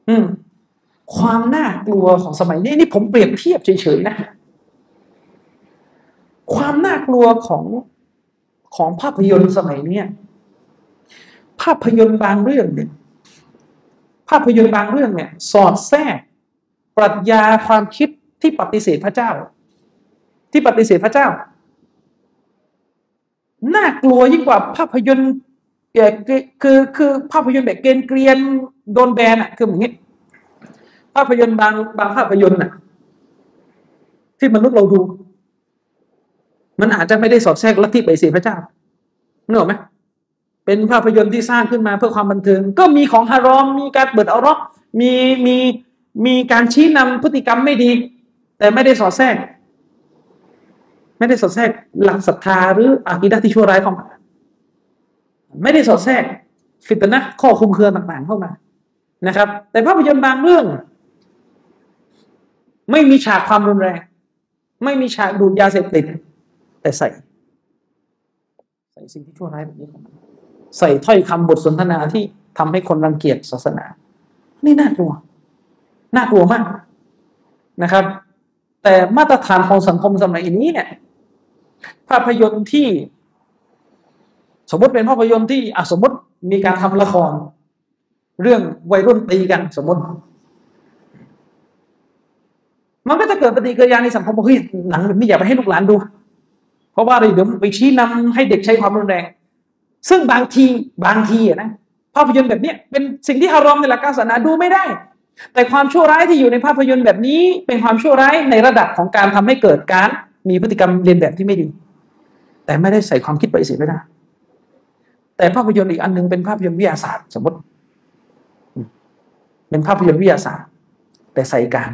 อืม ความน่ากลัวของสมัยนี้นี่ผมเปรียบเทียบเฉยๆนะความน่ากลัวของของภาพยนตร์สมัยนี้ภาพยนตร์บางเรื่องเนี่ย ภาพยนตร์บางเรื่องเนี่ยสอดแทรกปรัชญาความคิดที่ปฏิเสธพระเจ้า ที่ปฏิเสธพระเจ้า น่ากลัวยิ่งกว่าภาพยนตร์คือคือภาพยนตร์แบบเกณฑ์เกรียนโดนแบนอะคืออย่างนี้ ภาพยนตร์บางบางภาพยนตร์อะที่มนุษย์เราดู มันอาจจะไม่ได้สอดแทรกลัทธิไปเสียพระเจ้าเนอะไหม เป็นภาพยนตร์ที่สร้างขึ้นมาเพื่อความบันเทิง ก็มีของฮารอม มีการเปิดเอารอกมีมีมีการชี้นำพฤติกรรมไม่ดี แต่ไม่ได้สอดแทรก ไม่ได้สอดแทรกหลักศรัทธาหรืออากิดะที่ชั่วร้ายเข้ามาไม่ได้สอดแทรก ฟิตนะข้อคุมเครือต่างๆเข้ามานะครับ แต่ภาพยนตร์บางเรื่อง ไม่มีฉากความรุนแรง ไม่มีฉากดูดยาเสพติด แต่ใส่ ใส่สิ่งที่ชั่วร้ายแบบนี้เข้ามา ใส่ถ้อยคำบทสนทนาที่ทำให้คนรังเกียจศาสนา นี่น่ากลัว น่ากลัวมากนะครับ แต่มาตรฐานของสังคมสมัยนี้เนี่ย ภาพยนตร์ที่ สมมติเป็นภาพยนตร์ที่อสมมติมีการทำละคร เรื่องวัยรุ่นตีกันสมมติ มันก็จะเกิดปฏิกิริยาในสังคมว่าเฮ้ยหนังแบบนี้อย่าไปให้ลูกหลานดู เพราะว่าเดี๋ยวไปชี้นำให้เด็กใช้ความรุนแรง ซึ่งบางทีบางทีนะภาพยนตร์แบบนี้เป็นสิ่งที่ฮารอมในหลักการศาสนาดูไม่ได้ แต่ความชั่วร้ายที่อยู่ในภาพยนตร์แบบนี้ เป็นความชั่วร้ายในระดับของการทำให้เกิดการมีพฤติกรรมเรียนแบบที่ไม่ดี แต่ไม่ได้ใส่ความคิดไปเสียไม่ได้แต่ภาพยนตร์อีกอันนึงเป็นภาพยนตร์วิทยาศาสตร์ สมมติ เป็นภาพยนตร์วิทยาศาสตร์ แต่ใส่การ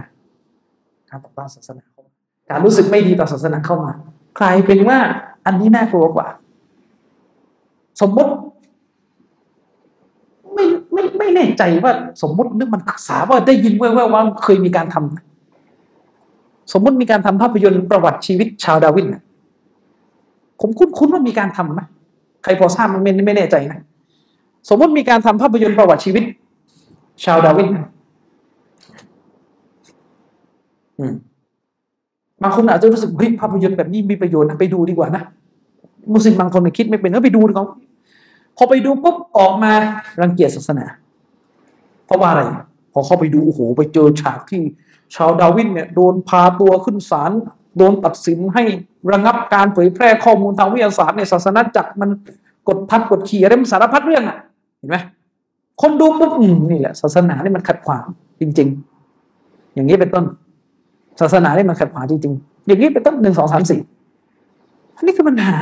การต่อต้านศาสนาเข้ามาการรู้สึกไม่ดีต่อศาสนาเข้ามา ใครเป็นว่าอันนี้น่ากลัวกว่า สมมติ ไม่ไม่ไม่แน่ใจว่าสมมตินึกมันศึกษาว่าได้ยินแว่วๆว่าเคยมีการทำสมมติมีการทำภาพยนตร์ประวัติชีวิตชาวดาวินผมคุ้นๆว่ามีการทำไหมใครพอทราบมันไม่ไม่แน่ใจนะสมมติมีการทำภาพยนตร์ประวัติชีวิต ชาวดาวินบางคนอาจจะรู้สึกเฮ้ยภาพยนตร์แบบนี้มีประโยชน์นะไปดูดีกว่านะมุสลิมบางคนคิดไม่เป็นก็ไปดูดีกว่า พอไปดูปุ๊บออกมารังเกียจศาสนา เพราะว่าอะไร พอเข้าไปดูโอ้โหไปเจอฉากที่ชาวดาวินเนี่ยโดนพาตัวขึ้นศาลโดนตัดสินให้ระงับการเผยแพร่ข้อมูลทางวิทยาศาสตร์ในศาสนาจักรมันกดทัดกดขี่อะไรมันสารพัดเรื่องอะ เห็นไหมคนดูปุ๊บนี่แหละ ศาสนานี่มันขัดขวางจริง ๆ อย่างนี้เป็นต้น ศาสนานี่มันขัดขวางจริงๆอย่างนี้เป็นต้นหนึ่งสองสามสี่อันนี้คือปัญหา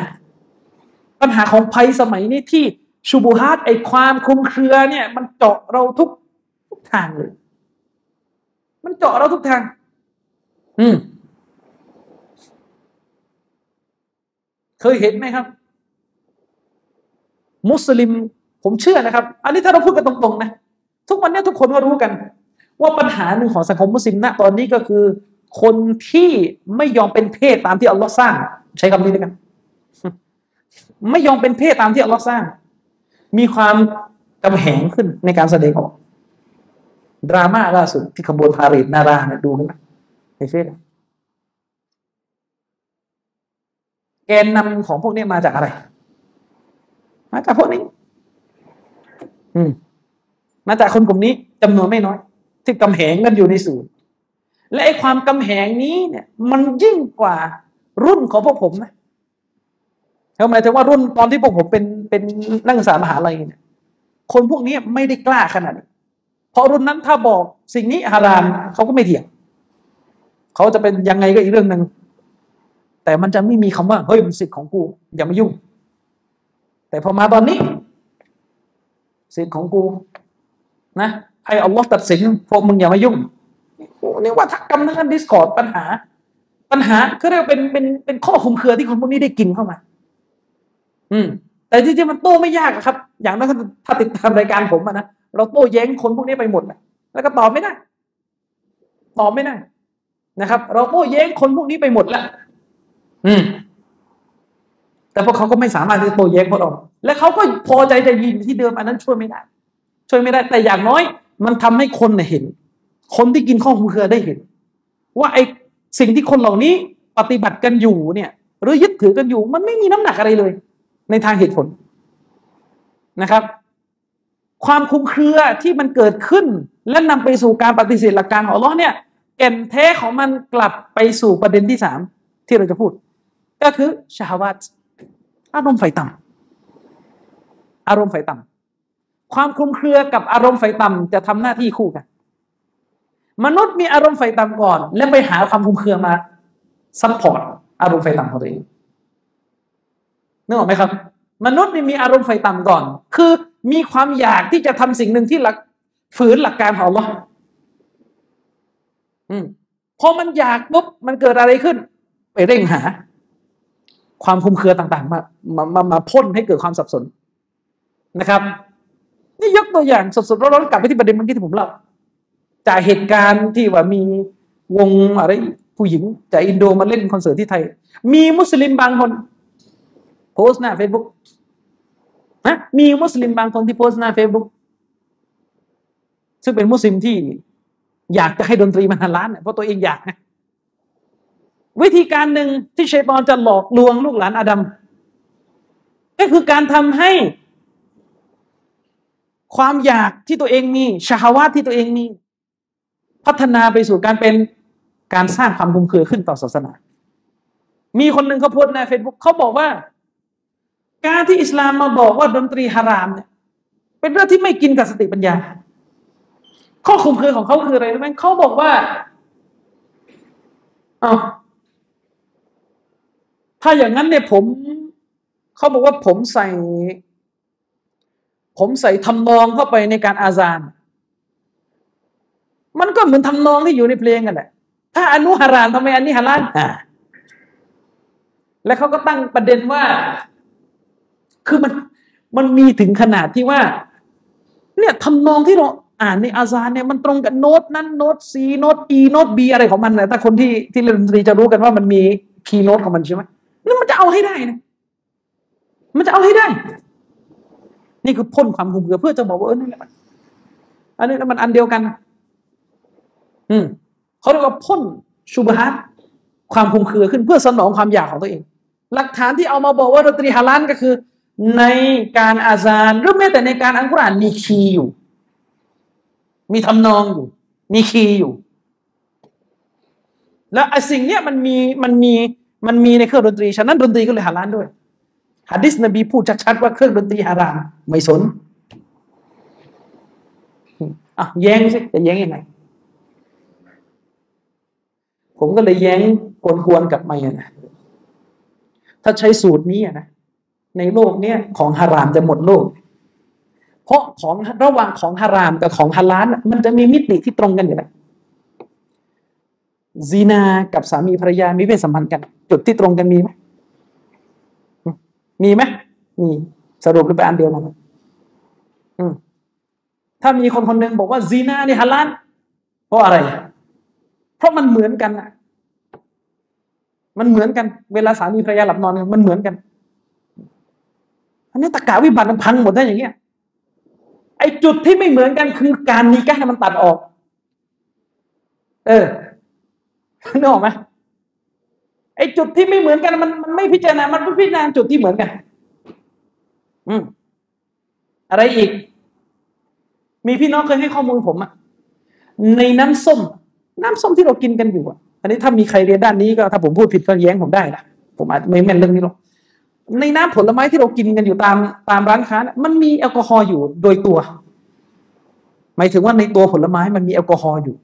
ปัญหาของภัยสมัยนี้ที่ชูบูฮาตไอความคลุมเครือเนี่ย มันเจาะเราทุกทุกทางเลย มันเจาะเราทุกทาง อืมเคยเห็นไหมครับ มุสลิม ผมเชื่อนะครับ อันนี้ถ้าเราพูดกันตรงๆนะทุกวันนี้ทุกคนก็รู้กัน ว่าปัญหาหนึ่งของสังคมมุสลิมณตอนนี้ก็คือ คนที่ไม่ยอมเป็นเพศตามที่อัลลอฮ์สร้าง ใช้คำนี้ด้วยกัน ไม่ยอมเป็นเพศตามที่อัลลอฮ์สร้าง มีความกำแหงขึ้นในการแสดงออก ดราม่าล่าสุดที่ขบวนพาเหรดนาราเนี่ยดูไหมในเฟซแกนนำของพวกนี้มาจากอะไร มาจากพวกนี้ อืม มาจากคนกลุ่มนี้จำนวนไม่น้อย ที่กำแหงกันอยู่ในศูนย์และไอ้ความกำแหงนี้เนี่ย มันยิ่งกว่ารุ่นของพวกผมนะ เขาหมายถึงว่ารุ่นตอนที่พวกผมเป็นเป็นนักศึกษามหาลัยเนี่ยคนพวกนี้ไม่ได้กล้าขนาดนี้เพราะรุ่นนั้นถ้าบอกสิ่งนี้ฮารามเขาก็ไม่เถียงเขาจะเป็นยังไงก็อีกเรื่องหนึ่งแต่มันจะไม่มีคำว่าเฮ้ยมันสิทธิ์ของกูอย่ามายุ่ง แต่พอมาตอนนี้ สิทธิ์ของกู นะให้อัลลอฮ์ตัดสินพวกมึงอย่ามายุ่งนี่วาทกรรมทั้ง discourse ปัญหา ปัญหาก็เรียกเป็นเป็นเป็นข้อคลุมเครือที่คนพวกนี้ได้กินเข้ามา อืม แต่จริงๆมันโต้ไม่ยากครับ อย่างนั้นถ้าติดตามรายการผมนะเราโต้แย้งคนพวกนี้ไปหมดแล้วก็ตอบไม่ได้ตอบไม่ได้นะครับ เราโต้แย้งคนพวกนี้ไปหมดแล้วอืม แต่พวกเขาก็ไม่สามารถที่จะโต้แย้งพวกเรา และเขาก็พอใจจะยินที่เดิมอันนั้นช่วยไม่ได้ ช่วยไม่ได้ แต่อย่างน้อย มันทำให้คนเห็น คนที่กินข้อมูลเครือได้เห็น ว่าไอ้สิ่งที่คนเหล่านี้ปฏิบัติกันอยู่เนี่ย หรือยึดถือกันอยู่ มันไม่มีน้ำหนักอะไรเลย ในทางเหตุผลนะครับ ความคุ้มเครือที่มันเกิดขึ้น และนำไปสู่การปฏิเสธหลักการของลลอเนี่ยแก่นแทของมันกลับไปสู่ประเด็นที่สามที่เราจะพูด ก็คือชาวัตอารมณ์ไฟต่ำอารมณ์ไฟต่ำความคลุมเครือกับอารมณ์ไฟต่ำจะทำหน้าที่คู่กัน มนุษย์มีอารมณ์ใฝ่ต่ำก่อน แล้วไปหาความคลุมเครือมา support อารมณ์ใฝ่ต่ำของตัวเอง นึกออกไหมครับ มนุษย์มีอารมณ์ใฝ่ต่ำก่อน คือมีความอยากที่จะทำสิ่งหนึ่งที่ฝ่าฝืนหลักการของอัลลอฮ์อืมพอมันอยากปุ๊บมันเกิดอะไรขึ้น ไปเร่งหา ความคลุมเครือต่างๆ มามามามาพ่นให้เกิดความสับสนนะครับนี่ยกตัวอย่างสดๆร้อนๆกลับไปที่ประเด็นเมื่อกี้ที่ผมเล่าจากเหตุการณ์ที่ว่ามีวงอะไรผู้หญิงจากอินโดมาเล่นคอนเสิร์ตที่ไทย มีมุสลิมบางคน โพสต์หน้าเฟซบุ๊กนะมีมุสลิมบางคนที่โพสต์หน้าเฟซบุ๊กซึ่งเป็นมุสลิมที่อยากจะให้ดนตรีมันฮาลาลเพราะตัวเองอยากนะวิธีการหนึ่งที่ชัยตอนจะหลอกลวงลูกหลานอาดัมก็คือการทำให้ความอยากที่ตัวเองมีชาวาที่ตัวเองมี พัฒนาไปสู่การเป็นการสร้างความคุ้มเคือขึ้นต่อศาสนา มีคนหนึ่งเขาโพสต์ในเฟซบุ๊กเขาบอกว่า การที่อิสลามมาบอกว่าดนตรีฮารามเนี่ย เป็นเรื่องที่ไม่กินกับสติปัญญา ข้อคุมเครือของเขาคืออะไรรู้ไหมเขาบอกว่าเอาถ้าอย่างนั้นเนี่ยผม เขาบอกว่าผมใส่ ผมใส่ทำนองเข้าไปในการอาซาน มันก็เหมือนทำนองที่อยู่ในเพลงกันแหละถ้าอันนู้นฮารามทำไมอันนี้ฮาลาลและเขาก็ตั้งประเด็นว่า คือมันมันมีถึงขนาดที่ว่า เนี่ยทำนองที่เราอ่านในอาซานเนี่ยมันตรงกับโน้ตนั้นโน้ต C โน้ต E โน้ต B อะไรของมันนะถ้าคนที่ที่เล่นดนตรีจะรู้กันว่ามันมีคีย์โน้ตของมันใช่ไหมนี่มันจะเอาให้ได้นะมันจะเอาให้ได้ นี่คือพ่นความคุมเครือเพื่อจะบอกว่าเออนี่แหละอันนี้มันอันเดียวกัน อืมเขาเรียกว่าพ่นชูบฮัตความคุมเครือขึ้นเพื่อสนองความอยากของตัวเอง หลักฐานที่เอามาบอกว่าดนตรีฮาลานก็คือ ในการอาซานหรือแม้แต่ในการอันกุรอานมีคีย์อยู่ มีทำนองอยู่ มีคีย์อยู่ แล้วไอ้สิ่งเนี้ยมันมีมันมีมันมีในเครื่องดนตรี ฉะนั้นดนตรีก็เลยฮาลาลด้วยฮะดิษนบีพูดชัดๆว่าเครื่องดนตรีฮารามไม่สนอะแย้งสิจะแย้งยังไง ผมก็เลยแย้งกวนๆกับไม่นะถ้าใช้สูตรนี้นะ ในโลกเนี้ยของฮารามจะหมดโลก เพราะของระหว่างของฮารามกับของฮาลาลมันจะมีมิติที่ตรงกันอยู่แล้วซีนากับสามีภรรยามีเพศสัมพันธ์กัน จุดที่ตรงกันมีไหมมีไหมมีสรุปหรือไปอันเดียวกันถ้ามีคนคนหนึ่งบอกว่าซีนานี่ฮาลาลเพราะอะไร เพราะมันเหมือนกันอะมันเหมือนกัน เวลาสามีภรรยาหลับนอนกันมันเหมือนกัน อันนี้ตะกาวิบัติมันพังหมดได้อย่างเงี้ยไอ้จุดที่ไม่เหมือนกันคือการนีก้ามันตัดออก เออนึกออกไหมไอ้จุดที่ไม่เหมือนกันมันมันไม่พิจารณา มันพิจารณาจุดที่เหมือนกัน อืมอะไรอีก มีพี่น้องเคยให้ข้อมูลผมอะในน้ำส้ม น้ำส้มที่เรากินกันอยู่อะอันนี้ถ้ามีใครเรียนด้านนี้ก็ถ้าผมพูดผิดก็แย้งผมได้นะผมอาจไม่แม่นเรื่องนี้หรอก ในน้ำผลไม้ที่เรากินกันอยู่ตามตามร้านค้านะมันมีแอลกอฮอล์อยู่โดยตัว หมายถึงว่าในตัวผลไม้มันมีแอลกอฮอล์อยู่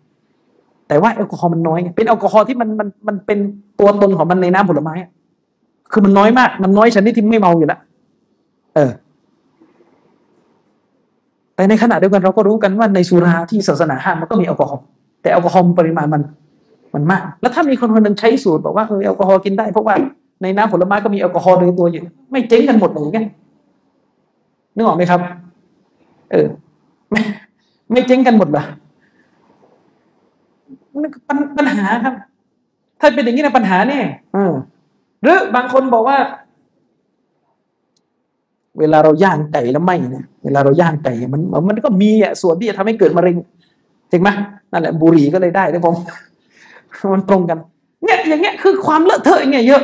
แต่ว่าแอลกอฮอล์มันน้อยเป็นแอลกอฮอล์ที่มันมันมันเป็นตัวตนของมันในน้ำผลไม้คือมันน้อยมาก มันน้อยชนิดที่ไม่เมาอยู่แล้วเออ แต่ในขณะเดียวกันเราก็รู้กันว่าในสุราที่ศาสนาห้ามมันก็มีแอลกอฮอล์แต่แอลกอฮอล์ปริมาณมัน มันมาก แล้วถ้ามีคนคนหนึ่งใช้สูตรบอกว่าเออแอลกอฮอล์กินได้เพราะว่า ในน้ำผลไม้ก็มีแอลกอฮอล์ในตัวอยู่ ไม่เจ๊งกันหมดเลยไงนึกออกไหมครับ เออ ไม่ไม่เจ๊งกันหมดเหรอปัญปัญหาครับ ถ้าเป็นอย่างนี้นะปัญหาเนี่ยหรือบางคนบอกว่า เวลาเราย่างไก่แล้วไหมเนี่ยเวลาเราย่างไก่มัน มันก็มีอะส่วนที่จะทำให้เกิดมะเร็งจริงไหมนั่นแหละบุหรี่ก็เลยได้นะผมมันตรงกัน เนี่ยอย่างเงี้ยคือความเลอะเทอะอย่างเงี้ยเยอะ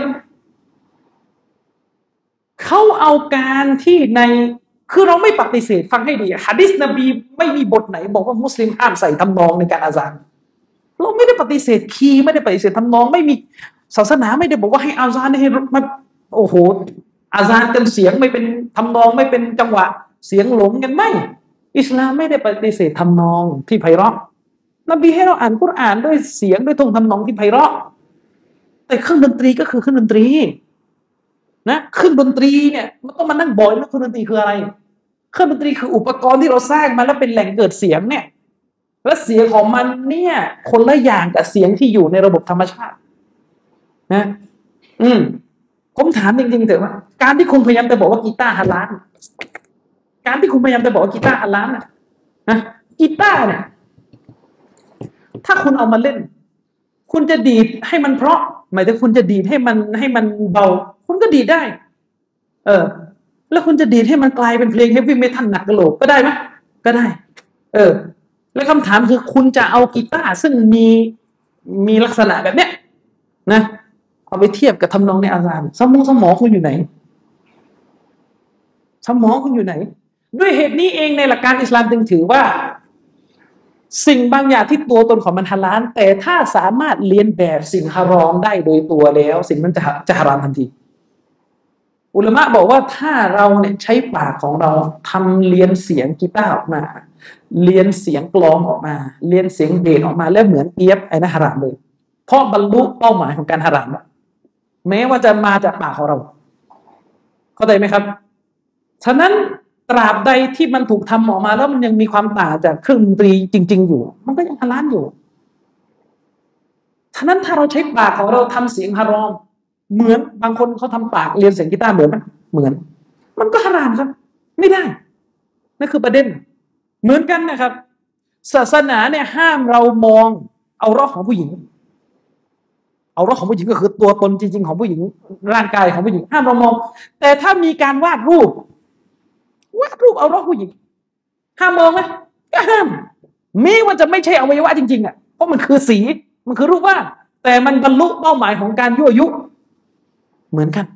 เขาเอาการที่ในคือเราไม่ปฏิเสธฟังให้ดีฮะดิษนบีไม่มีบทไหน บอกว่ามุสลิมห้ามใส่ทำนองในการอาซานเราไม่ได้ปฏิเสธคีย์ไม่ได้ปฏิเสธทำนองไม่มีศาสนาไม่ได้บอกว่าให้อาซานให้มันโอ้โห อาซานเต็มเสียงไม่เป็นทำนองไม่เป็นจังหวะเสียงหลงกันไม่ อิสลามไม่ได้ปฏิเสธทำนองที่ไพเราะนบีให้เราอ่านกุรอานด้วยเสียงด้วยทงทำนองที่ไพเราะ แต่เครื่องดนตรีก็คือเครื่องดนตรี นะเครื่องดนตรีเนี่ยมันต้องมานั่งบ่อยแล้วเครื่องดนตรีคืออะไร เครื่องดนตรีคืออุปกรณ์ที่เราสร้างมาแล้วเป็นแหล่งเกิดเสียงเนี่ยและเสียงของมันเนี่ยคนละอย่างกับเสียงที่อยู่ในระบบธรรมชาตินะอืมผมถามจริงๆเถอะว่าการที่คุณพยายามจะบอกว่ากีตาร์ฮัลลานการที่คุณพยายามจะบอกว่ากีตาร์ฮัลลานนะกีตาร์เนี่ยถ้าคุณเอามาเล่น คุณจะดีดให้มันเพราะ หมายถึงคุณจะดีดให้มันให้มันเบา คุณก็ดีดได้ เออ แล้วคุณจะดีดให้มันกลายเป็นเพลงเฮฟวี่เมทัลหนักกระโหลกก็ได้ไหมก็ได้ เออ แล้วคำถามคือคุณจะเอากีตาร์ซึ่งมีมีลักษณะแบบเนี้ยนะเอาไปเทียบกับทำนองในอาจารย์สมองสมองคุณอยู่ไหน สมองคุณอยู่ไหน ด้วยเหตุนี้เองในหลักการอิสลามจึงถือว่า สิ่งบางอย่างที่ตัวตนของมันฮาลาลแต่ถ้าสามารถเลียนแบบสิ่งฮารอมได้โดยตัวแล้ว สิ่งนั้นจะจะฮารามทันที อุลามะบอกว่าถ้าเราเนี่ยใช้ปากของเราทำเลียนเสียงกีตาร์ออกมาเลียนเสียงกลองออกมาเลียนเสียงเบสออกมาแล้วเหมือนเกียบไอ้นะฮารามเลย เพราะบรรลุเป้าหมายของการฮารามแม้ว่าจะมาจากปากของเรา เข้าใจไหมครับ ฉะนั้นตราบใดที่มันถูกทำออกมาแล้วมันยังมีความต่างจากเครื่องดนตรีจริง ๆ อยู่ มันก็ยังฮาลาลอยู่ ฉะนั้นถ้าเราใช้ปากของเราทำเสียงฮารอม เหมือนบางคนเขาทำปากเรียนเสียงกีตาร์เหมือนไหมเหมือน มันก็ฮารามครับ ไม่ได้นั่นคือประเด็น เหมือนกันนะครับ ศาสนาเนี่ยห้ามเรามอง เอารอกของผู้หญิง เอารอกของผู้หญิงก็คือตัวตนจริง ๆ ของผู้หญิง ร่างกายของผู้หญิงห้ามเรามอง แต่ถ้ามีการวาดรูปวาดรูปเอารอกผู้หญิง ห้ามมองไหมก็ห้ามมีว่าจะไม่ใช่อวัยวะจริงๆอะเพราะมันคือสีมันคือรูปวาดแต่มันบรรลุเป้าหมายของการยั่วยุ เหมือนกัน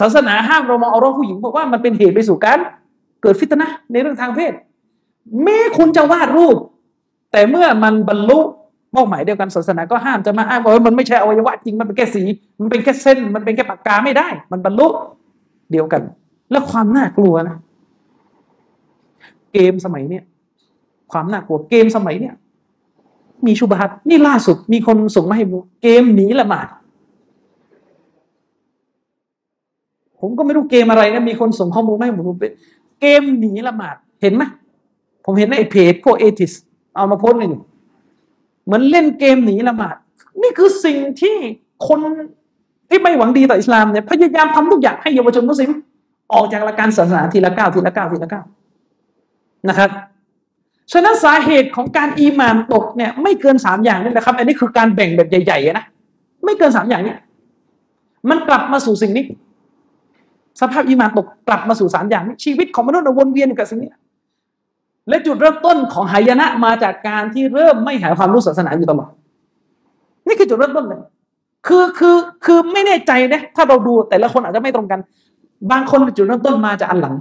ศาสนาห้ามเรามองเอาร่องผู้หญิงบอกว่ามันเป็นเหตุไปสู่การเกิดฟิตนะในเรื่องทางเพศแม้คุณจะวาดรูป แต่เมื่อมันบรรลุเป้าหมายเดียวกันศาสนาก็ห้ามจะมาอ้างว่ามันไม่ใช่อวัยวะจริงมันเป็นแค่สี มันเป็นแค่เส้น มันเป็นแค่ปากกาไม่ได้ มันบรรลุเดียวกัน แล้วความน่ากลัวนะเกมสมัยเนี้ยความน่ากลัวเกมสมัยเนี้ยมีชุบฮัตนี่ล่าสุดมีคนส่งมาให้ดูเกมหนีละหมาด ผมก็ไม่รู้เกมอะไรนะมีคนส่งข้อมูลมาให้ผมเป็นเกมหนีละหมาดเห็นไหมผมเห็นในเพจพวกเอทิสเอามาโพสต์หนึ่เหมือนเล่นเกมหนีละหมาด นี่คือสิ่งที่คนที่ไม่หวังดีต่ออิสลามเนี่ยพยายามทำทุกอย่างให้เยาวชนมุสลิมออกจากหลักการศาสนาทีละก้าวทีละก้าวทีละก้าวนะครับฉะนั้นสาเหตุของการอีมานตกเนี่ยไม่เกินสามอย่างนี่แหละครับ อันนี้คือการแบ่งแบบใหญ่ๆนะไม่เกินสามอย่างเนี่ยมันกลับมาสู่สิ่งนี้ สภาพอีมานตกกลับมาสู่สามอย่างนี้ชีวิตของมนุษย์วนเวียนอยู่กับสิ่งนี้ และจุดเริ่มต้นของหายนะมาจากการที่เริ่มไม่หาความรู้ศาสนาอยู่ตลอดนี่คือจุดเริ่มต้นเลยคือคือคือไม่แน่ใจนะถ้าเราดูแต่ละคนอาจจะไม่ตรงกัน บางคนจุดเริ่มต้นมาจากอันหลัง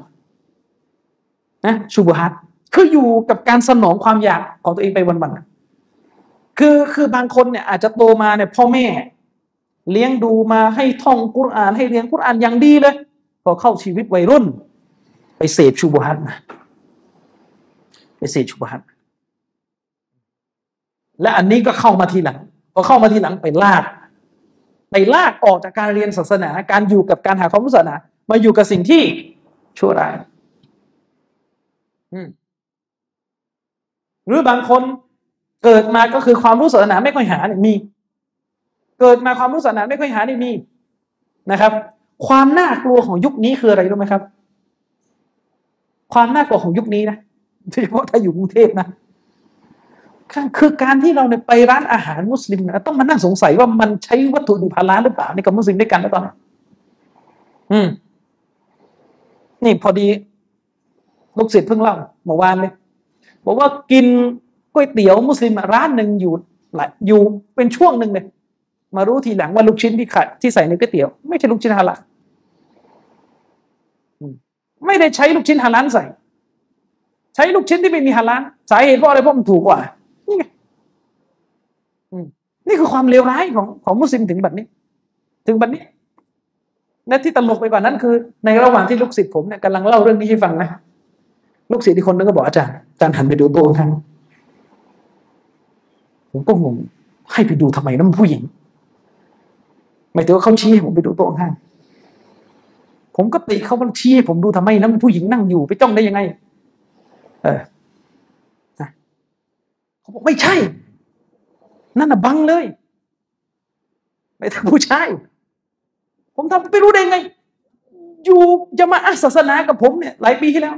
นะชูบฮัตคืออยู่กับการสนองความอยากของตัวเองไปวันๆคือคือบางคนเนี่ยอาจจะโตมาเนี่ยพ่อแม่ เลี้ยงดูมาให้ท่องกุรอานให้เรียนกุรอานอย่างดีเลย พอเข้าชีวิตวัยรุ่น ไปเสพชูบฮัตมาไปเสพชูบฮัตและอันนี้ก็เข้ามาทีหลังพอเข้ามาทีหลังไปลากไปลากออกจากการเรียนศาสนา การอยู่กับการหาความรู้ศาสนา มาอยู่กับสิ่งที่ชั่วร้ายหรือบางคนเกิดมาก็คือความรู้ศาสนาไม่ค่อยหาเนี่ยมี เกิดมาความรู้ศาสนาไม่ค่อยหาเนี่ยมีนะครับ ความน่ากลัวของยุคนี้คืออะไรรู้ไหมครับ ความน่ากลัวของยุคนี้นะโดยเฉพาะถ้าอยู่กรุงเทพนะคือการที่เราเนี่ยไปร้านอาหารมุสลิมนะต้องมานั่งสงสัยว่ามันใช้วัตถุดิบฮาลาลหรือเปล่าในกับมุสลิมด้วยกันนะตอนนี้อืม นี่พอดี ลูกศิษย์เพิ่งเล่าเมื่อวานเลยบอกว่ากินก๋วยเตี๋ยวมุสลิมร้านหนึ่งอยู่หลายอยู่เป็นช่วงหนึ่งเลย มารู้ทีหลังว่าลูกชิ้นที่ขายที่ใส่ในก๋วยเตี๋ยวไม่ใช่ลูกชิ้นฮาลาลไม่ได้ใช้ลูกชิ้นฮาลาลใส่ ใช้ลูกชิ้นที่ไม่มีฮาลาลสาเหตุเพราะอะไรเพราะมันถูกกว่า นี่ไงนี่คือความเลวร้ายของของมุสลิมถึงแบบนี้ ถึงแบบนี้และที่ตลกไปกว่านั้นคือ ในระหว่างที่ลูกศิษย์ผมเนี่ยกำลังเล่าเรื่องนี้ให้ฟังนะลูกศิษย์อีกคนนึงก็บอกอาจารย์อาจารย์หันไปดูโต๊ะข้างผมก็งงให้ไปดูทำไมนั่นผู้หญิง หมายถึงว่าเขาชี้ให้ผมไปดูโต๊ะข้าง ผมก็ติเขาว่าชี้ให้ผมดูทำไมนั่นผู้หญิงนั่งอยู่ไปจ้องได้ยังไง เออเขาบอกไม่ใช่ นั่นน่ะบังเลยไม่ถึงผู้ชาย ผมทำไปรู้ได้ไง อยู่จะมาอาศาสนากับผมเนี่ย หลายปีที่แล้ว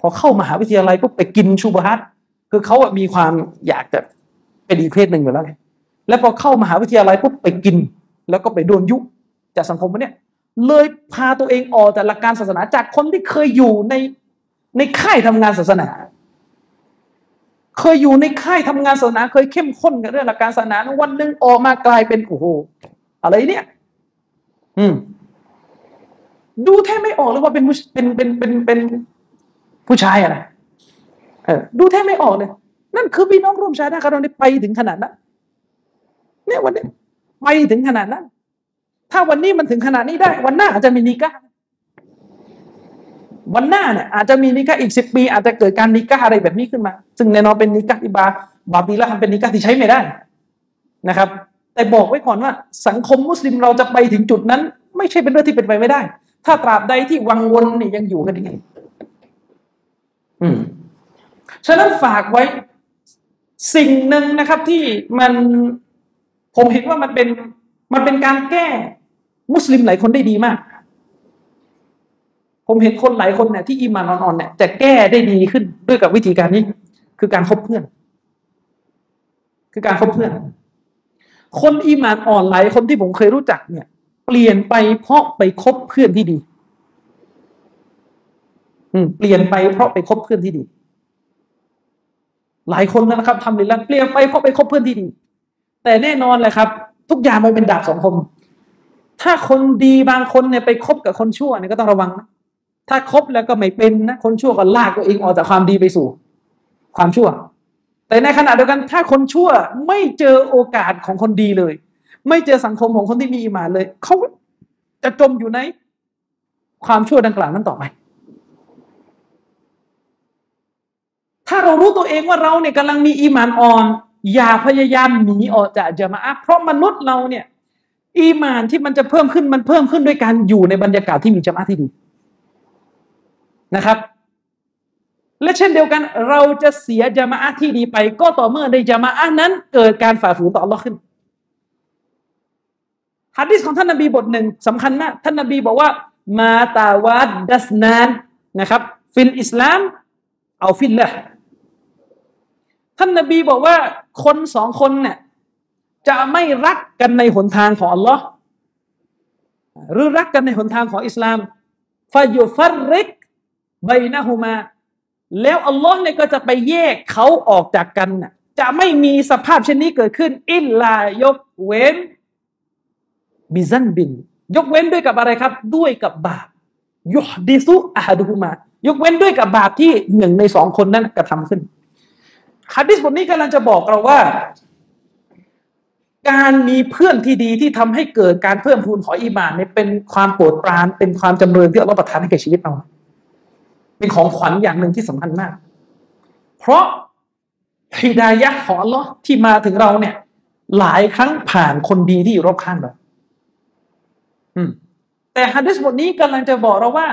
พอเข้ามหาวิทยาลัยปุ๊บไปกินชูบฮัตคือเขาอะมีความอยากจะเป็นอีกเพศหนึ่งอยู่แล้วไงแล้วพอเข้ามหาวิทยาลัยปุ๊บไปกิน แล้วก็ไปโดนยุจากสังคมมันเนี่ยเลยพาตัวเองออกจากหลักการศาสนาจากคนที่เคยอยู่ในในค่ายทำงานศาสนา เคยอยู่ในค่ายทำงานศาสนา เคยเข้มข้นกับเรื่องหลักการศาสนาวันหนึ่งออกมากลายเป็นโอ้โหอะไรเนี่ย อืม ดูแทบไม่ออกเลยว่าเป็นเป็นเป็นเป็นเป็นผู้ชายอะไรเออ ดูแทบไม่ออกเลย นั่นคือพี่น้องร่วมชาติเราได้ไปถึงขนาดนั้นเนี่ยวันนี้ ไปถึงขนาดนั้น ถ้าวันนี้มันถึงขนาดนี้ได้ วันหน้าอาจจะมีนิกาวันหน้าเนี่ยอาจจะมีนิกาอีกสิบปี อาจจะเกิดการนิกาอะไรแบบนี้ขึ้นมา ซึ่งแน่นอนเป็นนิกาอิบาบาบีละเป็นนิกาที่ใช้ไม่ได้นะครับ แต่บอกไว้ก่อนว่า สังคมมุสลิมเราจะไปถึงจุดนั้น ไม่ใช่เป็นเรื่องที่เป็นไปไม่ได้ ถ้าตราบใดที่วังวนนี่ยังอยู่กันอย่างนี้อืมฉะนั้นฝากไว้สิ่งหนึ่งนะครับที่มัน ผมเห็นว่ามันเป็นมันเป็นการแก้มุสลิมหลายคนได้ดีมาก ผมเห็นคนหลายคนเนี่ยที่อิมานอ่อนๆเนี่ยจะแก้ได้ดีขึ้นด้วยกับวิธีการนี้ คือการคบเพื่อน คือการคบเพื่อน คนอิมานอ่อนหลายคนที่ผมเคยรู้จักเนี่ย เปลี่ยนไปเพราะไปคบเพื่อนที่ดี อืม เปลี่ยนไปเพราะไปคบเพื่อนที่ดี หลายคนนะครับทำเลยแล้วเปลี่ยนไปเพราะไปคบเพื่อนที่ดี แต่แน่นอนเลยครับ ทุกอย่างมันเป็นดาบสองคม ถ้าคนดีบางคนเนี่ยไปคบกับคนชั่วเนี่ยก็ต้องระวังนะถ้าคบแล้วก็ไม่เป็นนะคนชั่วก็ลากตัวเองออกจากความดีไปสู่ ความชั่ว แต่ในขณะเดียวกันถ้าคนชั่วไม่เจอโอกาสของคนดีเลย ไม่เจอสังคมของคนที่มีอิมานเลยเขาจะจมอยู่ในความชั่วดังกล่าวนั้นต่อไปถ้าเรารู้ตัวเองว่าเราเนี่ยกำลังมีอีมานอ่อน อย่าพยายามหนีออกจากจามะเพราะมนุษย์เราเนี่ย อีมานที่มันจะเพิ่มขึ้นมันเพิ่มขึ้นด้วยการอยู่ในบรรยากาศที่มีจามะที่ดีนะครับ และเช่นเดียวกันเราจะเสียจามะที่ดีไป ก็ต่อเมื่อในจามะนั้นเกิดการฝ่าฝืนต่อ Allah ขึ้นฮะดิษของท่านนบีบทหนึ่งสำคัญมากท่านนบีบอกว่า มาตาวัดดัสนานนะครับ في الإسلام أو في الله ท่านนบีบอกว่าคนสองคนเนี่ยจะไม่รักกันในหนทางของอัลลอฮ์หรือรักกันในหนทางของอิสลามفيفرق بينهما แล้วอัลลอฮ์เนี่ยก็จะไปแยกเขาออกจากกันน่ะจะไม่มีสภาพเช่นนี้เกิดขึ้น إلا ยกเว้น بذنب ยกเว้นด้วยกับอะไรครับ ด้วยกับบาปยุฮดิซุอาฮดุฮุมายกเว้นด้วยกับบาปที่หนึ่งในสองคนนั้นกระทำขึ้น ฮะดิษบทนี้กำลังจะบอกเราว่า การมีเพื่อนที่ดีที่ทำให้เกิดการเพิ่มพูนของอีมานเนี่ยเป็นความโปรดปราน เป็นความจำเริญที่อัลลอฮฺประทานให้แก่ชีวิตเรา เป็นของขวัญอย่างหนึ่งที่สำคัญมาก เพราะฮิดายะของอัลลอฮ์ที่มาถึงเราเนี่ย หลายครั้งผ่านคนดีที่อยู่รอบข้างเราแต่ฮะดิษบทนี้กำลังจะบอกเราว่า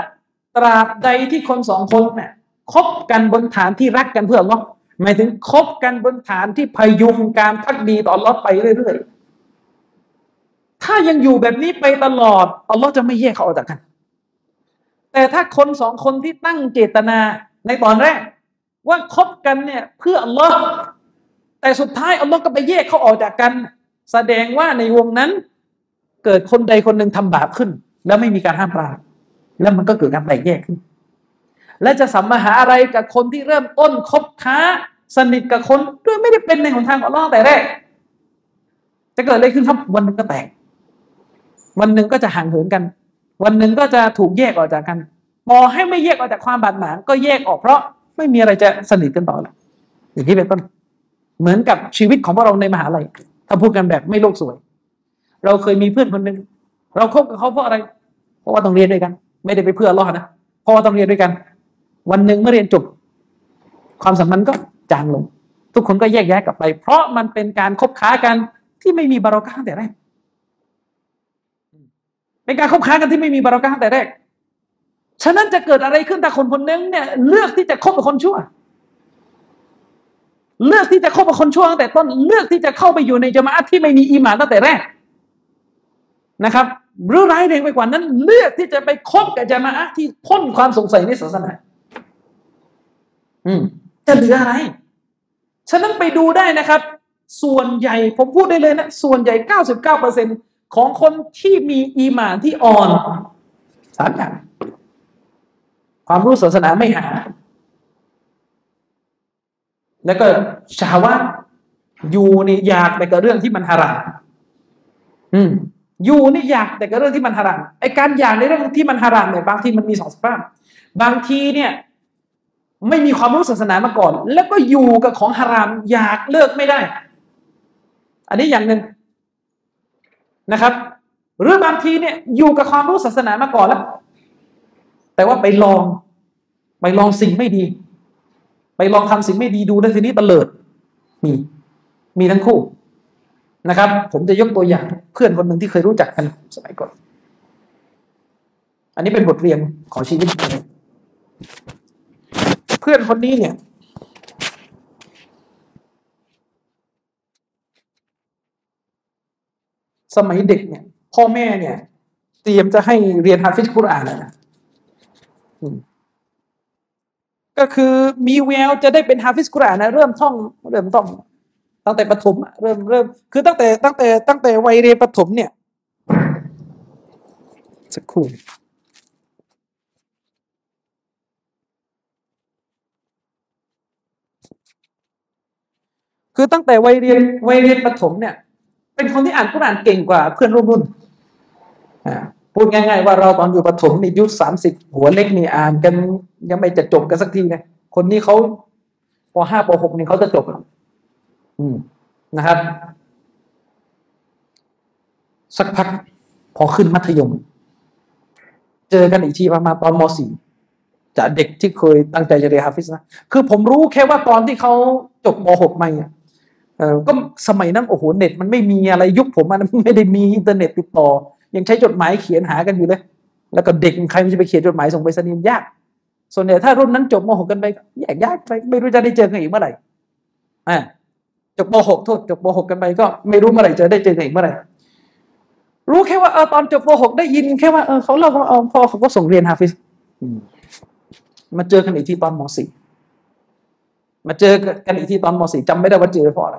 ตราบใดที่คนสองคนเนี่ยคบกันบนฐานที่รักกันเพื่ออัลลอฮ์ หมายถึงคบกันบนฐานที่พยุงการพักดีต่ออัลลอฮ์ไปเรื่อยๆ ถ้ายังอยู่แบบนี้ไปตลอดอัลลอฮ์จะไม่แยกเขาออกจากกัน แต่ถ้าคนสองคนที่ตั้งเจตนาในตอนแรก ว่าคบกันเนี่ยเพื่ออัลลอฮ์แต่สุดท้ายอัลลอฮ์ก็ไปแยกเขาออกจากกัน แสดงว่าในวงนั้น เกิดคนใดคนหนึ่งทำบาปขึ้น แล้วไม่มีการห้ามปรามแล้วมันก็เกิดการแตกแยกขึ้น และจะสัมมาหาอะไรกับคนที่เริ่มต้นคบค้า สนิทกับคนด้วยไม่ได้เป็นในหนทางของล่อแต่แรก จะเกิดอะไรขึ้นครับวันหนึ่งก็แตก วันหนึ่งก็จะห่างเหินกัน วันหนึ่งก็จะถูกแยกออกจากกันพอให้ไม่แยกออกจากความบาดหมางก็แยกออกเพราะไม่มีอะไรจะสนิทกันต่อแล้วอย่างที่เป็นต้นเหมือนกับชีวิตของพวกเราในมหาลัยถ้าพูดกันแบบไม่โลกสวย เราเคยมีเพื่อนคนหนึ่งเราคบกับเขาเพราะอะไร เพราะว่าต้องเรียนด้วยกัน ไม่ได้ไปเพื่อรอดนะเพราะว่าต้องเรียนด้วยกัน วันหนึ่งเมื่อเรียนจบ ความสัมพันธ์ก็จางลง ทุกคนก็แยกแยะกลับไป เพราะมันเป็นการคบค้ากันที่ไม่มีบารอกาตั้งแต่แรกเป็นการคบค้ากันที่ไม่มีบารอกาตั้งแต่แรก ฉะนั้นจะเกิดอะไรขึ้นถ้าคนคนนึงเนี่ยเลือกที่จะคบกับคนชั่ว เลือกที่จะคบกับคนชั่วตั้งแต่ต้น เลือกที่จะเข้าไปอยู่ในจมาอะที่ไม่มีอีหมานตั้งแต่แรกนะครับหรือร้ายแรงไปกว่านั้น เลือกที่จะไปคบกับจมาอะที่พ้นความสงสัยในศาสนา จะเหลืออะไร ฉะนั้นไปดูได้นะครับ ส่วนใหญ่ผมพูดได้เลยนะ ส่วนใหญ่เก้าสิบเก้าเปอร์เซ็นของคนที่มีอีหมานที่อ่อนสามอย่างความรู้ศาสนาไม่หา แล้วก็ชาวะอยู่นี่อยากแต่กับเรื่องที่มันฮารามอืมอยู่นี่อยากแต่กับเรื่องที่มันฮารามไอการอยากในเรื่องที่มันฮารามเนี่ยบางทีมันมีสองสภาพ บางทีเนี่ย ไม่มีความรู้ศาสนามาก่อน แล้วก็อยู่กับของฮารามอยากเลิกไม่ได้ อันนี้อย่างหนึ่งนะครับ หรือบางทีเนี่ยอยู่กับความรู้ศาสนามาก่อนแล้ว แต่ว่าไปลอง ไปลองสิ่งไม่ดี ไปลองทำสิ่งไม่ดีดูแล้วทีนี้ตะเลิดมีมีทั้งคู่นะครับ ผมจะยกตัวอย่างเพื่อนคนหนึ่งที่เคยรู้จักกันสมัยก่อน อันนี้เป็นบทเรียนของชีวิต เพื่อนคนนี้เนี่ย สมัยเด็กเนี่ย พ่อแม่เนี่ย เตรียมจะให้เรียนฮาฟิซกุรอานนะก็คือมีแววจะได้เป็นฮาฟิซกุรอานนะเริ่มท่องเริ่มท่อง ตั้งแต่ประถมเริ่มเริ่มคือตั้งแต่ตั้งแต่ตั้งแต่วัยเรียนประถมเนี่ยสักครู่ คือตั้งแต่วัยเรียนวัยเรียนประถมเนี่ย เป็นคนที่อ่านกุรอานเก่งกว่าเพื่อนร่วมรุ่นพูดง่าย ๆ ว่าเราตอนอยู่ประถมนี่ยุคสามสิบหัวเล็กนี่อ่านกันยังไม่จะจบกันสักทีนะคนนี้เขาปห้าปหกนี่เขาจะจบอืมนะครับ สักพักพอขึ้นมัธยม เจอกันอีกทีประมาณตอนม .4 จากเด็กที่เคยตั้งใจจะเรียนฮาฟิสนะ คือผมรู้แค่ว่าตอนที่เขาจบม .6 มาเนี่ย ก็สมัยนั้นโอ้โหเน็ตมันไม่มีอะไรยุคผมมันไม่ได้มีอินเทอร์เน็ตติดต่อ ยังใช้จดหมายเขียนหากันอยู่เลย แล้วก็เด็กใครมันจะไปเขียนจดหมายส่งไปรษณีย์มันยาก ส่วนใหญ่ถ้ารุ่นนั้นจบม .6 กันไปแยกย้ายไปไม่รู้จะได้เจอกันอีกเมื่อไหร่อ่าจบม .6 โทษจบม .6 กันไปก็ไม่รู้เมื่อไหร่จะได้เจอกันอีกเมื่อไหร่รู้แค่ว่าเออตอนจบม .6 ได้ยินแค่ว่าเออเขาเล่าว่าเออพ่อเขาก็ส่งเรียนฮาฟิซมาเจอกันอีกทีตอนม .4 มาเจอกันอีกทีตอนม .4 จำไม่ได้ว่าเจอเพราะอะไร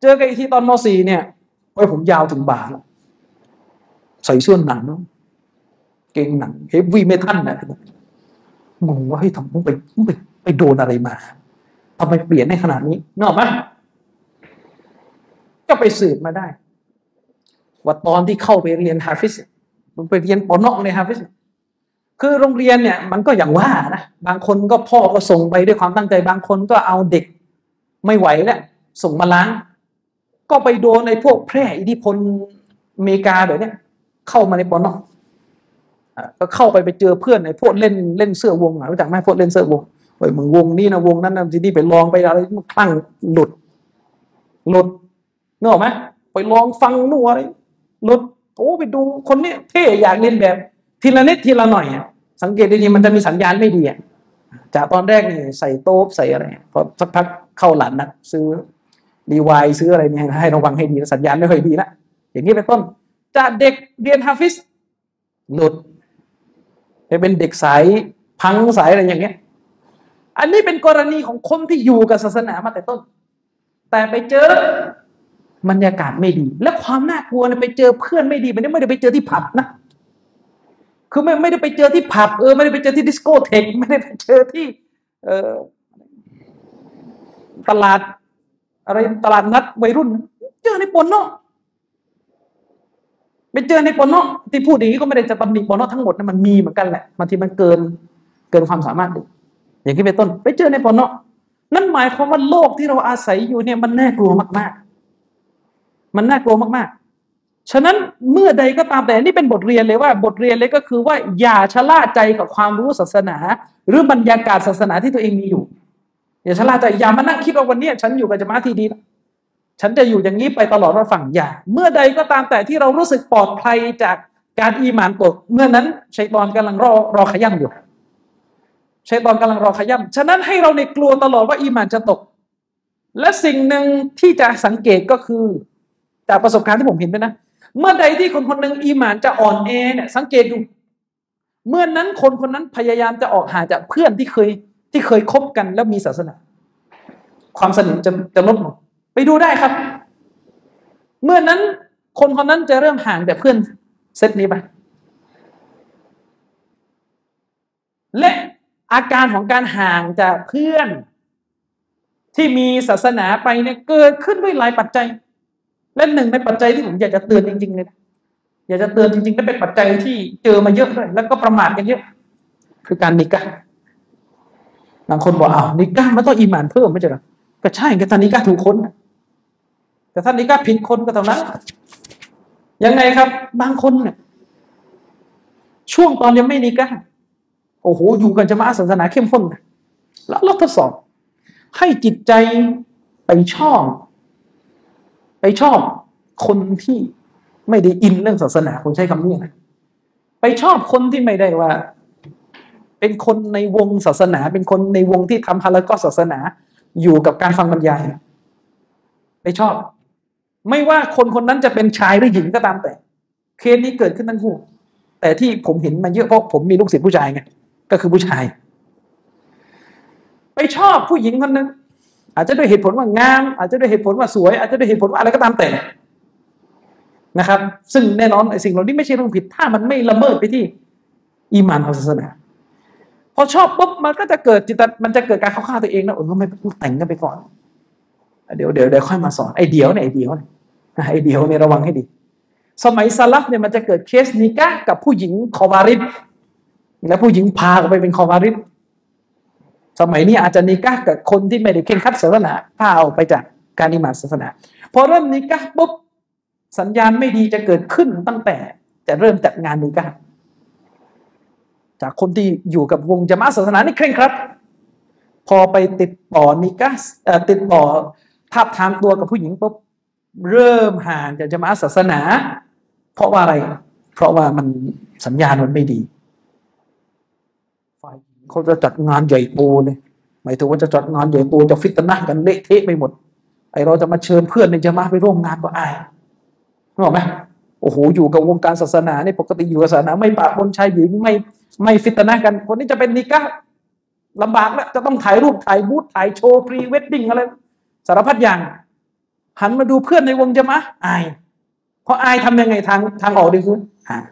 เจอกันอีกทีตอนม .4 เนี่ยโอ้ยผมยาวถึงบ่าแล้วใส่เสื้อหนังเกงหนังเฮฟวี่เมทัลนะงงว่าเฮ้ยทำไมไปไปไปโดนอะไรมาทำไมเปลี่ยนในขนาดนี้นอกไหมก็ไปสืบมาได้ ว่าตอนที่เข้าไปเรียนฮาฟิสมันไปเรียนปอนอกในฮาฟิส คือโรงเรียนเนี่ยมันก็อย่างว่านะบางคนก็พ่อก็ส่งไปด้วยความตั้งใจ บางคนก็เอาเด็กไม่ไหวแล้วส่งมาล้าง ก็ไปโดนในพวกแพร่อิทธิพลอเมริกาแบบเนี้ยเข้ามาในปอนอกก็เข้าไปไปเจอเพื่อนในพวกเล่นเล่นเสื้อวงรู้จักไหมพวกเล่นเสื้อวงเฮ้ยมึงวงนี้นะวงนั้นนะทีนี้ไปลองไปอะไรมันคลั่งหลุดหลุดนึกออกไหมไปลองฟังนู่นอะไรหลุดโอ้ไปดูคนนี้เท่อยากเรียนแบบ ทีละนิดทีละหน่อย สังเกตดีๆมันจะมีสัญญาณไม่ดีอะจากตอนแรกนี่ใส่โต๊ะใส่อะไรพอสักพักเข้าหลานนักซื้อรีวายซื้ออะไรเนี่ยให้ระวังให้ดีสัญญาณไม่ค่อยดีละอย่างนี้เป็นต้นจากเด็กเรียนฮาฟิสหลุดไปเป็นเด็กสายพังสายอะไรอย่างเงี้ย อันนี้เป็นกรณีของคนที่อยู่กับศาสนามาแต่ต้น แต่ไปเจอบรรยากาศไม่ดี และความน่ากลัวเนี่ยไปเจอเพื่อนไม่ดีมันไม่ได้ไปเจอที่ผับนะ คือไม่ไม่ได้ไปเจอที่ผับเออไม่ได้ไปเจอที่ดิสโก้เทคไม่ได้ไปเจอที่ เออตลาด อะไรตลาดนัดวัยรุ่น เจอในปอเนาะไปเจอในปอเนาะที่พูดอย่างนี้ก็ไม่ได้จะตำหนิปอเนาะทั้งหมดนะมันมีเหมือนกันแหละบางทีมันเกินเกินความสามารถอย่างที่เป็นต้น ไปเจอในปนเนาะนั่นหมายความว่าโลกที่เราอาศัยอยู่เนี่ยมันน่ากลัวมาก ๆ มันน่ากลัวมาก ๆ ฉะนั้นเมื่อใดก็ตามแต่นี่เป็นบทเรียนเลยว่าบทเรียนเลยก็คือว่าอย่าชะล่าใจกับความรู้ศาสนา หรือบรรยากาศศาสนาที่ตัวเองมีอยู่ อย่าชะล่าใจอย่ามานั่งคิดว่าวันนี้ฉันอยู่กับจมาที่ดีฉันจะอยู่อย่างนี้ไปตลอดว่าฝั่งอย่า เมื่อใดก็ตามแต่ที่เรารู้สึกปลอดภัยจากการอีมานตกเมื่อนั้นชัยตอนกำลังรอรอขย่ำอยู่ชัยตอนกำลังรอขย่ำฉะนั้นให้เราในกลัวตลอดว่าอีมานจะตก และสิ่งหนึ่งที่จะสังเกตก็คือ จากประสบการณ์ที่ผมเห็นไปนะ เมื่อใดที่คนคนหนึ่งอีมานจะอ่อนแอเนี่ยสังเกตดู เมื่อนั้นคนคนนั้นพยายามจะออกห่างจากเพื่อนที่เคยที่เคยคบกันแล้วมีศาสนา ความสนิทจะจะลดลงไปดูได้ครับ เมื่อนั้นคนคนนั้นจะเริ่มห่างจากเพื่อนเซตนี้ไปและอาการของการห่างจากเพื่อน ที่มีศาสนาไปเนี่ยเกิดขึ้นด้วยหลายปัจจัย และหนึ่งในปัจจัยที่ผมอยากจะเตือนจริงๆเลยอยากจะเตือนจริงๆและเป็นปัจจัยที่เจอมาเยอะด้วยแล้วก็ประมาทกันเยอะ คือการนิกะบางคนบอกอ้าวนิกะมันต้องอิมานเพิ่มไม่ใช่หรอก็ใช่ก็ตอนนี้ก็ถูกคนแต่ท่านนี้ก็ผิดคนก็เท่านั้นยังไงครับ บางคนเนี่ยช่วงตอนยังไม่นิกะโอ้โหอยู่กันจะมาศาสนาเข้มข้นแล้วเราทดสอบให้จิตใจไปชอบ ไปชอบคนที่ไม่ได้อินเรื่องศาสนาคนใช้คำนี้นะไปชอบคนที่ไม่ได้ว่า เป็นคนในวงศาสนา เป็นคนในวงที่ทำฮาลก็ศาสนาอยู่กับการฟังบรรยายไปชอบ ไม่ว่าคนคนนั้นจะเป็นชายหรือหญิงก็ตามแต่ เคสนี้เกิดขึ้นทั้งคู่แต่ที่ผมเห็นมาเยอะเพราะผมมีลูกศิษย์ผู้ชายไงก็คือผู้ชาย ไปชอบผู้หญิงคนนึง อาจจะด้วยเหตุผลว่างาม อาจจะด้วยเหตุผลว่าสวย อาจจะด้วยเหตุผลว่าอะไรก็ตามแต่นะครับ ซึ่งแน่นอนไอ้สิ่งเหล่านี้ไม่ใช่เรื่องผิด ถ้ามันไม่ละเมิดไปที่อีมานของศาสนาพอชอบปุ๊บมันก็จะเกิดจิตมันจะเกิดการเข้าข้าตัวเองนะเออไม่แต่งกันไปก่อน เดี๋ยวเดี๋ยวเดี๋ยวค่อยมาสอนไอ้เดี๋ยวเนี่ยไอ้เดี๋ยวเนี่ยไอ้เดี๋ยวเนี่ยระวังให้ดี สมัยซาลัฟเนี่ยมันจะเกิดเคสนิกะกับผู้หญิงคอวาริจแล้วผู้หญิงพาไปเป็นคอวาริจ สมัยนี้อาจจะนิกะกับคนที่ไม่ได้เคร่งครัดศาสนาพาออกไปจากการอิมานศาสนา พอเริ่มนิกะปุ๊บสัญญาณไม่ดีจะเกิดขึ้นตั้งแต่จะเริ่มจัดงานนิกะจากคนที่อยู่กับวงจามะศาสนานี่เคร่งครัดพอไปติดต่อนิกะติดต่อทับทามตัวกับผู้หญิงปุ๊บเริ่มห่างจากจามะศาสนา เพราะว่าอะไร เพราะว่ามันสัญญาณมันไม่ดี เขาจะจัดงานใหญ่โตเลยหมายถึงว่าจะจัดงานใหญ่โตจะฟิตนะกันเละเทะไปหมด ไอเราจะมาเชิญเพื่อนในจะมาไปร่วมงานก็อายรู้ไหมโอ้โหอยู่กับวงการศาสนาเนี่ยปกติอยู่กับศาสนา ไม่ปะปนชายหญิงไม่ไม่ฟิตนะฮ์กัน คนนี้จะเป็นนิกะลำบากแล้วจะต้องถ่ายรูปถ่ายบูธถ่ายโชว์พรีเวดดิ้งอะไรสารพัดอย่าง หันมาดูเพื่อนในวงจะมาอายเพราะอายทำยังไงทางทางออกดีคือห่าง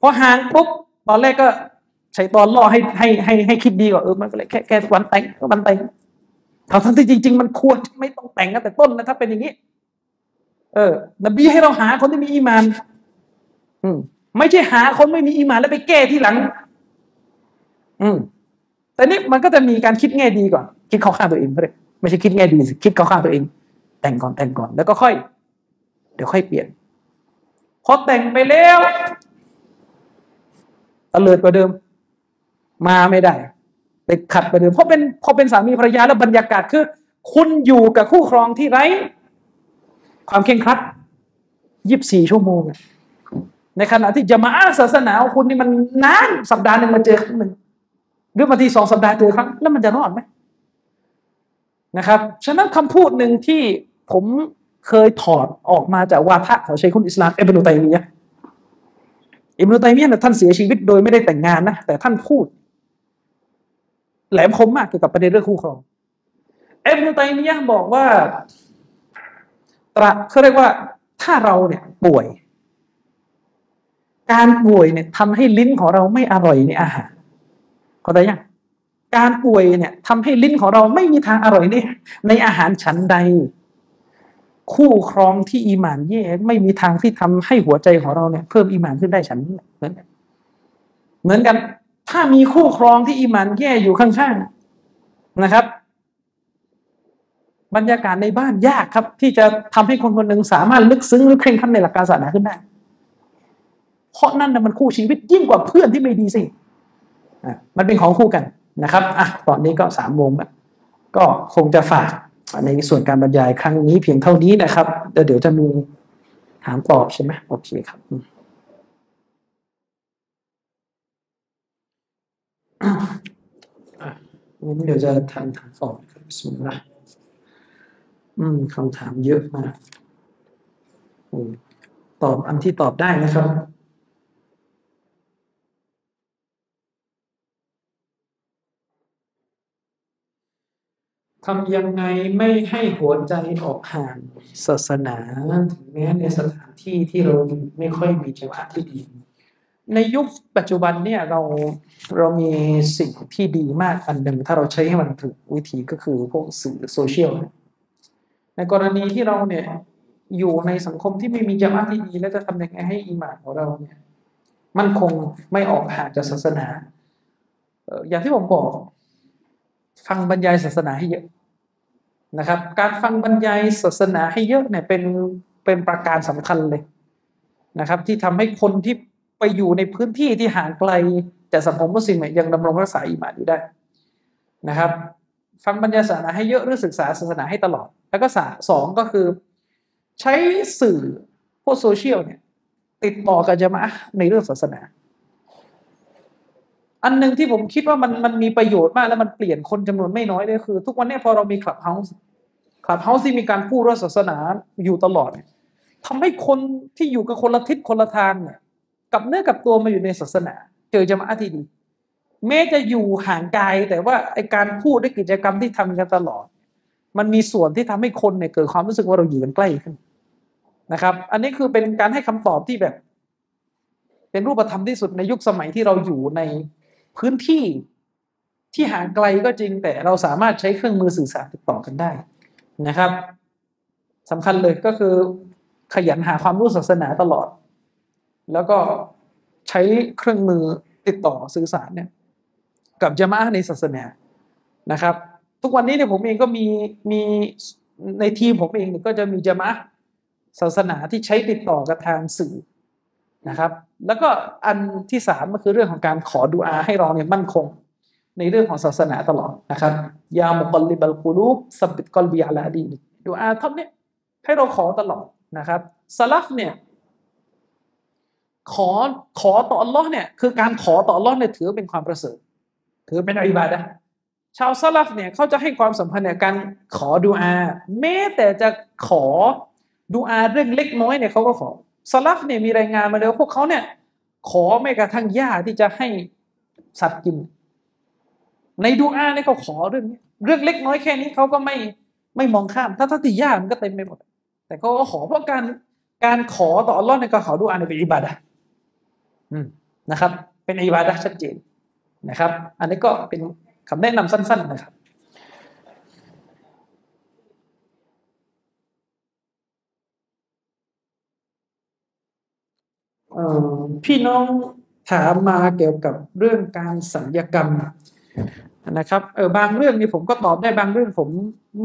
พอห่างปุ๊บตอนแรกก็ ใช้ตอนล่อให้ให้ให้ให้คิดดีกว่าเออมันก็เลยแค่แค่วันแต่งก็วันแต่งทั้งที่จริง ๆ มันควรไม่ต้องแต่งกันแต่ต้นนะถ้าเป็นอย่างนี้เออนบีให้เราหาคนที่มีอีมาน อืม ไม่ใช่หาคนไม่มีอีมานแล้วไปแก้ที่หลัง อืม แต่นี่มันก็จะมีการคิดแง่ดีก่อน คิดเข้าข้างตัวเองก็ได้ไม่ใช่คิดแง่ดีสิคิดเข้าข้างตัวเอง แต่งก่อนแต่งก่อนแล้วก็ค่อย เดี๋ยวค่อยเปลี่ยนพอแต่งไปแล้วตะเลิดกว่าเดิม มาไม่ได้ติดขัดกว่าเดิมเพราะเป็นพอเป็นสามีภรรยาแล้วบรรยากาศคือ คุณอยู่กับคู่ครองที่ไร้ ความเข่งครัดยีิบสี่ชั่วโมง ในขณะที่จะมาอาศาสนาคุณนี่มันนานสัปดาห์หนึ่งมาเจอครั้งหนึ่งหรือบางทีสองสัปดาห์เจอครั้งแล้วมันจะรอดไหมนะครับฉะนั้นคำพูดหนึ่งที่ผมเคยถอดออกมาจากวาทะของชัยคุณอิสลามเอบนุตัยมียะอิบนุตัยมียะท่านเสียชีวิตโดยไม่ได้แต่งงานนะแต่ท่านพูด แหลมคมมากเกี่ยวกับประเด็นเรื่องคู่ครองเอบนุตัยมียะบอกว่าตระเขาเรียกว่าถ้าเราเนี่ยป่วย การป่วยเนี่ยทำให้ลิ้นของเราไม่อร่อยในอาหารเข้าใจยังการป่วยเนี่ยทำให้ลิ้นของเราไม่มีทางอร่อยในในอาหารชั้นใด คู่ครองที่อีหมานแย่ไม่มีทางที่ทำให้หัวใจของเราเนี่ยเพิ่มอีหมานขึ้นได้ฉันเหมือนกันเหมือนกัน ถ้ามีคู่ครองที่อีหมานแย่อยู่ข้างๆนะครับ บรรยากาศในบ้านยากครับ ที่จะทำให้คนคนหนึ่งสามารถลึกซึ้งหรือเคร่งครัดในหลักการศาสนาขึ้นได้ เพราะนั่นนะมันคู่ชีวิตยิ่งกว่าเพื่อนที่ไม่ดีสิมันเป็นของคู่กันนะครับอะตอนนี้ก็สามโมงแล้วก็คงจะฝากในส่วนการบรรยายครั้งนี้เพียงเท่านี้นะครับเดี๋ยวจะมีถามตอบใช่ไหมโอเคครับ งั้นเดี๋ยวจะทำถามตอบครับสมมตินะอืมคำถามเยอะมากตอบอันที่ตอบได้นะครับทำยังไงไม่ให้หัวใจออกห่างศาสนาถึงแม้ในสถานที่ที่เราไม่ค่อยมีจังหวะที่ดี ในยุคปัจจุบันเนี่ยเราเรามีสิ่งที่ดีมากอันหนึ่งถ้าเราใช้ให้มันถูกวิธีก็คือพวกสื่อโซเชียลในกรณีที่เราเนี่ยอยู่ในสังคมที่ไม่มีจังหวะที่ดี แล้วจะทำยังไงให้อิมานของเราเนี่ยมันคงไม่ออกห่างจากศาสนาอย่างที่ผมบอก ฟังบรรยายศาสนาให้เยอะนะครับ การฟังบรรยายศาสนาให้เยอะเนี่ยเป็นเป็นประการสำคัญเลยนะครับ ที่ทำให้คนที่ ไปอยู่ในพื้นที่ที่ห่างไกลจากสังคมมุสลิมยังดำรงรักษาอิมานอยู่ได้นะครับ ฟังบรรยายศาสนาให้เยอะหรือศึกษาศาสนาให้ตลอด แล้วก็สองก็คือ ใช้สื่อพวกโซเชียลเนี่ยติดต่อกับจะมาในเรื่องศาสนา อันหนึ่งที่ผมคิดว่ามันมันมีประโยชน์มากแล้วมันเปลี่ยนคนจำนวนไม่น้อยเลยคือ ทุกวันนี้พอเรามี Clubhouse Clubhouse ที่มีการพูดเรื่องศาสนาอยู่ตลอดทำให้คนที่อยู่กับคนละทิศคนละทางเนี่ย กับเนื้อกับตัวมาอยู่ในศาสนา เจอญะมาอะฮ์ที่ดีแม้จะอยู่ห่างไกลแต่ว่าไอการพูดด้วยกิจกรรมที่ทำกันตลอด มันมีส่วนที่ทำให้คนเนี่ยเกิดความรู้สึกว่าเราอยู่กันใกล้ขึ้นนะครับ อันนี้คือเป็นการให้คำตอบที่แบบ เป็นรูปธรรมที่สุดในยุคสมัยที่เราอยู่ในพื้นที่ที่ห่างไกลก็จริงแต่เราสามารถใช้เครื่องมือสื่อสารติดต่อกันได้นะครับสำคัญเลยก็คือขยันหาความรู้ศาสนาตลอด แล้วก็ใช้เครื่องมือติดต่อสื่อสารเนี่ยกับจามะในศาสนานะครับ ทุกวันนี้เนี่ยผมเองก็มีมีในทีมผมเองเนี่ยก็จะมีจะมาศาสนาที่ใช้ติดต่อกับทางสื่อนะครับ แล้วก็อันที่สามก็คือเรื่องของการขอดุอาให้เราเนี่ยมั่นคงในเรื่องของศาสนาตลอดนะครับยามุกลิบัลกุลูบสับบิดกอลบีอาลาดีดุอาท่านเนี่ยให้เราขอตลอดนะครับสลัฟเนี่ย ขอขอต่ออัลลอฮ์เนี่ยคือการขอต่ออัลลอฮ์เนี่ยถือเป็นความประเสริฐ ถือเป็นอิบาดะชาวซาลฟเนี่ยเขาจะให้ความสำคัญในการขอดูอาแม้แต่จะขอดูอาเรื่องเล็กน้อยเนี่ยเขาก็ขอซาลฟเนี่ยมีรายงานมาเลยวพวกเขาเนี่ยขอไม่กระทั่งหญ้าที่จะให้สัตว์กิน ในดูอาเนี่ยเขาขอเรื่องนี้เรื่องเล็กน้อยแค่นี้เขาก็ไม่ไม่มองข้ามถ้าถ้าติหญ้ามันก็เต็มไปหมด แต่เขาก็ขอเพราะการการขอต่ออัลลอฮ์ในการขอดูอาในเป็นอิบาดะ นะครับ เป็นอิบาดะชัดเจนนะครับ อันนี้ก็เป็นคำแนะนำสั้น ๆนะครับพี่น้องถามมาเกี่ยวกับเรื่องการสัญญกรรมนะครับเออบางเรื่องนี่ผมก็ตอบได้บางเรื่องผม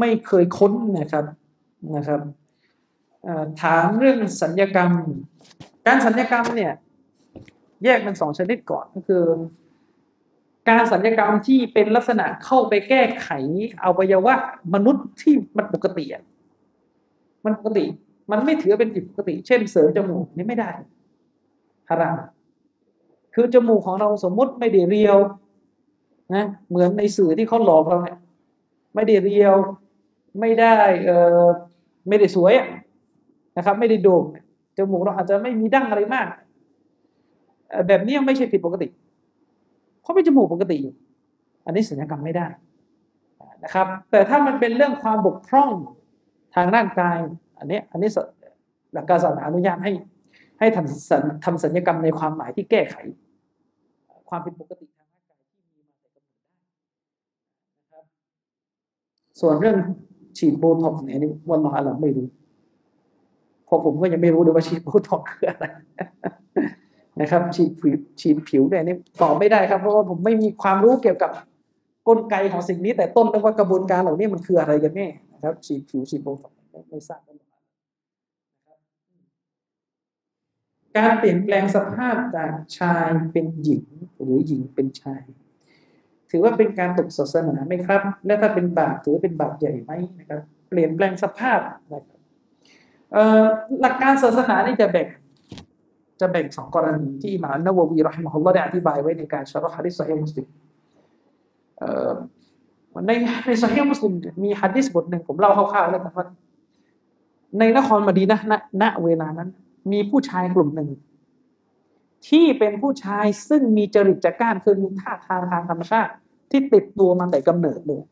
ไม่เคยค้นนะครับนะครับถามเรื่องสัญญกรรม การสัญญกรรมเนี่ย แยกเป็นสองชนิดก่อนก็คือ การสัญญกรรมที่เป็นลักษณะเข้าไปแก้ไขอวัยวะมนุษย์ที่มันปกติอะมันปกติ มันไม่ถือเป็นผิดปกติ เช่นเสริมจมูกนี่ไม่ได้ฮารามคือจมูกของเราสมมุติไม่ได้เรียวนะเหมือนในสื่อที่เขาหลอกเราเนี่ยไม่ได้เรียว ไม่ได้เออไม่ได้สวยนะครับ ไม่ได้โด่งจมูกเราอาจจะไม่มีดั้งอะไรมาก แบบนี้ไม่ใช่ผิดปกติเขาเป็นจมูกปกติอยู่ อันนี้สัญญกรรมไม่ได้นะครับ แต่ถ้ามันเป็นเรื่องความบกพร่องทางร่างกาย อันนี้อันนี้หลักการศาสนาอนุญาตให้ ให้ทำทำสัญญกรรมในความหมายที่แก้ไข ความผิดปกติทางร่างกายที่มีมาแต่กำเนิดได้นะครับ ส่วนเรื่องฉีดโบท็อกซ์เนี่ยนี่วันละอะไรไม่รู้พอผมก็ยังไม่รู้เลยว่าฉีดโบท็อกซ์คืออะไร นะครับฉีดผิวฉีดผิวเนี่ยนี่ตอบไม่ได้ครับ เพราะว่าผมไม่มีความรู้เกี่ยวกับกลไกของสิ่งนี้ แต่ต้องดูว่ากระบวนการเหล่านี้มันคืออะไรกันแน่นะครับฉีดผิวฉีดโบท็อกซ์ไม่ทราบกันการเปลี่ยนแปลงสภาพจากชายเป็นหญิงหรือหญิงเป็นชาย ถือว่าเป็นการตกศาสนาไหมครับ และถ้าเป็นบาปถือเป็นบาปใหญ่ไหมนะครับ เปลี่ยนแปลงสภาพนะครับหลักการศาสนานี่จะแบ่ง จะแบ่งสองกรณีที่อิหม่ามนาววีรอฮิมฮุลลอฮ์ได้อธิบายไว้ในการชาร์ฮะดิษซอฮีมุสลิมในในซอฮีมุสลิมมีฮะดิษบทหนึ่งผมเล่าคร่าวๆแล้วกันว่าในนครมดีนะณณเวลานั้น มีผู้ชายกลุ่มหนึ่ง ที่เป็นผู้ชายซึ่งมีจริตจักร้านคือมีท่าทางทางธรรมชาติ ที่ติดตัวมาแต่กำเนิดเลย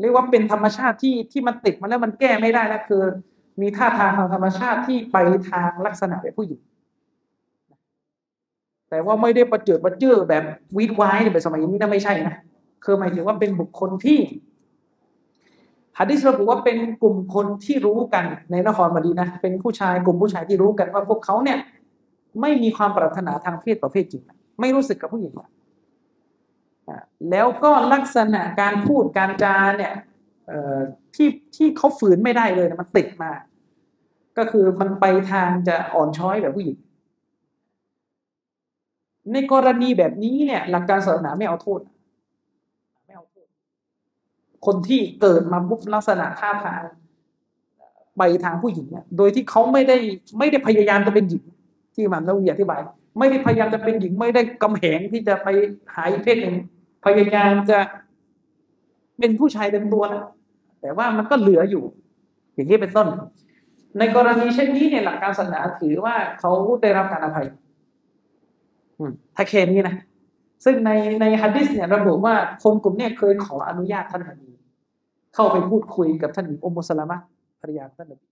เรียกว่าเป็นธรรมชาติที่ที่มันติดมาแล้วมันแก้ไม่ได้แล้วคือ มีท่าทางทางธรรมชาติที่ไปทางลักษณะแบบผู้หญิงแต่ว่าไม่ได้ประเจิดประเจือแบบวีดไว้แบบสมัยนี้นั่นไม่ใช่นะคือหมายถึงว่าเป็นบุคคลที่ฮะดิษระบุว่าเป็นกลุ่มคนที่รู้กันในนครมดีนะเป็นผู้ชายกลุ่มผู้ชายที่รู้กันว่าพวกเขาเนี่ย ไม่มีความปรารถนาทางเพศต่อเพศจริงไม่รู้สึกกับผู้หญิงแล้วก็ลักษณะการพูดการจาเนี่ย ที่ที่เขาฝืนไม่ได้เลยนะมันติดมา ก็คือมันไปทางจะอ่อนช้อยแบบผู้หญิงในกรณีแบบนี้เนี่ย หลักการศาสนาไม่เอาโทษไม่เอาโทษ คนที่เกิดมาปุ๊บลักษณะท่าทางไปทางผู้หญิงเนี่ยโดยที่เขาไม่ได้ไม่ได้พยายามจะเป็นหญิง ที่มันเราอธิบาย ไม่ได้พยายามจะเป็นหญิง ไม่ได้กำแหงที่จะไปหายเพศเองพยายามจะเป็นผู้ชายเต็มตัวแล้ว แต่ว่ามันก็เหลืออยู่ อย่างนี้เป็นต้น ในกรณีเช่นนี้เนี่ยหลักการศาสนาถือว่าเขาได้รับการอภัยถ้าเคนี้นะซึ่งในในฮะดิษเนี่ยระบุว่าคนกลุ่มนี้เคยขออนุญาตท่านนบีเข้าไปพูดคุยกับท่านอุมุสลามะภรรยาท่านนบี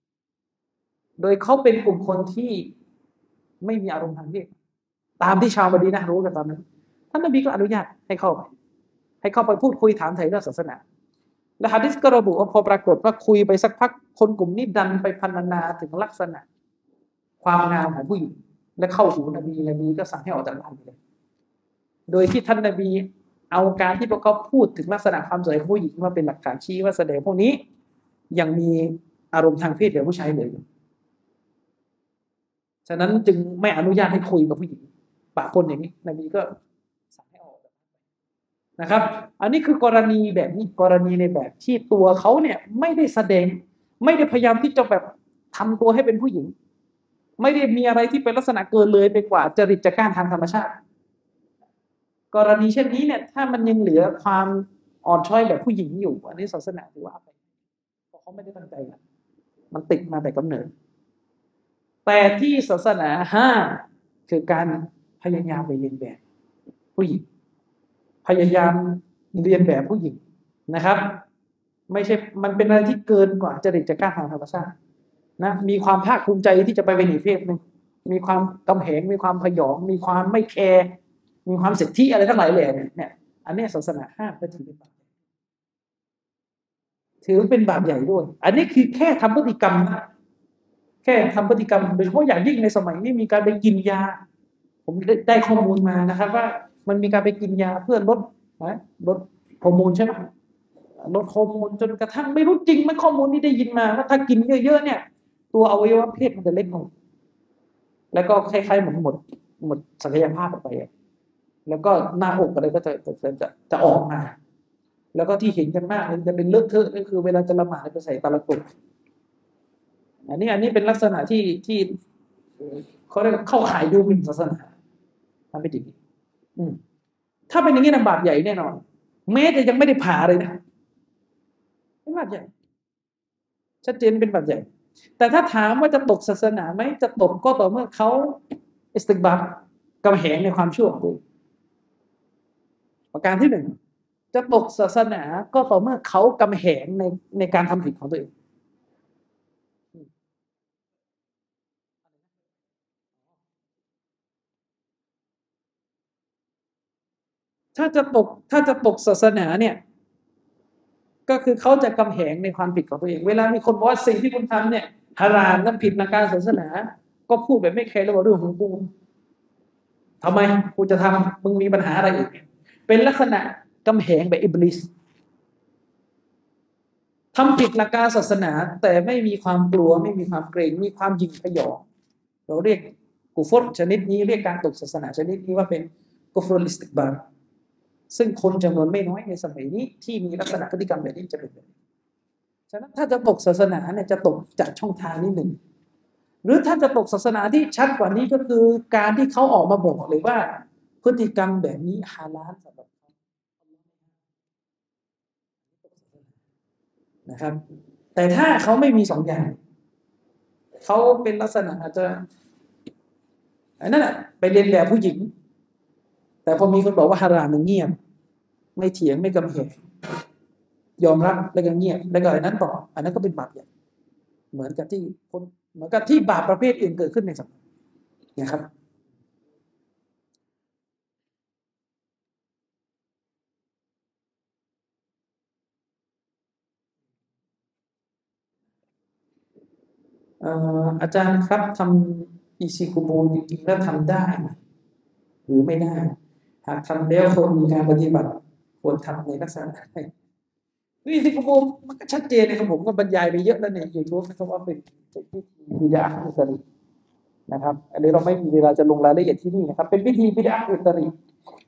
โดยเขาเป็นกลุ่มคนที่ไม่มีอารมณ์ทางเพศตามที่ชาวบดีนะรู้กันตอนนั้น ท่านนบีก็อนุญาตให้เข้าไปให้เข้าไปพูดคุยถามไถ่เรื่องศาสนา และฮะดิษก็ระบุว่าพอปรากฏว่าคุยไปสักพักคนกลุ่มนี้ดันไปพันนาถึงลักษณะ ความงามของผู้หญิงและเข้าหูนบีนบีก็สั่งให้ออกจากบ้านไปเลยโดยที่ท่านนบีเอาการที่พวกเขาพูดถึงลักษณะความสวยของผู้หญิงมาเป็นหลักฐานชี้ว่าแสดงพวกนี้ ยังมีอารมณ์ทางเพศกับผู้ชายเลยฉะนั้นจึงไม่อนุญาตให้คุยกับผู้หญิงปะปนอย่างนี้นบีก็ นะครับ อันนี้คือกรณีแบบนี้กรณีในแบบที่ตัวเขาเนี่ยไม่ได้แสดง ไม่ได้พยายามที่จะแบบทำตัวให้เป็นผู้หญิง ไม่ได้มีอะไรที่เป็นลักษณะเกินเลยไปกว่าจริตจักรานทางธรรมชาติ กรณีเช่นนี้เนี่ยถ้ามันยังเหลือความอ่อนช้อยแบบผู้หญิงอยู่ อันนี้ศาสนาถือว่าไปเพราะเขาไม่ได้ตั้งใจมันติดมาแต่กำเนิด แต่ที่ศาสนาห้าคือการพยายามไปเรียนแบบผู้หญิง พยายามเรียนแบบผู้หญิงนะครับ ไม่ใช่มันเป็นอะไรที่เกินกว่าจริตจักราทางธรรมชาตินะมีความภาคภูมิใจที่จะไปเป็นอีกเพศหนึ่งมีความกำแหงมีความพยอง มีความไม่แคร์มีความสิทธิอะไรทั้งหลายเลยเนี่ยอันนี้ศาสนาห้ามก็ถือเป็นบาปถือเป็นบาปใหญ่ด้วย อันนี้คือแค่ทำพฤติกรรมนะแค่ทำพฤติกรรมโดยเฉพาะอย่างยิ่งในสมัยนี้มีการไปกินยา ผมได้ข้อมูลมานะครับว่า มันมีการไปกินยาเพื่อลดนะลดฮอร์โมนใช่ไหมลดฮอร์โมนจนกระทั่งไม่รู้จริงมันข้อมูลที่ได้ยินมาว่าถ้ากินเยอะๆเนี่ย ตัวอวัยวะเพศมันจะเล็กลงแล้วก็คล้ายๆเหมือนหมดหมดศักยภาพออกไปแล้วก็หน้าอกอะไรก็จะจะจะจะออกมา แล้วก็ที่เห็นกันมากจะเป็นเลือดเทอะก็คือเวลาจะละหมาดจะใส่ตาละกุงอันนี้อันนี้เป็นลักษณะที่ที่เขาเรียกเข้าขายดูหมิ่นศาสนาทำไม่ดี ถ้าเป็นอย่างนี้นะบาปใหญ่แน่นอน แม้จะยังไม่ได้ผ่าเลยนะเป็นบาปใหญ่ชัดเจนเป็นบาปใหญ่ แต่ถ้าถามว่าจะตกศาสนาไหมจะตกก็ต่อเมื่อเขาอิสติกบัตกำแหงในความชั่วของตัวประการที่หนึ่งจะตกศาสนาก็ต่อเมื่อเขากำแหงในในการทำผิดของตัวเอง ถ้าจะตกถ้าจะตกศาสนาเนี่ย ก็คือเขาจะกำแหงในความผิดของตัวเอง เวลามีคนบอกว่าสิ่งที่คุณทำเนี่ยฮารามนั้นผิดในการศาสนา ก็พูดแบบไม่แคร์แล้วบอกเรื่องของกูทำไมกูจะทำมึงมีปัญหาอะไรอีก เป็นลักษณะกำแหงแบบอิบลิสทำผิดหลักการศาสนา แต่ไม่มีความกลัวไม่มีความเกรงมีความยิงพยองเราเรียกกุฟร์ชนิดนี้เรียกการตกศาสนาชนิดนี้ว่าเป็นกุฟร์อิสติกบาร์ ซึ่งคนจำนวนไม่น้อยในสมัยนี้ที่มีลักษณะพฤติกรรมแบบนี้จะเป็นแบบนี้ฉะนั้นถ้าจะตกศาสนาเนี่ยจะตกจากช่องทางนี้หนึ่งหรือถ้าจะตกศาสนาที่ชัดกว่านี้ก็คือการที่เขาออกมาบอกเลยว่า พฤติกรรมแบบนี้ฮาลาลสำหรับเขานะครับ แต่ถ้าเขาไม่มีสองอย่างเขาเป็นลักษณะอาจจะอันนั้นแหะไปเรียนแบบผู้หญิง แต่พอมีคนบอกว่าฮารามมันเงียบ ไม่เถียงไม่กำเหงยอมรับแล้วก็เงียบแล้วก็อันนั้นต่อ อันนั้นก็เป็นบาปใหญ่เหมือนกับที่คนเหมือนกับที่บาปประเภทอื่นเกิดขึ้นในสังคมนะครับ อาจารย์ครับทำอีซีคูบูจริงๆแล้วทำได้ หรือไม่ได้ หากทำแล้วควรมีการปฏิบัติ ควรทำในลักษณะไหนวิธีของผมมันก็ชัดเจนนะครับผมก็บรรยายไปเยอะแล้วเนี่ยอย่างรู้นะครับว่าเป็นพิธีบิดาอุตรินะครับ อันนี้เราไม่มีเวลาจะลงรายละเอียดที่นี่นะครับ เป็นพิธีบิดาอุตริ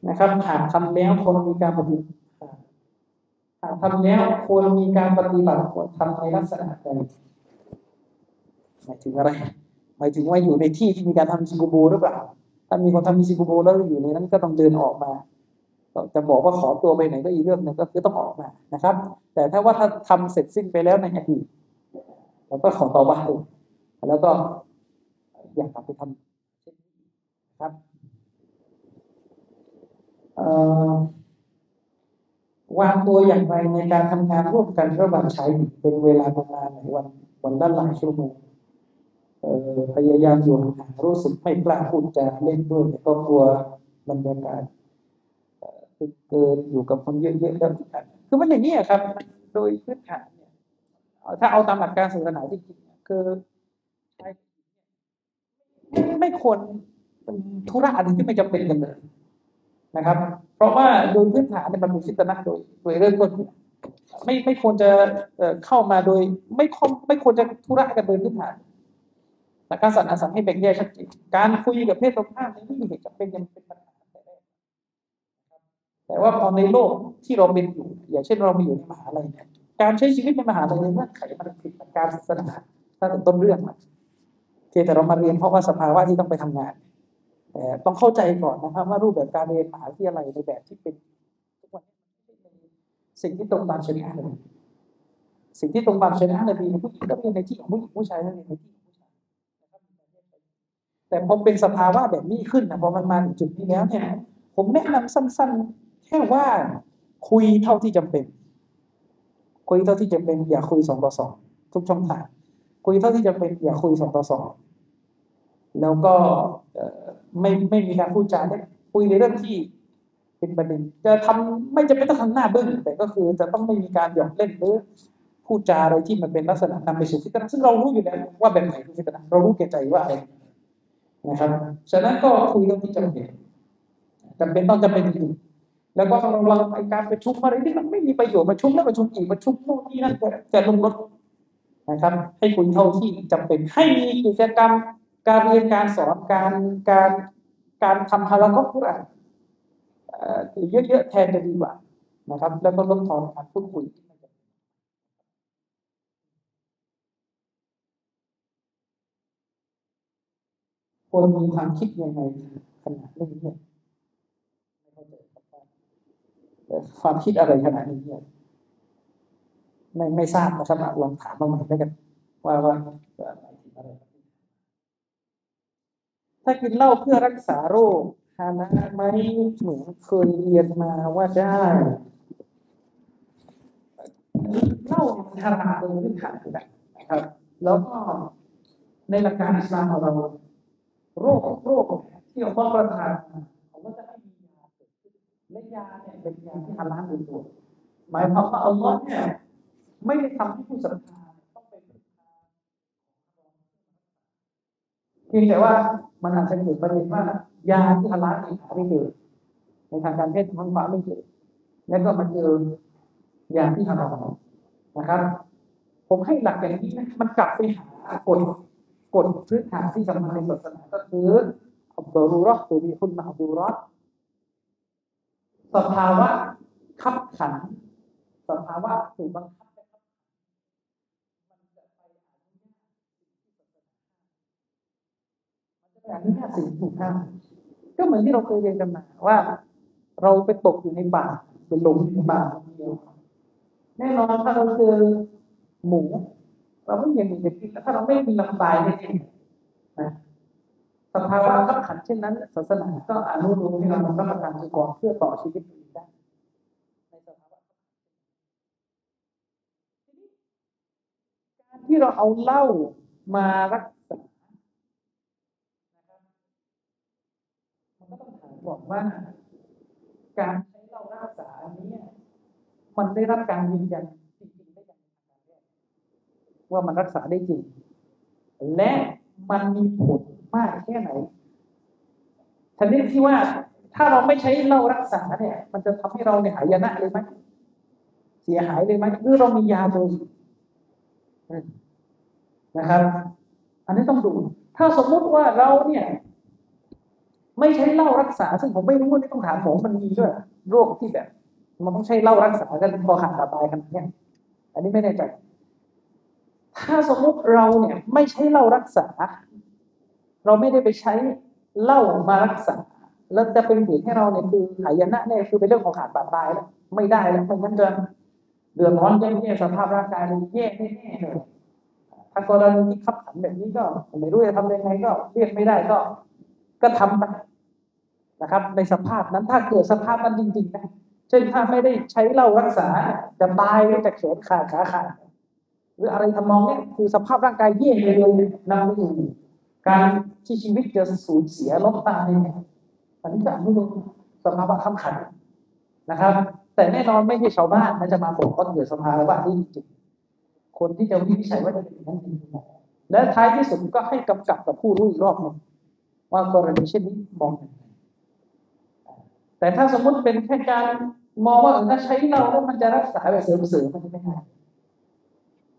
นะครับหากทำแล้วคนมีการปฏิบัติหากทำแล้วควรมีการปฏิบัติควรทำในลักษณะใดหมายถึงอะไรหมายถึงว่าอยู่ในที่ที่มีการทำซิกูบูหรือเปล่าถ้ามีคนทำมิซิกูบูแล้วอยู่ในนั้นก็ต้องเดินออกมา จะบอกว่าขอตัวไปไหนก็อีกเรื่องหนึ่งก็คือต้องออกมานะครับ แต่ถ้าว่าถ้าทำเสร็จสิ้นไปแล้วในอดีตเราก็ขอต่อบ้านแล้วก็อยากกลับไปทำครับวางตัวอย่างไรในการทำงานร่วมกันระหว่างใช้เป็นเวลานานๆในวันวันละหลายชั่วโมงพยายามอยู่ห่างรู้สึกไม่กล้าพูดจาเล่นด้วยแต่ก็กลัวบรรยากาศ เกินอยู่กับคนเยอะๆแล้วคือมันอย่างนี้ครับ โดยพื้นฐานเนี่ยถ้าเอาตามหลักการศาสนาจริงๆคือไม่ควรเป็นธุระอะไรที่ไม่จำเป็นกันเลยนะครับ เพราะว่าโดยพื้นฐานในบรรลุสิตนะโดยโดยเรื่องต้นไม่ไม่ควรจะเข้ามาโดย ไม่ไม่ควรจะธุระกันโดยพื้นฐานแต่การสั่นาสันให้แบ่งแยกชัดเจนการคุยกับเพศตรงข้ามไม่มีเหตุจำเป็นยังเป็นปัญหา แต่ว่าพอในโลกที่เราเป็นอยู่ อย่างเช่นเรามีอยู่ในมหาลัยเนี่ยการใช้ชีวิตในมหาลัยเมื่อไขมันผิดการศาสนาตั้งแต่ต้นเรื่องนะแต่เรามาเรียนเพราะว่าสภาวะที่ต้องไปทำงานแต่ต้องเข้าใจก่อนนะครับว่ารูปแบบการเรียนมหาวิทยาลัยในแบบที่เป็นทุกวันสิ่งที่ตรงตามชริอะห์เลยสิ่งที่ตรงตามชริอะห์เลยมีผู้หญิงก็เรียนในที่ของผู้หญิงผู้ชายก็เรียนในที่ของผู้ชายแต่พอเป็นสภาวะแบบนี้ขึ้นนะพอมันมาถึงจุดนี้แล้วเนี่ยผมแนะนำสั้นๆ แค่ว่าคุยเท่าที่จำเป็น คุยเท่าที่จำเป็น อย่าคุยสองต่อสองทุกช่องทางคุยเท่าที่จำเป็นอย่าคุยสองต่อสองแล้วก็ไม่ไม่มีการพูดจาได้คุยในเรื่องที่เป็นประเด็นจะทำไม่จะไม่ต้องทำหน้าบึ้งแต่ก็คือจะต้องไม่มีการหยอกเล่นหรือพูดจาอะไรที่มันเป็นลักษณะนำไปสู่ฟิตนะซึ่งเรารู้อยู่แล้วว่าแบบไหนคือฟิตนะเรารู้แก่ใจว่าอะไรนะครับฉะนั้นก็คุยเรื่องที่จำเป็นจำเป็นต้องจำเป็นจริง แล้วก็ระวังการประชุมอะไรที่มันไม่มีประโยชน์ประชุมแล้วประชุมอีกประชุมโน่นนี่นั่นจะลงรถนะครับ ให้คุยเท่าที่จำเป็นให้มีกิจกรรม การเรียนการสอนการการการทำฮาลาก็กุรอานเยอะๆแทนจะดีกว่านะครับ แล้วก็ลดทอนการพูดคุยควรมีความคิดยังไงขนาดนี้เนี่ย ความคิดอะไรขนาดนี้เนี่ยไม่ไม่ทราบนะครับลองถามมาใหม่แล้วกันว่าว่าอะไรถ้ากินเหล้าเพื่อรักษาโรคฮานะไหมเหมือนเคยเรียนมาว่าได้เหล้ามันฮารามโดยพื้นฐานนะครับ แล้วก็ในหลักการอิสลามของเรา โรคโรคที่เราต้องประทาน และยาเนี่ยเป็นยาที่ฮารามโดยตัวหมายความว่าอัลลอฮ์เนี่ยไม่ได้ทำให้ผู้ศรัทธาต้องไปพึ่งพาเพียงแต่ว่ามันอาจจะเกิดประเด็นว่ายาที่ฮาลาลหาไม่เจอในทางการแพทย์มันฟ้าไม่เจอแล้วก็มันเจอยาที่ฮาลาลนะครับ ผมให้หลักอย่างนี้นะมันกลับไปหากฎกฎพื้นฐานที่สำคัญในศาสนาก็คืออับดุรุรอตัวมีคุณมาอับดุรอ สภาวะขับขัน สภาวะถูกบังคับอนุญาตสิ่งถูกห้ามก็เหมือนที่เราเคยเรียนกันมาว่า เราไปตกอยู่ในบาปเป็นหลงในบาปเดียวแน่นอนถ้าเราเจอหมู เราไม่ยังมีจะกินถ้าเราไม่มีลำบายได้จริงนะ สภาวะขับขันเช่นนั้น ศาสนาก็อนุโลมให้เรารับประทานสุกรเพื่อต่อชีวิตได้ในสภาวะการที่เราเอาเหล้ามารักษาครับอกว่า การใช้เรารักษาอันนี้มันได้รับการยืนยันจริงๆได้อย่างว่ามันรักษาได้จริง และมันมีผล มากแค่ไหนทันทีที่ว่าถ้าเราไม่ใช้เรารักษาเนี่ย มันจะทำให้เราเนี่ยหายนะเลยไหมเสียหายเลยไหมหรือเรามียาโดยนะครับ อันนี้ต้องดู ถ้าสมมุติว่าเราเนี่ย ไม่ใช้เหล้ารักษา ซึ่งผมไม่รู้ว่านี่ต้องถามหมอมันมีด้วยโรคที่แบบ มันต้องใช้เหล้ารักษากันพอขาดตายกันเนี่ยอันนี้ไม่แน่ใจถ้าสมมุติเราเนี่ย ไม่ใช้เหล้ารักษา เราไม่ได้ไปใช้เหล้ามารักษา แล้วจะเป็นเหตุให้เราเนี่ยคือหายนะเนี่ยคือเป็นเรื่องของขาดบาดตายแล้วไม่ได้แล้วไม่งั้นจะเดือดร้อนแย่ๆสภาพร่างกายมันแย่แน่ๆเลยถ้ากรณีที่ขับขันแบบนี้ก็ไม่รู้จะทำยังไงก็เรียกไม่ได้ก็ ก็ทำไปนะครับ ในสภาพนั้นถ้าเกิดสภาพนั้นจริงๆนะเช่นถ้าไม่ได้ใช้เหล้ารักษาจะตายจะแขนขาดขาขาดหรืออะไรทำนองนี้คือสภาพร่างกายเย่เลยนำไปสู่ การที่ชีวิตจะสูญเสียล้มตายอันนี้ก็อนุโลมสภาวะคำขันนะครับ แต่แน่นอนไม่ใช่ชาวบ้านนะจะมาบอกก็เกิดสภาวะที่จริงคนที่จะวิจัยว่าจะเป็นนั้นจริงและท้ายที่สุดก็ให้กำกับกับผู้รู้อีกรอบหนึ่งว่ากรณีเช่นนี้มองยังไงแต่ถ้าสมมุติเป็นแค่การมองว่าถ้าใช้เราแล้วมันจะรักษาแบบเสริมๆมันไม่ได้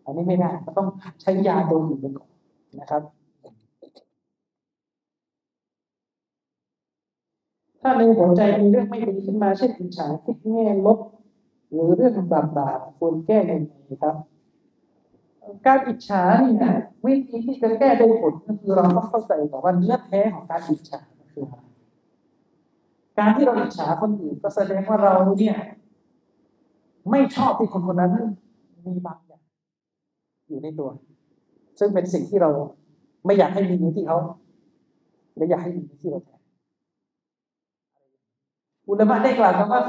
อันนี้ไม่ได้ก็ต้องใช้ยาตัวอื่นไปก่อนนะครับ ถ้าในหัวใจมีเรื่องไม่ดีขึ้นมาเช่นอิจฉาคิดแง่ลบ หรือเรื่องบาปบาปควรแก้ยังไงครับ การอิจฉาเนี่ยวิธีที่จะแก้ได้ผลก็คือเราต้องเข้าใจก่อนว่าเนื้อแท้ของการอิจฉาคืออะไรการที่เราอิจฉาคนอื่นก็แสดงว่าเราเนี่ยไม่ชอบที่คนคนนั้นมีบางอย่างอยู่ในตัว ซึ่งเป็นสิ่งที่เราไม่อยากให้มีอยู่ที่เขาและอยากให้มีที่เราแท อุลามะได้กล่าวว่า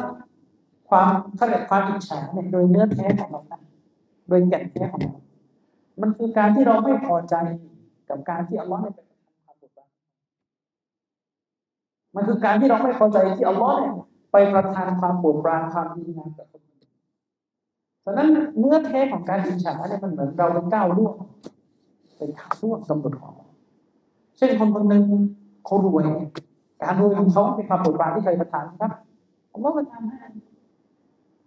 ความเขาเรียกความอิจฉาเนี่ยโดยเนื้อแท้ของเราโดยแก่นแท้ของเรา มันคือการที่เราไม่พอใจกับการที่อัลลอฮ์ได้เป็นความบุญมันคือการที่เราไม่พอใจที่อัลลอฮ์เนี่ยไปประทานความโปรดปรานความดีงามกับคนอื่นฉะนั้นเนื้อแท้ของการอิจฉาเนี่ยมันเหมือนเราเป็นก้าวล่วงเป็นก้าวล่วงกำหนดของ เช่นคนคนหนึ่งเขารวย การรวยของเขาเป็นความปรดปรานที่ใครประทานครับอัลลอฮ์ประทานให้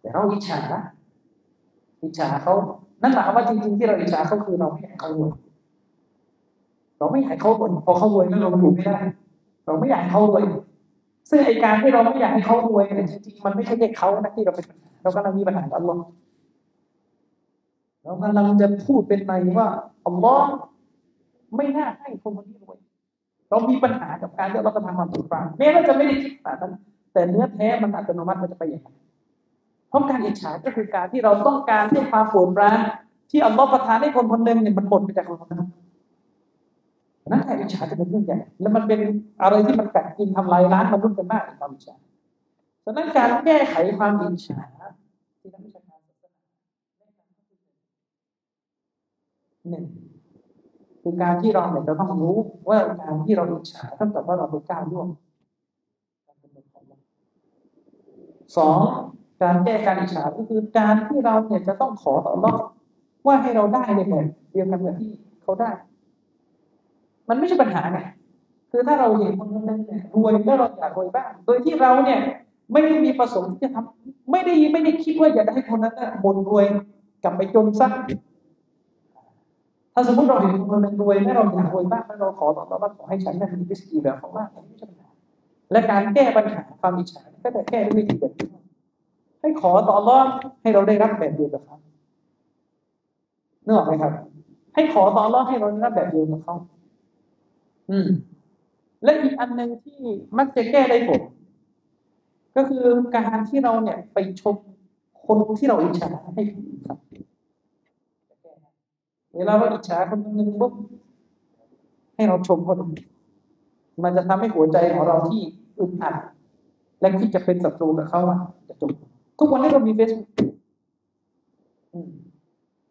แต่เราอิจฉาอิจฉาเขานั่นหมายความว่าจริงๆที่เราอิจฉาเขาคือเราไม่อยากเขารวยเราไม่อยากเขารวยพอเขารวยแล้วเราอยู่ไม่ได้ เราไม่อยากเขารวยซึ่งไอการที่เราไม่อยากให้เขารวยเนี่ยจริงๆมันไม่ใช่แค่เขานะที่เราเป็นเรากำลังมีปัญหากับอัลลอฮ์เรากำลังจะพูดเป็นในว่าอัลลอฮ์ไม่น่าให้คนคนนี้รวย เรามีปัญหากับการที่เรากระทำความผิดพลาดแม้ว่าจะไม่ได้คิดแบบนั้นแต่เนื้อแท้มันอัตโนมัติมันจะไปอย่างนั้นเพราะการอิจฉาก็คือการที่เราต้องการให้ความโปรดปรานที่อัลลอฮ์ประทานให้คนคนหนึ่งเนี่ยมันหมดไปจากคนคนนั้นนั่นแหละอิจฉาจะเป็นเรื่องใหญ่แล้วมันเป็นอะไรที่มันกัดกินทำลายล้างมนุษย์กันมากความอิจฉาฉะนั้นการแก้ไขความอิจฉาที่นักวิชาการศาสนาหนึ่ง คือการที่เราเนี่ยจะต้องรู้ว่าการที่เราอิจฉาเท่ากับว่าเราไปก้าวล่วงสองการแก้การอิจฉาก็คือการที่เราเนี่ยจะต้องขอต่อรอบว่าให้เราได้ในแบบเดียวกันกับที่เขาได้ มันไม่ใช่ปัญหาไงคือถ้าเราเห็นคนคนนึงเนี่ยรวยแล้วเราอยากรวยบ้าง โดยที่เราเนี่ย ไม่ได้มีประสงค์ที่จะทำไม่ได้ไม่ได้คิดว่าอยากให้คนนั้นบนรวยกลับไปจนซะ ถ้าสมมติเราเห็นคนนึงรวยแล้เราอยากรวยบ้างแล้เราขอต่อรอบว่าขอให้ฉันนั้นมีวิธีแบบเขาบ้างไม่ใช่ปัญหาและการแก้ปัญหาความอิจฉาก็จะแก้ด้วยวิธีแบบนี้ให้ขอต่อรอดให้เราได้รับแบบเดียวกับเขานึกออกไหมครับ ให้ขอต่อรอดให้เราได้รับแบบเดียวกับเขาอืม และอีกอันหนึ่งที่มักจะแก้ได้ผลก็คือการที่เราเนี่ยไปชมคนที่เราอิจฉาให้ครับ เวลาเราอิจฉาคนหนึ่งปุ๊บให้เราชมเขามันจะทำให้หัวใจของเราที่อึดอัด และที่จะเป็นศัตรูกับเขาจะจบทุกวันนี้เรามีเฟซบุ๊ก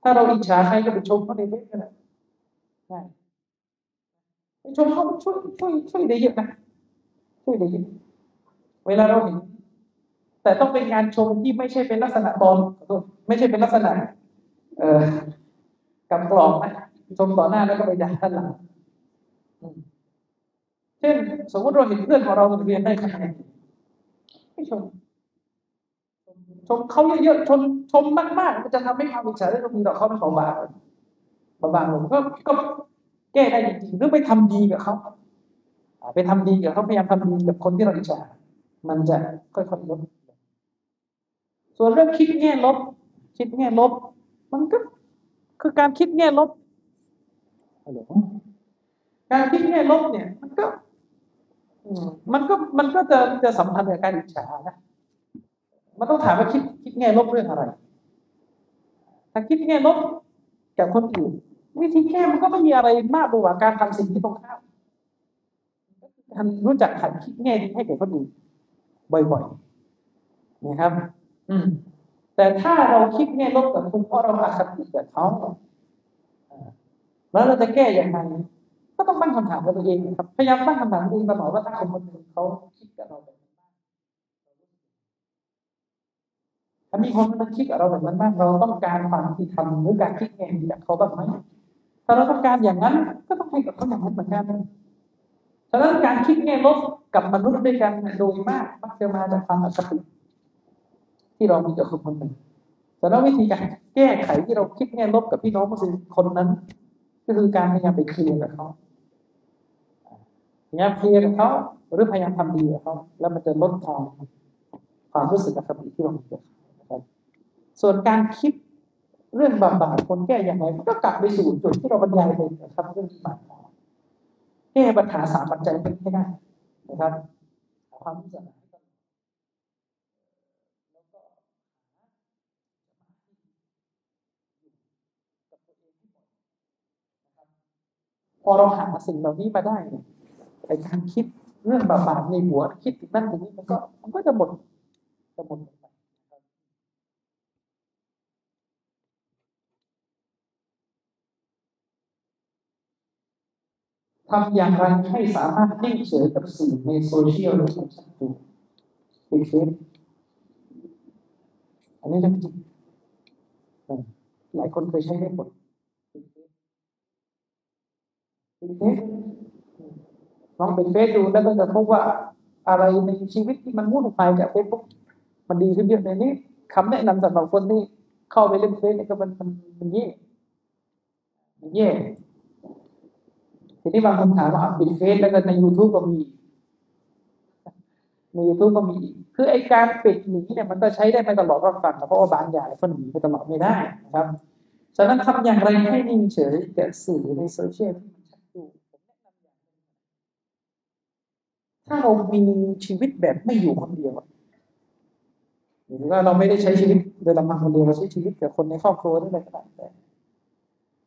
ถ้าเราอิจฉาใครก็ไปชมเขาในเฟซกันนะไปชมเขาช่วยช่วยช่วยได้เยอะนะช่วยได้เยอะเวลาเราเห็น แต่ต้องเป็นการชมที่ไม่ใช่เป็นลักษณะตอนไม่ใช่เป็นลักษณะ เอ่อ กับกรอบนะชมต่อหน้าแล้วก็ไปด่าท่านหลังเช่น สมมติเราเห็นเพื่อนของเราเรียนได้คะแนนไม่ชม ชมเขาเยอะๆชมชมมากๆมันจะทำให้ความอิจฉาได้มีต่อเขาเป็นเบาบางเบาบางลงก็ก็แก้ได้จริงๆหรือไปทำดีกับเขาไปทำดีกับเขาพยายามทำดีกับคนที่เราอิจฉามันจะค่อยๆลดส่วนเรื่องคิดแง่ลบ คิดแง่ลบ มันก็ คือการคิดแง่ลบการคิดแง่ลบเนี่ย มันก็มันก็มันก็จะจะสัมพันธ์กับการอิจฉานะ มันต้องถามว่าคิดคิดแง่ลบเรื่องอะไร ถ้าคิดแง่ลบกับคนอื่นวิธีแก้มันก็ไม่มีอะไรมากกว่าการทำสิ่งที่ตรงข้ามการรู้จักหัดคิดแง่ดีให้แก่คนอื่นบ่อยๆนะครับ อืม แต่ถ้าเราคิดแง่ลบกับคนเพราะเราอาคติกับเขาแล้วเราจะแก้อย่างไรก็ต้องตั้งคำถามกับตัวเองครับพยายามตั้งคำถามตัวเองตลอดว่าถ้าคนคนหนึ่งเขาคิดกับเราแบบถ้ามีคนมาคิดกับเราแบบนั้นบ้างเราต้องการความที่ทำหรือการคิดแง่จากเขาบ้างไหมถ้าเราต้องการอย่างนั้นก็ต้องให้กับเขาอย่างนั้นเหมือนกันฉะนั้นการคิดแง่ลบกับมนุษย์ด้วยกันโดยมากมักจะมาจากความอคติ ที่เรามีกับคนคนหนึ่งแต่แล้ววิธีการแก้ไขที่เราคิดแง่ลบกับพี่น้องมุสลิมคนนั้น ก็คือการพยายามไปเคลียร์กับเขาพยายามเคลียร์กับเขาหรือพยายามทำดีกับเขาแล้วมันจะลดทอนความรู้สึกอคติที่เรามีกับเขานส่วนการคิดเรื่องบาปาคนแก้อย่างไรมันก็กลับไปสู่จุดที่เราบรรยายเลยนะครับเรื่องที่มาแก้ปัญหาสามปัจจัยเป็นให้ได้นะครับความรู้สึกพ อเราหาสิ่งเหล่านี้มาได้เนี่ยไอการคิดเรื่องบาปๆในหัวคิดถึงนั่นถึงนี้มันก็มันก็จะหมดจะหมดทำอย่างไรให้สามารถนิ่งเฉยกับสื่อในโซเชียลหรือสังคมเป็นเฟซอันนี้เรื่องจริงหลายคนเคยใช้ได้ผล เป็นเฟซลองเป็นเฟซดูแล้วก็จะพบว่าอะไรในชีวิตที่มันวุ่นวายจากเฟซบุ๊กมันดีขึ้นเยอะในนี้คำแนะนำสำหรับคนที่เข้าไปเล่นเฟซนี่ก็มันมันมันแย่มันแย่ทีนี้บางคนถามว่าปิดเฟซแล้วก็ใน YouTube ก็มี ใน YouTube ก็มี คือไอการปิดหนีเนี่ยมันก็ใช้ได้ไม่ตลอดรอดฟังเพราะว่าบางอย่างก็หนีไปตลอดไม่ได้นะครับ ฉะนั้นทำอย่างไรให้นิ่งเฉยแก่สื่อในโซเชียลที่มันชัดอยู่ ถ้าเรามีชีวิตแบบไม่อยู่คนเดียวหรือว่าเราไม่ได้ใช้ชีวิตโดยลำพังคนเดียวเราใช้ชีวิตกับคนในครอบครัวด้วยอะไรก็ได้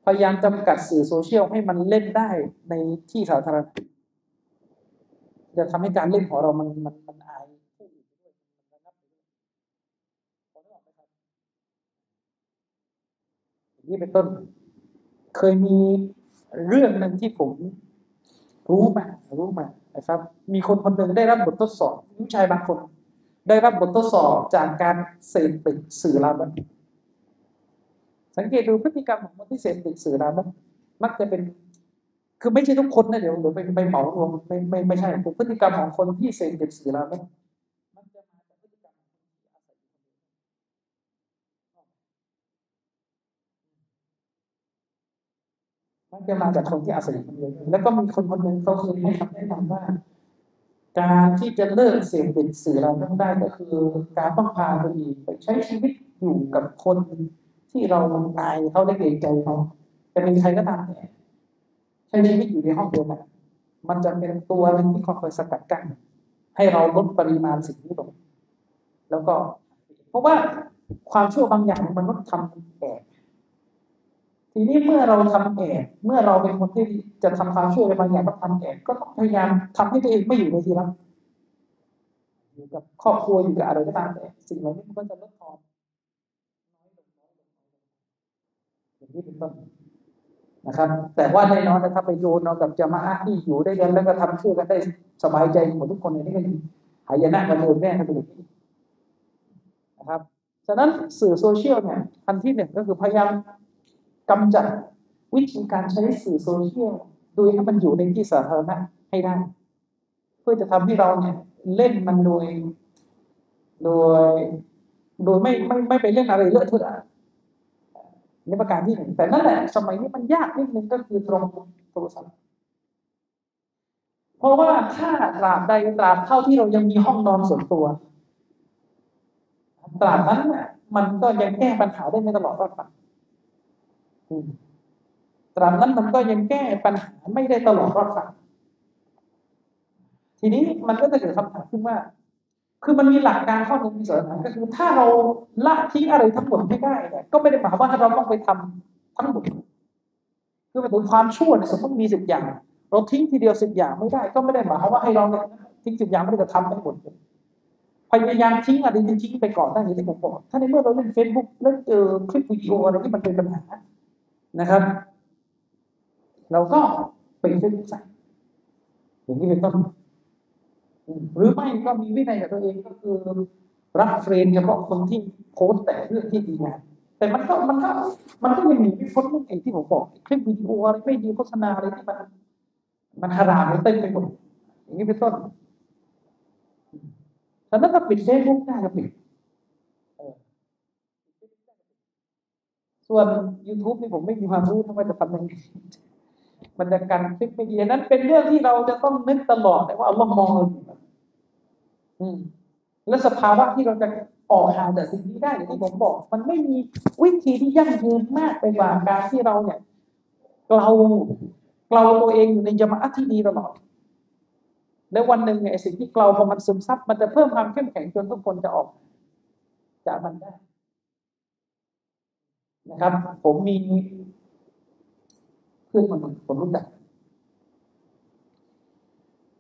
พยายามจำกัดสื่อโซเชียลให้มันเล่นได้ในที่สาธารณะจะทำให้การเล่นของเรามันมันมันอายผู้อื่นด้วยมันระงับไปด้วยพอได้ไหมครับนี่เป็นต้น เคยมีเรื่องหนึ่งที่ผมรู้มารู้มา นะครับ มีคนคนหนึ่งได้รับบททดสอบผู้ชายบางคน ได้รับบททดสอบจากการเสพติดสื่อลามกสังเกตดูพฤติกรรมของคนที่เสพติดสื่อลามกมักจะเป็น คือไม่ใช่ทุกคนนะเดี๋ยวเดี๋ยวไปไปเหมารวมไม่ไม่ไม่ใช่พฤติกรรมของคนที่เสพติดสื่อลามักจะมาจากพฤติกรรม มันจะมาจากคนที่อาศัยคนเดียวแล้วก็มีคนคนหนึ่งเขาเคยให้คำแนะนำว่า การที่จะเลิกเสพติดสื่อเราต้องได้ก็คือ การต้องพาตัวเองไปใช้ชีวิตอยู่กับคนที่เราอายเขาได้เกรงใจเขาจะเป็นใครก็ตามเนี่ยใช้ชีวิตอยู่ในห้องเดียวกันมันจะเป็นตัวหนึ่งที่คอยสกัดกั้นให้เราลดปริมาณสิ่งนี้ลงแล้วก็ เพราะว่าความชั่วบางอย่างมันต้องทำแอบ ทีนี้เมื่อเราทำแอบเมื่อเราเป็นคนที่จะทำความช่วในบางอย่างต้องทำแอบก็ต้องพยายามทำให้ตัวเองไม่อยู่ในที่รับอยู่กับครอบครัวอยู่กับอะไรก็ตามแต่สิ่งเหล่านี้มันก็จะลดทอนอย่างนี้เป็นต้นนะครับ แต่ว่าแน่นอนะถ้าไปโยนเอากับจะมาอาที่อยู่ได้กันแล้วก็ทำเชื่อกันได้สบายใจหมดทุกคนในนี้ก็หายนะกันเลยแม่กันไปเลยนะครับฉะนั้นสื่อโซเชียลเนี่ยอันที่หนึ่งก็คือพยายาม กำจัดวิธีการใช้สื่อโซเชียลโดยให้มันอยู่ในที่สาธารณะให้ได้ เพื่อจะทำให้เราเนี่ยเล่นมันโดย โดยโดยไม่ไม่ไม่ไปเล่นอะไรเลอะเทอะในประการที่หนึ่งแต่นั่นแหละสมัยนี้มันยากนิดนึงก็คือตรงโทรศัพท์เพราะว่าถ้าตราบใดตราบเท่าที่เรายังมีห้องนอนส่วนตัวตราบนั้นเนี่ยมันก็ยังแก้ปัญหาได้ไม่ตลอดรอดฝั่ง ตราบนั้นมันก็ยังแก้ปัญหาไม่ได้ตลอดรอดฝั่งทีนี้มันก็จะเกิดคำถามขึ้นว่า คือมันมีหลักการข้อหนึ่งมีสอนก็คือ ถ้าเราละทิ้งอะไรทั้งหมดไม่ได้เนี่ยก็ไม่ได้หมายว่าเราต้องไปทำทั้งหมดคือหมายถึงความชั่วเนี่ยสมมติมีสิบอย่าง เราทิ้งทีเดียวสิบอย่างไม่ได้ ก็ไม่ได้หมายว่าให้เราทิ้งสิบอย่างไม่ได้จะทำทั้งหมดพยายามทิ้งอะไรทิ้งไปก่อนได้อย่างที่ผมบอกถ้าในเมื่อเราเล่นเฟซบุ๊กแล้วเจอคลิปวิดีโออะไรที่มันเป็นปัญหา นะครับ เราก็เป็นเฟซบุ๊กใส่อย่างนี้เป็นต้นหรือไม่ก็มีวินัยกับตัวเองก็คือรับ friend เฉพาะคนที่โพสต์แต่เรื่องที่ดีงามแต่มันก็มันก็มันก็ยังมีวิพ้นเรื่องไอ้ที่ผมบอกคลิปวิดีโออะไรไม่ดีโฆษณาอะไรที่มันมันฮารามเต็มไปหมดอย่างนี้เป็นต้นฉะนั้นถ้าปิดเฟซบุ๊กได้ก็ปิด ส่วน YouTube นี่ผมไม่มีความรู้นะว่าจะทำยังไงมันจะกันคลิปไม่ดีนนั้นเป็นเรื่องที่เราจะต้องนึกตลอดแต่ว่าเอัลลอฮ์มองเราอยู่อืมและสภาวะที่เราจะออกห่างจากสิ่งนี้ได้อย่างที่ผมบอก มันไม่มีวิธีที่ยั่งยืนมากไปกว่าการที่เราเนี่ยเราเราตัวเองอยู่ในจมาอะที่ดีตลอด แล้ววันหนึ่งเนี่ยสิ่งที่เราพอมันซึมซับมันจะเพิ่มความเข้มแข็งจนทุกคนจะออกจากมันได้ นะครับ ผมมีเพื่อนคนหนึ่งผมรู้จัก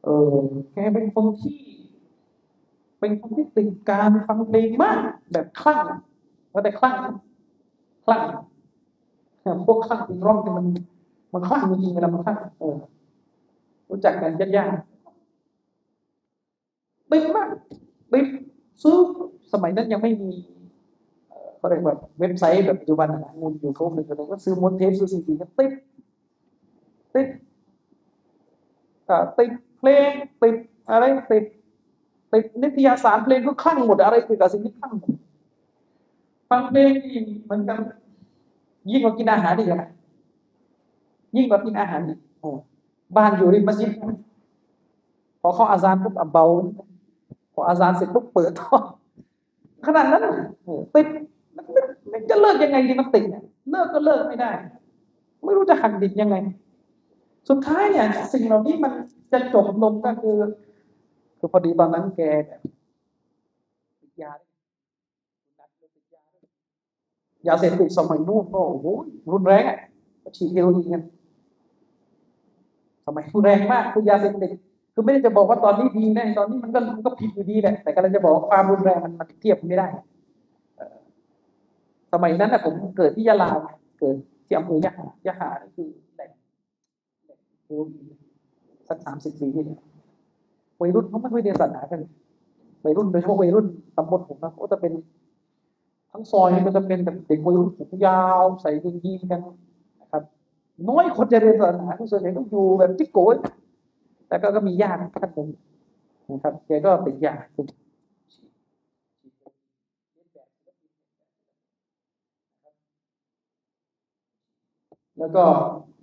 เออแกเป็นคนที่ เป็นคนที่ติดการฟังเพลงมาก แบบคลั่งว่าแต่คลั่งคลั่งพวกคลั่งติดร้องมันมันคลั่งจริงๆเวลามันคลั่งเออรู้จักกันยากๆติดมากติดซื้อสมัยนั้นยังไม่มี เขาเรียกแบบเว็บไซต์แบบปัจจุบันนะมูลอยู่เขาเป็นก็ซื้อมดเทปซื้อซีดีก็ติดติดติดเพลงติดอะไรติดติดนิตยสารเพลงก็คลั่งหมดอะไรติดกับสิ่งที่คลั่งหมดฟังเพลงนี่มือนกันยิ่งกว่ากินอาหารดีกว่ายิ่งกว่ากินอาหารดีโอ้บ้านอยู่ริมมัสยิดพอเขาอาซานปุ๊บเบาพออาซานเสร็จปุ๊บเปิดท่อขนาดนั้นติด มันจะเลิกยังไงดีมันติดเนี่ยเลิกก็เลิกไม่ได้ ไม่รู้จะหักดิบยังไง สุดท้ายเนี่ย สิ่งเหล่านี้มันจะจบลงก็คือ คือพอดีตอนนั้นแกติดยายาเสพติดสมัยนู้นก็โอ้โหรุนแรงอะฉีดเฮโรอีนกันสมัยรุนแรงมากคือยาเสพติดคือไม่ได้จะบอกว่าตอนนี้ดีนะตอนนี้มันก็มันก็ผิดอยู่ดีแหละแต่กำลังจะบอกความรุนแรงมันมันเทียบไม่ได้ สมัยนั้นนะผมเกิดที่ยะลาเกิดที่อำเภอยะหายะหาคือแหล่งโอ้สักสามสิบปีที่แล้ววัยรุ่นเขาไม่ค่อยเรียนศาสนากันวัยรุ่นโดยเฉพาะวัยรุ่นตำบลผมนะก็จะเป็น ทั้งซอยก็จะเป็นแบบเด็กวัยรุ่นผมยาว ใส่กางเกงกันนะครับ น้อยคนจะเรียนศาสนาทุกส่วนใหญ่ก็อยู่แบบจิ๊กโก้แต่ก็ก็มีญาติท่านหนึ่งนะครับแกก็ติดยาติด แล้วก็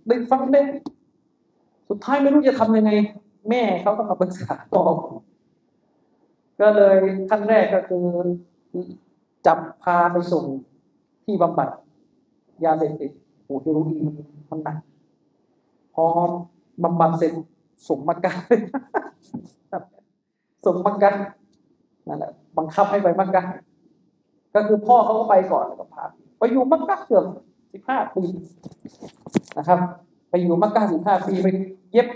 ได้ฟังได้สุดท้ายไม่รู้จะทำยังไง แม่เขาต้องมาปรึกษาพ่อก็เลยขั้นแรกก็คือจับพาไปส่งที่บำบัดยาเสพติดโอ้ที่รู้ดีมันหนักพอบำบัดเสร็จส่งมากันส่งมากันนั่นแหละบังคับให้ไปมักกะก็คือพ่อเขาก็ไปก่อนแล้วก็พาไปอยู่มักกะเกือบ สิบห้าปีนะครับ ไปอยู่มักกะสิบห้าปีไปเย็บ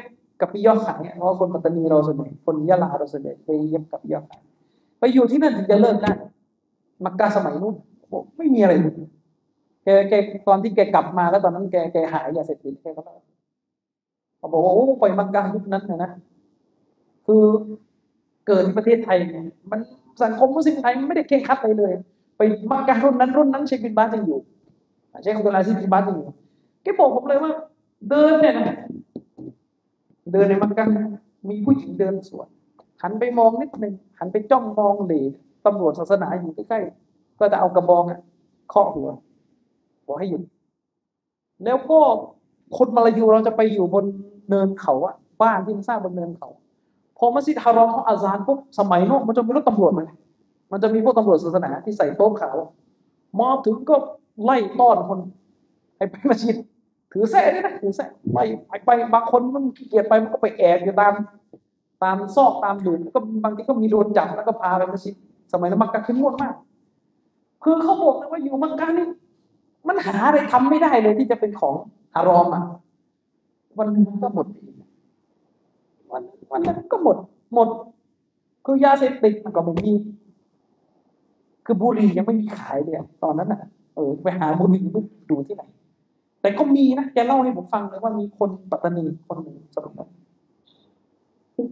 กับพี่ยอดขายเพราะคนปัตตานีเราส่วนใหญ่คนยะลาเราส่วนใหญ่ไปเย็บกับพี่ยอดขายไปอยู่ที่นั่นถึงจะเลิกได้มักกะสมัยนู้นไม่มีอะไรเลยแกแกตอนที่แกกลับมาแล้วตอนนั้นแกแกหายยาเสพติดแกก็เขาบอกว่าโอ้ไปมักกะยุคนั้นนะคือเกิดที่ประเทศไทยเนี่ยมันสังคมมุสลิมไทยไม่ได้เคร่งคัดเลยเลย ไปมักกะรุ่นนั้นรุ่นนั้นเชคบินบาสยังอยู่ เชคอับดุลอาซิซบินบาสยังอยู่แกบอกผมเลยว่า เดินเนี่ยนะเดินในมักกะมีผู้หญิงเดินสวนหันไปมองนิดหนึ่งหันไปจ้องมองเหลตำรวจศาสนาอยู่ใกล้ๆก็จะเอากระบองอะเคาะหัวบอกให้หยุดแล้วก็คนมาลายูเราจะไปอยู่บนเนินเขาอะบ้านที่มันสร้างบนเนินเขาพอมัสยิดฮารอมเขาอาซานปุ๊บสมัยนู้นมันจะมีรถตำรวจมามันจะมีพวกตำรวจศาสนาที่ใส่โต๊ะขาวมอบถึงก็ ไล่ต้อนคนให้ไปมัสยิดถือแส้ด้วยนะถือแส้ไปไปไปบางคนมันขี้เกียจไปมันก็ไปแอบอยู่ตาม ตามซอกตามดุก็บางทีก็มีโดนจับแล้วก็พาไปมัสยิดสมัยนั้นมักกะเข้มงวดมาก คือเขาบอกเลยว่าอยู่มักกะนี่มันหาอะไรทำไม่ได้เลยที่จะเป็นของฮารอมอะวันนึงก็หมดวันวันนั้นก็หมด หมด คือยาเสพติดมันก็ไม่มี คือบุหรี่ยังไม่มีขายเลยตอนนั้นอะ เออไปหาบุหรี่ไม่ดูที่ไหน แต่ก็มีนะแกเล่าให้ผมฟังเลยว่ามีคนปัตตานีคนหนึ่งสมัยนั้น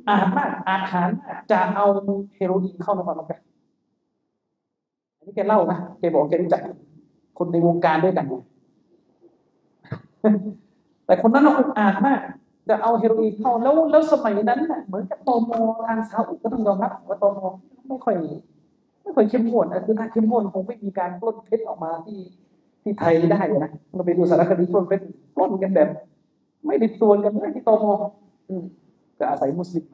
อาหารมากอาหารมากจะเอาเฮโรอีนเข้าในความรักกันอันนี้แกเล่านะแกบอกแกรู้จักคนในวงการด้วยกันแต่คนนั้นอุกอาจมาก จะเอาเฮโรอีนเข้าแล้วแล้วสมัยนั้นน่ะเหมือนกับตมทางซาอุก็ต้องยอมรับว่าตมไม่ค่อย ไม่ค่อยเข้มงวดคือถ้าเข้มงวดคงไม่มีการปล้นเพชรออกมาที่ที่ไทยได้นะเราไปดูสารคดีพวกเป็นปล้นกันแบบ ไม่ได้ตัวกันไม่ที่ตมก็อาศัยมุสลิม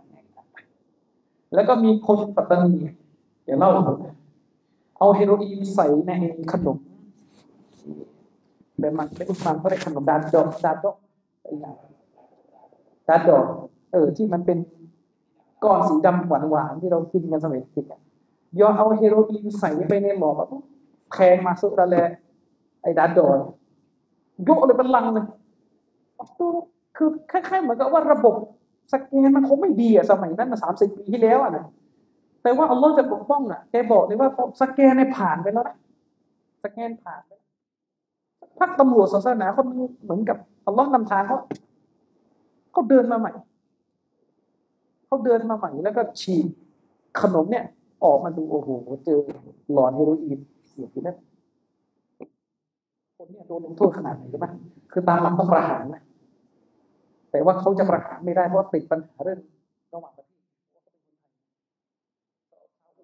แล้วก็มีคนปัตตานีอย่าเล่าเอาเฮโรอีนใส่ในขนมแบบมันเป็นอุสมานเขาเรียกขนมดาดดอกดาดดอกดาดดอกเออที่มันเป็นก้อนสีดำหวานหวานที่เรากินกันสมัยเด็ก ย้อนเอาเฮโรอีนใส่ไปในหมอแบบแพงมาสุดแล้วไอ้ดาดดอกยกเลยเป็นลังเลยตัวคือคล้ายๆเหมือนกับว่าระบบสแกนมันคงไม่ดีอะสมัยนั้นมาสามสิบปีที่แล้วอะนะแต่ว่าอัลลอฮ์จะปกป้องอะแกบอกเลยว่าสแกนในผ่านไปแล้วนะสแกนผ่านไปพักตำรวจศาสนาคนนึงเหมือนกับอัลลอฮ์นำทางเขาเขาเดินมาใหม่เขาเดินมาใหม่แล้วก็ฉีดขนมเนี่ย ออกมาดูโอ้โหเจอหลอนเฮโรอีนเสียไปแล้วคนเนี่ยโดนลงโทษขนาดไหนใช่ไหมคือตามหลักต้องประหารนะแต่ว่าเขาจะประหารไม่ได้เพราะติดปัญหาเรื่องระหว่างประเทศ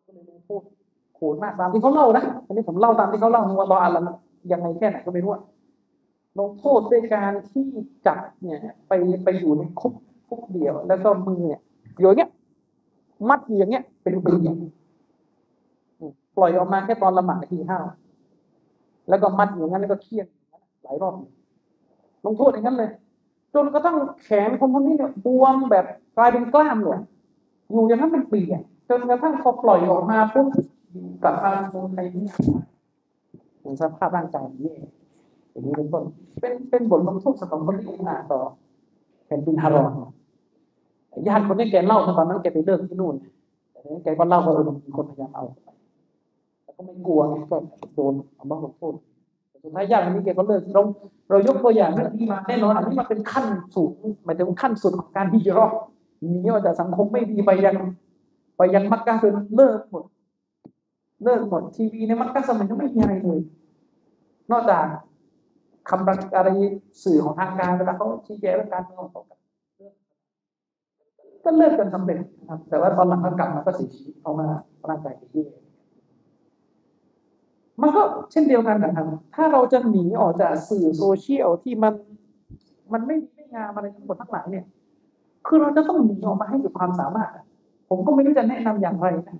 ก็เลยลงโทษโหดมากตามที่เขาเล่านะอันนี้ผมเล่าตามที่เขาเล่าว่าบออัลละยังไงแค่ไหนก็ไม่รู้ลงโทษด้วยการที่จับเนี่ย ไปไปอยู่ในคุกคุกเดียว แล้วก็มือเนี่ยอยู่อย่างเงี้ยมัดอย่างเงี้ยเป็นปี ปล่อยออกมาแค่ตอนละหมาดทีห้าแล้วก็มัดอย่างนั้นแล้วก็เคี่ยนหลายรอบลงโทษอย่างนั้นเลย จนกระทั่งแขนคนคนนี้เนี่ยบวมแบบกลายเป็นกล้ามเลยอยู่อย่างนั้นเป็นปีจนกระทั่งพอปล่อยออกมาปุ๊บกลับมาเมืองไทยเนี่ยสภาพร่างกายแย่อย่างนี้เป็นต้นเป็นเป็นบทลงโทษสำหรับคนที่อุนาต่อแผ่นดินฮารอนญาติคนนี้แกเล่าตอนนั้นแกไปเลิกที่นู่นแกก็เล่าว่าเออมีคนพยายามเอา ก็ไม่กลัวไงก็โดนเอาบ้าลงโทษสุดท้ายญาติคนนี้แกก็เลิกเราเรายกตัวอย่างเรื่องนี้มาแน่นอนอันนี้มันเป็นขั้นสูงหมายถึงขั้นสุดของการที่จะรอดหนีออกจากสังคมไม่ดีไปยังไปยังมักกะจนเลิกหมดเลิกหมดทีวีในมักกะสมัยนั้นไม่มีอะไรเลย นอกจากคำอะไรสื่อของทางการเวลาเขาชี้แจงเรื่องการเมืองของเขาก็เลิกกันสำเร็จนะครับ แต่ว่าตอนหลังก็กลับมาก็เสียชีวิตเพราะว่าร่างกายที่ มันก็เช่นเดียวกันนะครับ ถ้าเราจะหนีออกจากสื่อโซเชียลที่มันมันไม่ไม่งามอะไรทั้งหมดทั้งหลายเนี่ย คือเราจะต้องหนีออกมาให้สุดความสามารถ ผมก็ไม่รู้จะแนะนำอย่างไรนะ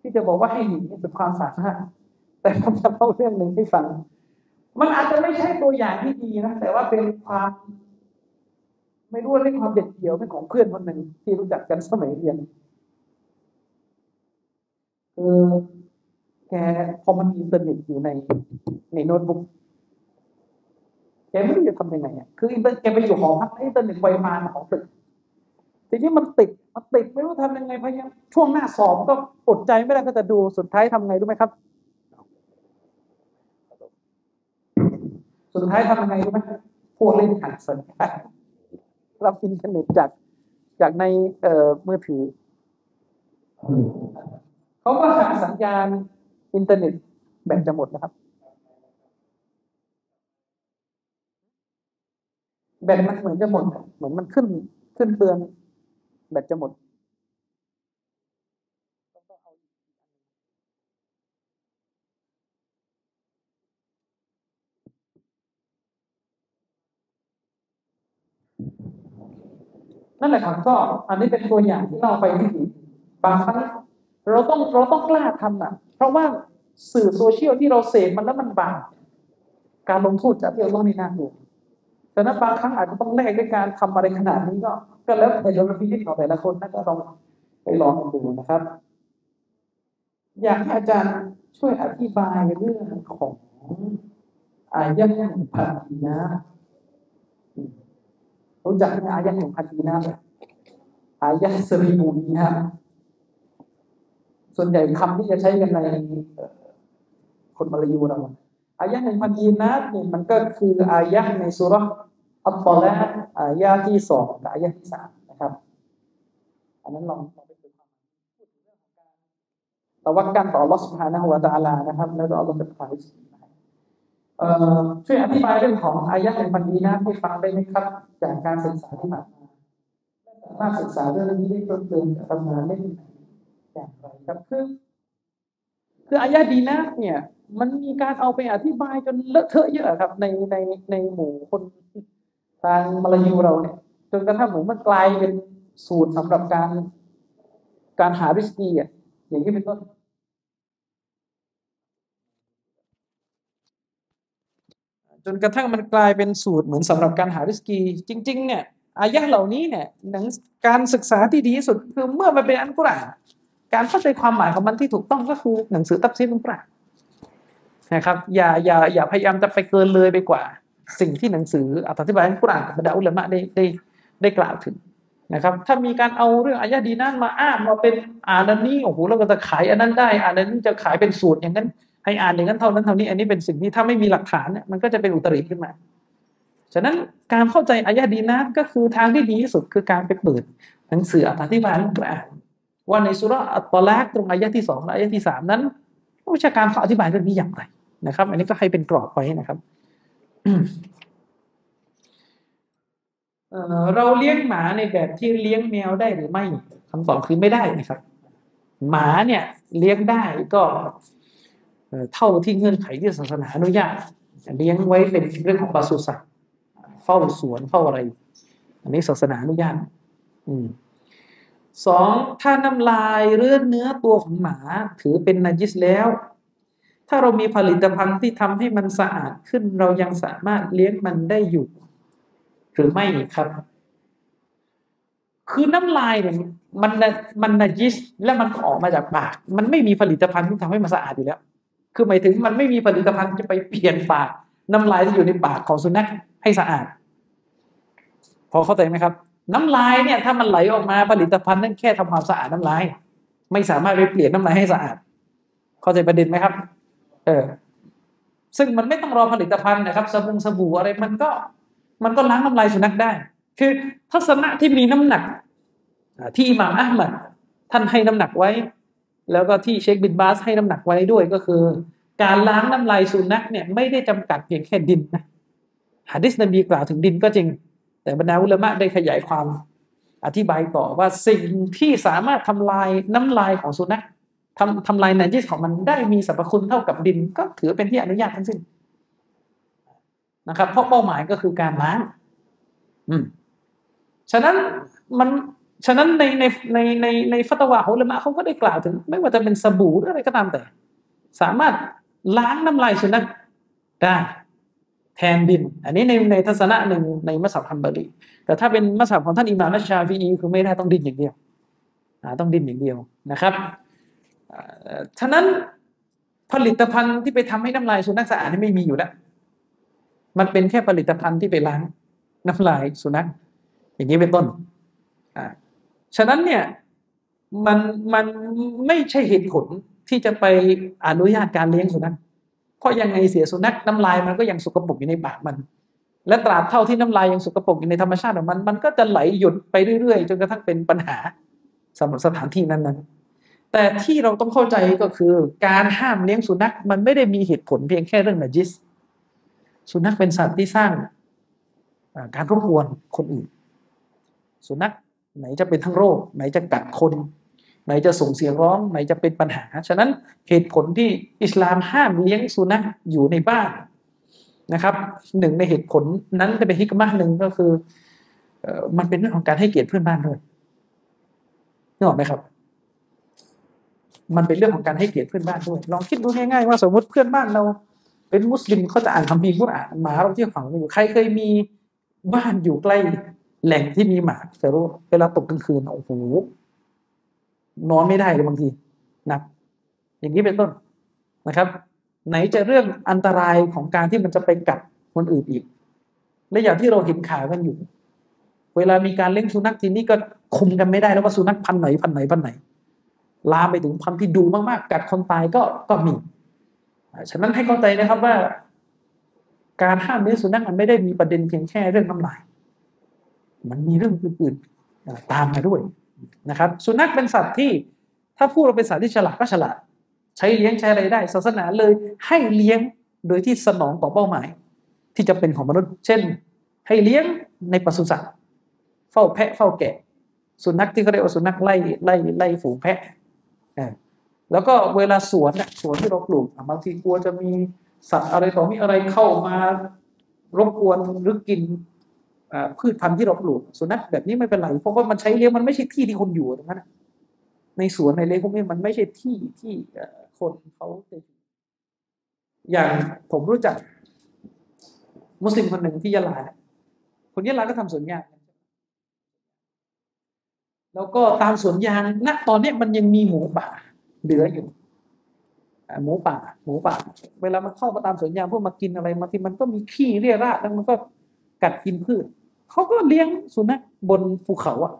ที่จะบอกว่าให้หนีสุดความสามารถ แต่ผมจะเล่าเรื่องหนึ่งให้ฟัง มันอาจจะไม่ใช่ตัวอย่างที่ดีนะ แต่ว่าเป็นความ ไม่รู้ว่าเรื่องความเด็ดเดี่ยวเป็นของเพื่อนคนหนึ่งที่รู้จักกันสมัยเรียน คือ แกพอมันมีอินเทอร์เน็ตอยู่ในในโน้ตบุ๊กแกไม่รู้จะทำยังไงอะคืออินเทอร์แกไปอยู่หอพักอินเทอร์เน็ตไวมาของตึกทีนี้มันติดมันติดไม่รู้ทำยังไงพยายามช่วงหน้าสอบก็อดใจไม่ได้ก็จะดูสุดท้ายทำไงรู้ไหมครับ สุดท้ายทำยังไงรู้ไหมพวกเล่นหันสัญญาณรับอินเทอร์เน็ตจากจากในเอ่อมือถือเขาก็หาสัญญาณ อินเทอร์เน็ตแบตจะหมดนะครับ แบตมันเหมือนจะหมด เหมือนมันขึ้นขึ้นเตือน แบตจะหมดนั่นแหละครับก็อันนี้เป็นตัวอย่างที่เราไปที่บางครั้งเราต้องเราต้องกล้าทำอะ เพราะว่าสื่อโซเชียลที่เราเสพมันแล้วมันบาปการลงโทษจากที่เราต้องนี่น่ากลัวแต่นั้นบางครั้งอาจจะต้องแลกด้วยการทำอะไรขนาดนี้ก็ ก็แล้วแต่เราพิจิตของแต่ละคนนะก็ต้องไปลองดูนะครับ อยากให้อาจารย์ช่วยอธิบายเรื่องของอายะห์แห่งพันธีนะรู้จักไหมอายะห์แห่งพันธีนะอายะห์สรีบูนีนะ ส่วนใหญ่คำที่จะใช้กันในคนมาลายูเราอายะหนึ่งพันยีนัดเนี่ยมันก็คืออายะในสุรอัตตอละอายะที่สองกับอายะที่สามนะครับ อันนั้นลองลองไปดูความพูาถึงเรื่อของการตะวักกันต่อลอสุภานะฮุวาตาลานะครับ แล้วก็อัลลอฮฺจะพาไช่วยอธิบายเรื่องของอายะหนึ่งพันยีนัดให้ฟังได้ไหมครับ จากการศึกษาที่ผ่านมาสามารถศึกษาเรื่องนี้ได้เพิ่มเติมกับตำนานได้ไหม อย่างไรครับคือคืออายะดีนะเนี่ย มันมีการเอาไปอธิบายจนเลอะเทอะเยอะครับ ในในในหมู่คนทางมาลายูเราเนี่ยจนกระทั่งหมูมันกลายเป็นสูตรสำหรับการการหาริสกีอะอย่างนี้เป็นต้นจนกระทั่งมันกลายเป็นสูตรเหมือนสำหรับการหาริสกี จริง ๆ เนี่ยอายะเหล่านี้เนี่ยหนังการศึกษาที่ดีที่สุดคือเมื่อมันเป็นอันกุรอาน การเข้าใจความหมายของมันที่ถูกต้องก็คือหนังสือตับซีรอัลกุรานะครับ อย่าอย่าอย่าพยายามจะไปเกินเลยไปกว่า สิ่งที่หนังสืออธิบายอัลกุรอานกับบรรดาอุลามะได้ได้ได้กล่าวถึงนะครับ ถ้ามีการเอาเรื่องอายะดีนั้นมาอ้างมาเป็นอ่านอันนี้โอ้โหแล้วก็จะขายอันนั้นได้อ่านอันนี้จะขายเป็นสูตรอย่างนั้นให้อ่านอย่างนั้นเท่านั้นเท่านี้ อันนี้เป็นสิ่งที่ถ้าไม่มีหลักฐานเนี่ยมันก็จะเป็นอุตริขึ้นมา ฉะนั้นการเข้าใจอายะดีนั้นก็คือทางที่ดีที่สุดคือการไปเปิดหนังสืออธิบายอัลกุรอาน ว่าในสุราอัตตลากตรงอายะที่สองและอายะที่สามนั้นวิชาการเขาอธิบายเรื่องนี้อย่างไรนะครับ อันนี้ก็ให้เป็นกรอบไว้นะครับเราเลี้ยงหมาในแบบที่เลี้ยงแมวได้หรือไม่คำตอบคือไม่ได้นะครับ หมาเนี่ยเลี้ยงได้ก็เท่าที่เงื่อนไขที่ศาสนาอนุญาตเลี้ยงไว้เป็นเรื่องของปศุสัตว์เฝ้าสวนเฝ้าอะไร อันนี้ศาสนาอนุญาต อืม สองถ้าน้ำลายเลือดเนื้อตัวของหมาถือเป็นนาจิสแล้ว ถ้าเรามีผลิตภัณฑ์ที่ทำให้มันสะอาดขึ้น เรายังสามารถเลี้ยงมันได้อยู่ หรือไม่ครับ คือน้ำลายเนี่ยมันมันนาจิสและมันออกมาจากปาก มันไม่มีผลิตภัณฑ์ที่ทำให้มันสะอาดอยู่แล้ว คือหมายถึงมันไม่มีผลิตภัณฑ์จะไปเปลี่ยนปากน้ำลายที่อยู่ในปากของสุนัขให้สะอาด พอเข้าใจไหมครับ น้ำลายเนี่ยถ้ามันไหลออกมาผลิตภัณฑ์นั่นแค่ทำความสะอาดน้ำลาย ไม่สามารถไปเปลี่ยนน้ำลายให้สะอาด เข้าใจประเด็นไหมครับ เออ ซึ่งมันไม่ต้องรอผลิตภัณฑ์นะครับสบู่สบู่อะไรมันก็ มันก็ล้างน้ำลายสุนัขได้ คือทัศนะที่มีน้ำหนักที่อิหม่ามอัลมัดท่านให้น้ำหนักไว้ แล้วก็ที่เชคบินบาสให้น้ำหนักไว้ด้วยก็คือ การล้างน้ำลายสุนัขเนี่ยไม่ได้จำกัดเพียงแค่ดินนะฮะดิษนบีกล่าวถึงดินก็จริง แต่บรรดาอุลามะได้ขยายความอธิบายต่อว่าสิ่งที่สามารถทำลายน้ำลายของสุนัขทำทำลายนันจิสของมันได้มีสรรพคุณเท่ากับดิน ก็ถือเป็นที่อนุญาตทั้งสิ้นนะครับเพราะเป้าหมายก็คือการล้าง อืม ฉะนั้นมันฉะนั้นในในในในในฟัตวาของอุลามะเขาก็ได้กล่าวถึง ไม่ว่าจะเป็นสบู่หรืออะไรก็ตามแต่ สามารถล้างน้ำลายสุนัขได้ แทนดิน อันนี้ในในทัศนะหนึ่งในมัสยิดฮัมบารีแต่ถ้าเป็นมัสยิดของท่านอิหม่ามชาฟีอีคือไม่ได้ต้องดินอย่างเดียวต้องดินอย่างเดียวนะครับฉะนั้นผลิตภัณฑ์ที่ไปทำให้น้ำลายสุนัขสะอาดนี่ไม่มีอยู่แล้ว มันเป็นแค่ผลิตภัณฑ์ที่ไปล้างน้ำลายสุนัข อย่างนี้เป็นต้นอ่าฉะนั้นเนี่ยมันมันไม่ใช่เหตุผลที่จะไปอนุญาตการเลี้ยงสุนัข เพราะยังไงเสียสุนัขน้ำลายมันก็ยังสกปรกอยู่ในปากมัน และตราบเท่าที่น้ำลายยังสกปรกอยู่ในธรรมชาติของมัน มันก็จะไหลหยุดไปเรื่อยๆ จนกระทั่งเป็นปัญหาสำหรับสถานที่นั้นๆ แต่ที่เราต้องเข้าใจก็คือ การห้ามเลี้ยงสุนัขมันไม่ได้มีเหตุผลเพียงแค่เรื่องนาจิส สุนัขเป็นสัตว์ที่สร้างการรบกวนคนอื่น สุนัขไหนจะเป็นทั้งโรค ไหนจะกัดคน ไหนจะส่งเสียงร้องไหนจะเป็นปัญหา ฉะนั้นเหตุผลที่อิสลามห้ามเลี้ยงสุนัขอยู่ในบ้านนะครับหนึ่งในเหตุผลนั้นจะเป็นฮิกมาหนึ่งก็คือมันเป็นเรื่องของการให้เกียรติเพื่อนบ้านด้วยนึกออกไหมครับ มันเป็นเรื่องของการให้เกียรติเพื่อนบ้านด้วย ลองคิดดูง่ายๆว่าสมมติเพื่อนบ้านเรา เป็นมุสลิมเขาจะอ่านคัมภีร์กุรอานหมาเราที่ฝังอยู่ใครเคยมีบ้านอยู่ใกล้แหล่งที่มีหมาจะรู้เวลาตกกลางคืนโอ้โห นอนไม่ได้เลยบางทีนะอย่างนี้เป็นต้นนะครับ ไหนจะเรื่องอันตรายของการที่มันจะไปกัดคนอื่นอีก และอย่างที่เราเห็นข่าวกันอยู่ เวลามีการเลี้ยงสุนัขทีนี้ก็คุมกันไม่ได้แล้วว่าสุนัขพันไหนพันไหนพันไหน ลามไปถึงพันที่ดูมากๆ กัดคนตายก็ก็มี ฉะนั้นให้เข้าใจนะครับว่า การห้ามเลี้ยงสุนัขมันไม่ได้มีประเด็นเพียงแค่เรื่องน้ำลาย มันมีเรื่องอื่นๆตามมาด้วย นะครับสุนัขเป็นสัตว์ที่ถ้าพูดเราเป็นสัตว์ที่ฉลาดก็ฉลาด ใช้เลี้ยงใช้อะไรได้ ศาสนาเลยให้เลี้ยงโดยที่สนองต่อเป้าหมาย ที่จะเป็นของมนุษย์ เช่น ให้เลี้ยงในปศุสัตว์เฝ้าแพะเฝ้าแกะ สุนัขที่เขาเรียกว่าสุนัขไล่ไล่ไล่ฝูงแพะแล้วก็เวลาสวนเนี่ยสวนที่เราปลูกบางทีกลัวจะมีสัตว์อะไรต่อมีอะไรเข้ามารบกวนหรือกิน พืชพันธุ์ที่เราปลูกสุนัขแบบนี้ไม่เป็นไรเพราะว่ามันใช้เลี้ยงมันไม่ใช่ที่ที่คนอยู่ตรงนั้นในสวนในเลี้ยงพวกนี้มันไม่ใช่ที่ที่คนเขาจะอยู่อย่างผมรู้จัก มุสลิมคนหนึ่งที่ยะลาคนยะลาก็ทำสวนยางแล้วก็ตามสวนยางณตอนนี้มันยังมีหมูป่าเหลืออยู่หมูป่า หมูป่า เวลามันเข้ามาตามสวนยางพวกมากินอะไรบาทีมันก็มีขี้เรี่ยราดแล้วมันก็กัดกินพืช เขาก็เลี้ยงสุนัขบนภูเขาอะ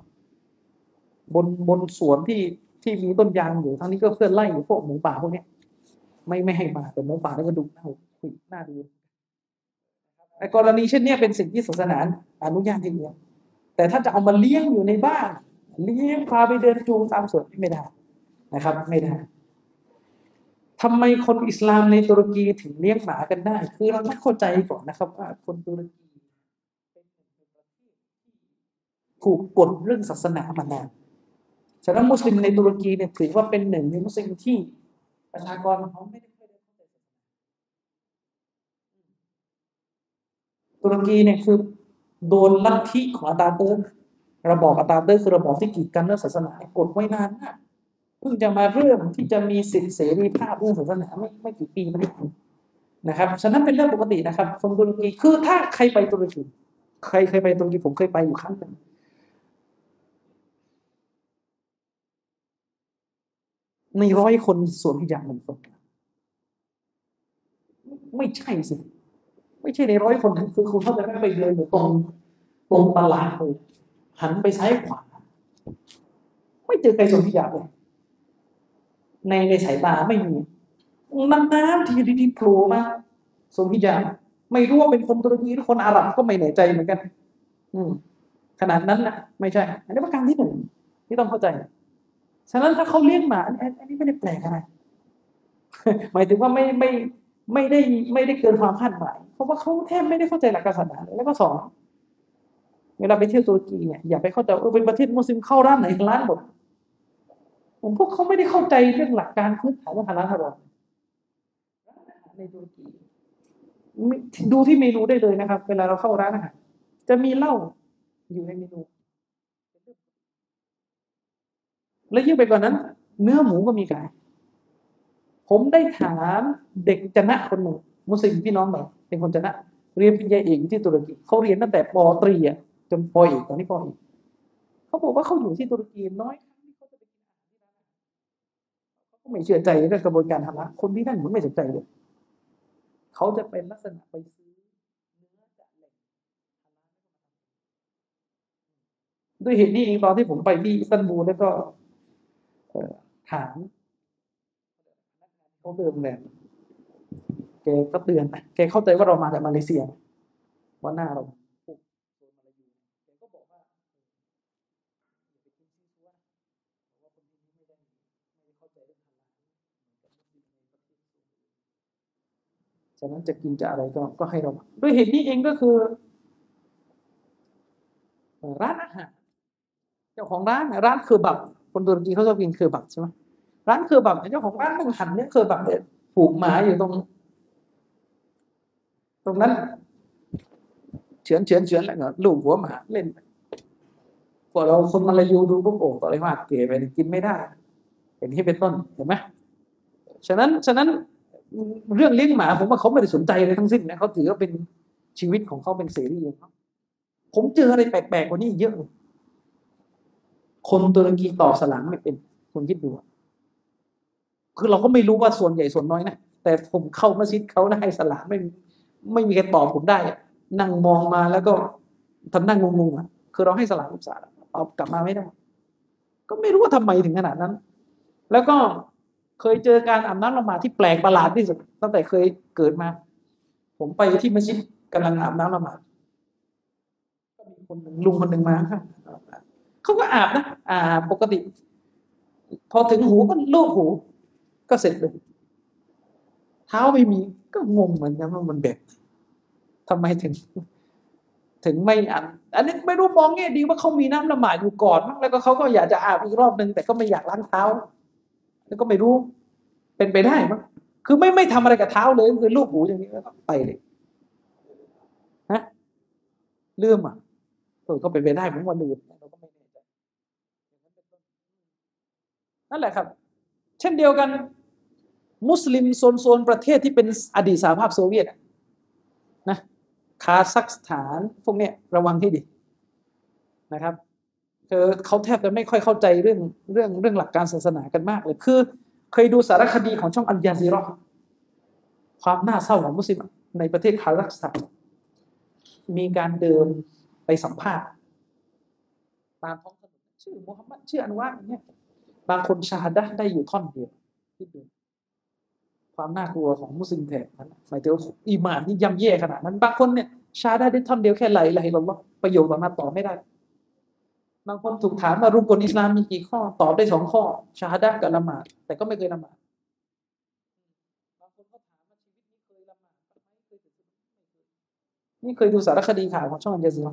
บนบนสวนที่ที่มีต้นยางอยู่ทั้งนี้ก็เพื่อไล่พวกหมูป่าพวกนี้ไม่ไม่ให้มาแต่หมูป่าแล้วก็ดูน่าคุยน่าดูไอ้กรณีเช่นนี้เป็นสิ่งที่ศาสนาอนุญาตให้เลี้ยงแต่ถ้าจะเอามาเลี้ยงอยู่ในบ้านเลี้ยงพาไปเดินจูงตามสวนไม่ได้นะครับ ไม่ได้ทำไมคนอิสลามในตุรกีถึงเลี้ยงหมากันได้ คือเราต้องเข้าใจก่อนนะครับว่าคนตุรกีเป็นหนึ่งในประเทศที่ ถูกกดเรื่องศาสนามานานฉะนั้นมุสลิมในตุรกีเนี่ยถือว่าเป็นหนึ่งในมุสลิมที่ประชากรของเขาไม่ได้ค่อยได้เข้าใจศาสนาตุรกีเนี่ยคือโดนลัทธิของอาตาเติร์กระบอบอาตาเติร์กคือระบอบที่กีดกันเรื่องศาสนากดไว้นานมากเพิ่งจะมาเริ่มที่จะมีสิทธิเสรีภาพเรื่องศาสนาไม่ไม่กี่ปีมานี้เองนะครับฉะนั้นเป็นเรื่องปกตินะครับคนตุรกีคือถ้าใครไปตุรกีใครเคยไปตุรกีผมเคยไปอยู่ครั้งหนึ่ง ในร้อยคนสวมฮิญาบหนึ่งคน ไม่ใช่สิ ไม่ใช่ในร้อยคนคือคุณเข้าใจไหมไปเดินอยู่ตรงตรงตลาดเลยหันไปซ้ายขวา ไม่เจอใครสวมฮิญาบเลยในในสายตาไม่มีนานๆทีดีๆโผล่มาสวมฮิญาบไม่รู้ว่าเป็นคนตุรกีหรือคนอาหรับก็ไม่แน่ใจเหมือนกัน อืมขนาดนั้นนะไม่ใช่ อันนี้ประการที่หนึ่งที่ต้องเข้าใจ ฉะนั้นถ้าเขาเลี้ยงหมาอันนี้ไม่ได้แปลกอะไรหมายถึงว่าไม่ไม่ไม่ได้ไม่ได้เกินความคาดหมาย เพราะว่าเขาแทบไม่ได้เข้าใจหลักศาสนาเลยแล้วก็สองเวลาไปเที่ยวตุรกีเนี่ยอย่าไปเข้าใจว่าเออเป็นประเทศมุสลิมเข้าร้านไหนร้านหมดผมพวกเขาไม่ได้เข้าใจเรื่องหลักการพื้นฐานเรื่องฮาลาลฮารอมร้านอาหารในตุรกีมีดูที่เมนูได้เลยนะครับ เวลาเราเข้าร้านอาหารจะมีเหล้าอยู่ในเมนู และยิ่งไปกว่านั้น เนื้อหมูก็มีขาย ผมได้ถามเด็กจนะคนหนึ่งมุสลิมพี่น้องแบบเป็นคนจนะ เรียนปริญญาเอกที่ตุรกีเขาเรียนตั้งแต่ปตรีอะจนปอเอกตอนนี้ปอเอกเขาบอกว่าเขาอยู่ที่ตุรกีน้อยเขาไปกินอาหารที่ร้านอาหารเขาก็ไม่เชื่อใจเรื่องกระบวนการทำร้านคนที่นั่นมันไม่สนใจเลยเขาจะเป็นลักษณะไปซื้อเนื้อจากแหล่งด้วยเหตุนี้เองตอนที่ผมไปที่อิสตันบูลแล้วก็ ถามเขาเดิมแหลมแกก็เตือนแกเข้าใจว่าเรามาจากมาเลเซียว่าหน้าเราฉะนั้นจะกินจะอะไรก็ก็ให้เราด้วยเหตุนี้เองก็คือ ร้านอาหารเจ้าของร้านร้านคือแบบ คนตุรกีเขาชอบกินเคอบับใช่ไหมร้านเคอบับเนี่ยเจ้าของร้านนั่งหันเนี่ยเคอบับเนี่ยผูกหมาอยู่ตรง ตรงนั้นเฉือนเฉือนเฉือนแล้วก็ลูบหัวหมาเล่นไปพวกเราคนมาลายูดูปุ๊บโอ้ต่อเลยว่าเก๋ไปกินไม่ได้อย่างนี้เป็นต้นเห็นไหมฉะนั้นฉะนั้นเรื่องเลี้ยงหมาผมว่าเขาไม่ได้สนใจเลยทั้งสิ้นนะเขาถือว่าเป็นชีวิตของเขาเป็นเสรีของเขาผมเจออะไรแปลกๆกว่านี้อีกเยอะเลย คนตุรกีตอบสลามไม่เป็น คุณคิดดูอะคือเราก็ไม่รู้ว่าส่วนใหญ่ส่วนน้อยนะแต่ผมเข้ามัสยิดเขาได้สลามไม่ไม่มีใครตอบผมได้อะนั่งมองมาแล้วก็ทำนั่งงงๆอะคือเราให้สลามอุตสาตอบกลับมาไม่ได้ ก็ไม่รู้ว่าทำไมถึงขนาดนั้น แล้วก็เคยเจอการอาบน้ำละหมาดที่แปลกประหลาดที่สุดตั้งแต่เคยเกิดมา ผมไปที่มัสยิดกำลังอาบน้ำละหมาดก็มีคนหนึ่งลุงคนหนึ่งมาครับ เขาก็อาบนะอาบปกติ พอถึงหูก็ลูบหู ก็เสร็จเลย เท้าไม่มีก็งงเหมือนกันว่ามันแบบทำไมถึง ถึงไม่อันอันนี้ไม่รู้มองแง่ดีว่าเขามีน้ำละหมาดอยู่ก่อนมั้งแล้วก็เขาก็อยากจะอาบอีกรอบหนึ่งแต่ก็ไม่อยากล้างเท้า แล้วก็ไม่รู้ เป็นไปได้มั้งคือไม่ไม่ทำอะไรกับเท้าเลยคือลูกหูอย่างนี้แล้วก็ไปเลยฮะลืมอะเออก็เป็นไปได้ผมว่าลืมเราก็ไม่แนั่นแหละครับ เช่นเดียวกัน มุสลิมโซนโซนประเทศที่เป็นอดีตสหภาพโซเวียตนะคาซัคสถานพวกเนี้ยระวังให้ดีนะครับคือเขาแทบจะไม่ค่อยเข้าใจเรื่องเรื่องเรื่องหลักการศาสนากันมากเลยคือ เคยดูสารคดีของช่องอัลญะซีเราะฮ์ความน่าเศร้าของมุสลิมในประเทศคาซัคสถานมีการเดินไปสัมภาษณ์ตามท้องถนนชื่อมูฮัมหมัดชื่ออันวาอย่างเงี้ย บางคนชาดะได้อยู่ท่อนเดียวคิดดูความน่ากลัวของมุสลิมแถบนั้นหมายถึงอีหมานที่ย่ำแย่ขนาดนั้น บางคนเนี่ยชาดะได้ท่อนเดียวแค่ไหลไหลหรอกประโยคต่อมาตอบไม่ได้ บางคนถูกถามว่ารุกลอิสลามมีกี่ข้อ ตอบได้สองข้อ ชาดะกับละหมาดแต่ก็ไม่เคยละหมาดบางคนก็ถามว่าชีวิตนี้เคยละหมาดไหมเคยเคยนี่เคยดูสารคดีข่าวของช่องอันเจซีร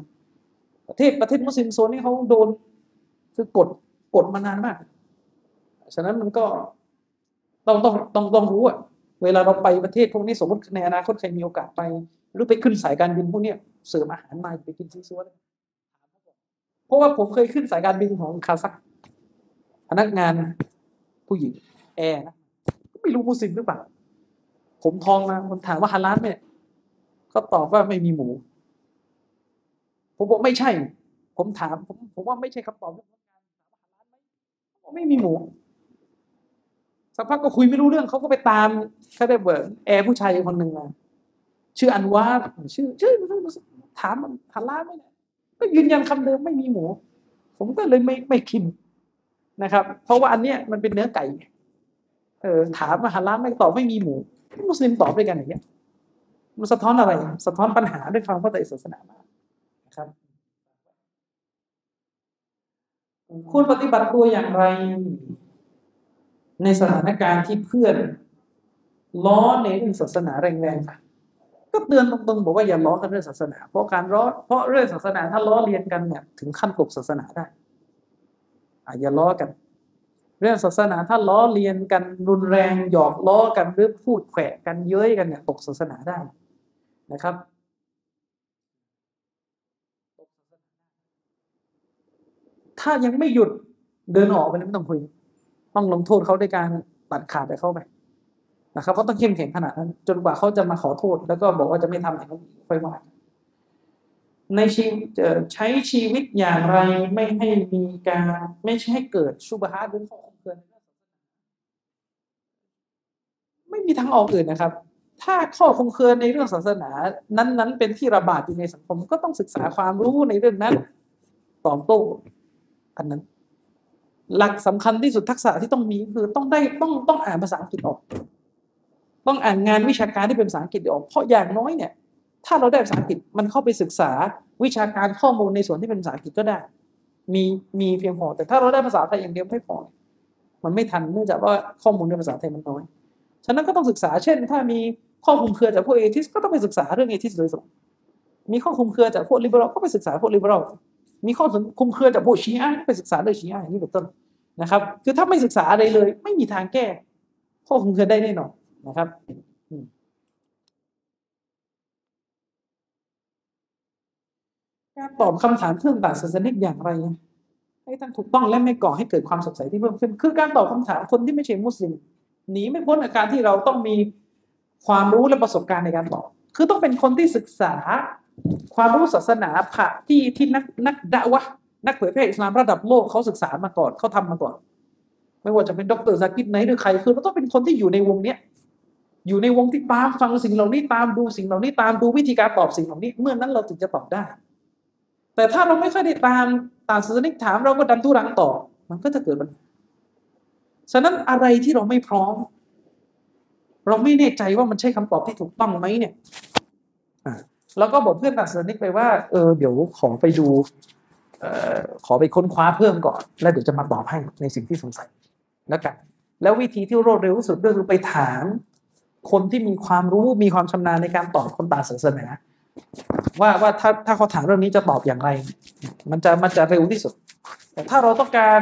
ประเทศประเทศมุสลิมโซนนี้เขาโดนคือกดกดมานานมาก ฉะนั้นมันก็ต้องต้องต้องต้องรู้อะเวลาเราไปประเทศพวกนี้สมมติในอนาคตใครมีโอกาสไป หรือไปขึ้นสายการบินพวกนี้เสริมอาหารมาไปกินซีซัวเลยเพราะว่าผมเคยขึ้นสายการบินของคาซัคพนักงานผู้หญิงแอร์นะไม่รู้มุสลิมหรือเปล่า ผมทองมาผมถามว่าฮาลาลไหมเขาตอบว่าไม่มีหมู ผมบอกไม่ใช่ ผมถามผมผมว่าไม่ใช่คำตอบเรื่องงานถามว่าฮาลาลไหมเขาไม่มีหมู สักพักก็คุยไม่รู้เรื่องเขาก็ไปตามเขาได้เบิร์แอร์ผู้ชายคนหนึ่งมาชื่ออันวาชื่อชื่อถามมันฮาลาไมเนี่ยก็ยืนยันคำเดิมไม่มีหมู ผมก็เลยไม่ไม่คิมนะครับ เพราะว่าอันเนี้ยมันเป็นเนื้อไก่เออถามมาฮาลาไม่ตอบไม่มีหมูมุสลิมตอบด้วยกันอย่างเงี้ยมันสะท้อนอะไร สะท้อนปัญหาด้วยความเข้าใจศาสนามากนะครับคุณปฏิบัติตัวอย่างไร ในสถานการณ์ที่เพื่อนล้อในเรื่องศาสนาแรงๆก็เตือนตรงๆบอกว่าอย่าล้อกันเรื่องศาสนา เพราะการล้อเพราะเรื่องศาสนาถ้าล้อเลียนกันเนี่ยถึงขั้นตกศาสนาได้อะอย่าล้อกัน เรื่องศาสนาถ้าล้อเลียนกันรุนแรงหยอกล้อกันหรือพูดแขวะกันเย้ยกันเนี่ยตกศาสนาได้นะครับถ้ายังไม่หยุดเดินออกไปไม่ต้องคุย ต้องลงโทษเขาด้วยการตัดขาดไปเข้าไปนะครับเพราต้องเข้มแข็งขนาดนั้น จนกว่าเขาจะมาขอโทษ แล้วก็บอกว่าจะไม่ทำอย่างนั้นค่อยว่าในชีวิตใช้ชีวิตอย่างไรไม่ให้มีการไม่ใช่ให้เกิดชุบฮาร์ดหรือข้อคุมเครือไม่มีทางออกอื่นนะครับ ถ้าข้อคงเครือในเรื่องศาสนา นั้น ๆ เป็นที่ระบาดอยู่ในสังคมก็ต้องศึกษาความรู้ในเรื่องนั้นตอบโต้อันนั้น หลักสำคัญที่สุดทักษะที่ต้องมีคือต้องได้ต้องต้องอ่านภาษาอังกฤษออก ต้องอ่านงานวิชาการที่เป็นภาษาอังกฤษออก เพราะอย่างน้อยเนี่ย ถ้าเราได้ภาษาอังกฤษมันเข้าไปศึกษาวิชาการข้อมูลในส่วนที่เป็นภาษาอังกฤษก็ได้ มีมีเพียงพอ แต่ถ้าเราได้ภาษาไทยอย่างเดียวไม่พอ มันไม่ทันเนื่องจากว่าข้อมูลในภาษาไทยมันน้อย ฉะนั้นก็ต้องศึกษาเช่น ถ้ามีข้อคุมเครือจากพวกเอทิสก็ต้องไปศึกษาเรื่องเอทิสโดยตรงมีข้อคุมเครือจากพวกลิเบอรัลก็ไปศึกษาพวกลิเบอรัล มีข้อคุมเครือจากพวกชีอะไปศึกษาเรื่องชีอะอย่างนี้เป็นต้นนะครับ คือถ้าไม่ศึกษาอะไรเลย ไม่มีทางแก้ ข้อคุมเครือได้แน่นอนนะครับการตอบคำถามเรื่องต่างศาสนิกอย่างไร ให้ท่านถูกต้องและไม่ก่อให้เกิดความสงสัยที่เพิ่มขึ้น คือการตอบคำถามคนที่ไม่ใช่มุสลิมหนีไม่พ้นอาการที่เราต้องมีความรู้และประสบการณ์ในการตอบ คือต้องเป็นคนที่ศึกษา ความรู้ศาสนาผ่าที่ที่นักนักดะวะนักเผยแพร่อิสลามระดับโลกเขาศึกษามาก่อนเขาทำมาก่อน ไม่ว่าจะเป็นดรซากิดไหนหรือใครคือเราต้องเป็นคนที่อยู่ในวงเนี้ยอยู่ในวงที่ตามฟังสิ่งเหล่านี้ตามดูสิ่งเหล่านี้ตามดูวิธีการตอบสิ่งเหล่านี้ เมื่อนั้นเราถึงจะตอบได้ แต่ถ้าเราไม่ค่อยได้ตามตามศาสนิกถามเราก็ดันทุรังต่อ มันก็จะเกิดปัญหาฉะนั้นอะไรที่เราไม่พร้อม เราไม่แน่ใจว่ามันใช่คำตอบที่ถูกต้องไหมเนี่ย เราก็บอกเพื่อนตัดสนิกไปว่าเออเดี๋ยวขอไปดูออขอไปค้นคว้าเพิ่มก่อน แล้วเดี๋ยวจะมาตอบให้ในสิ่งที่สงสัยแล้วกันแล้ววิธีที่รวดเร็วที่สุดก็คือไปถาม คนที่มีความรู้มีความชำนาญในการตอบคนต่างศาสนาว่าว่าถ้าถ้าเขาถามเรื่องนี้จะตอบอย่างไร มันจะมันจะเร็วที่สุด แต่ถ้าเราต้องการ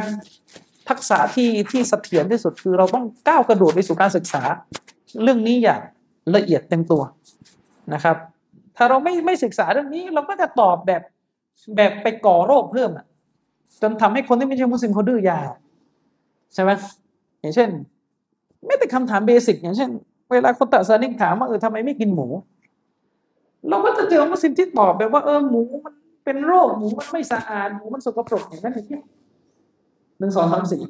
ทักษะที่ที่เสถียรที่สุดคือเราต้องก้าวกระโดดไปสู่การศึกษา เรื่องนี้อย่างละเอียดเต็มตัวนะครับ ถ้าเราไม่ไม่ศึกษาเรื่องนี้ เราก็จะตอบแบบแบบไปก่อโรคเพิ่มอะจนทำให้คนที่ไม่ใช่มุสลิมเขาดื้อยาใช่ไหมอย่างเช่นไม่แต่คำถามเบสิกอย่างเช่น เวลาคนตัดสนิกถามว่าเออทำไมไม่กินหมู เราก็จะเจอมุสลิมที่ตอบแบบว่าเออหมูมันเป็นโรคหมูมันไม่สะอาดหมูมันสกปรกอย่างนั้นอย่างนี้หนึ่งสองสามสี่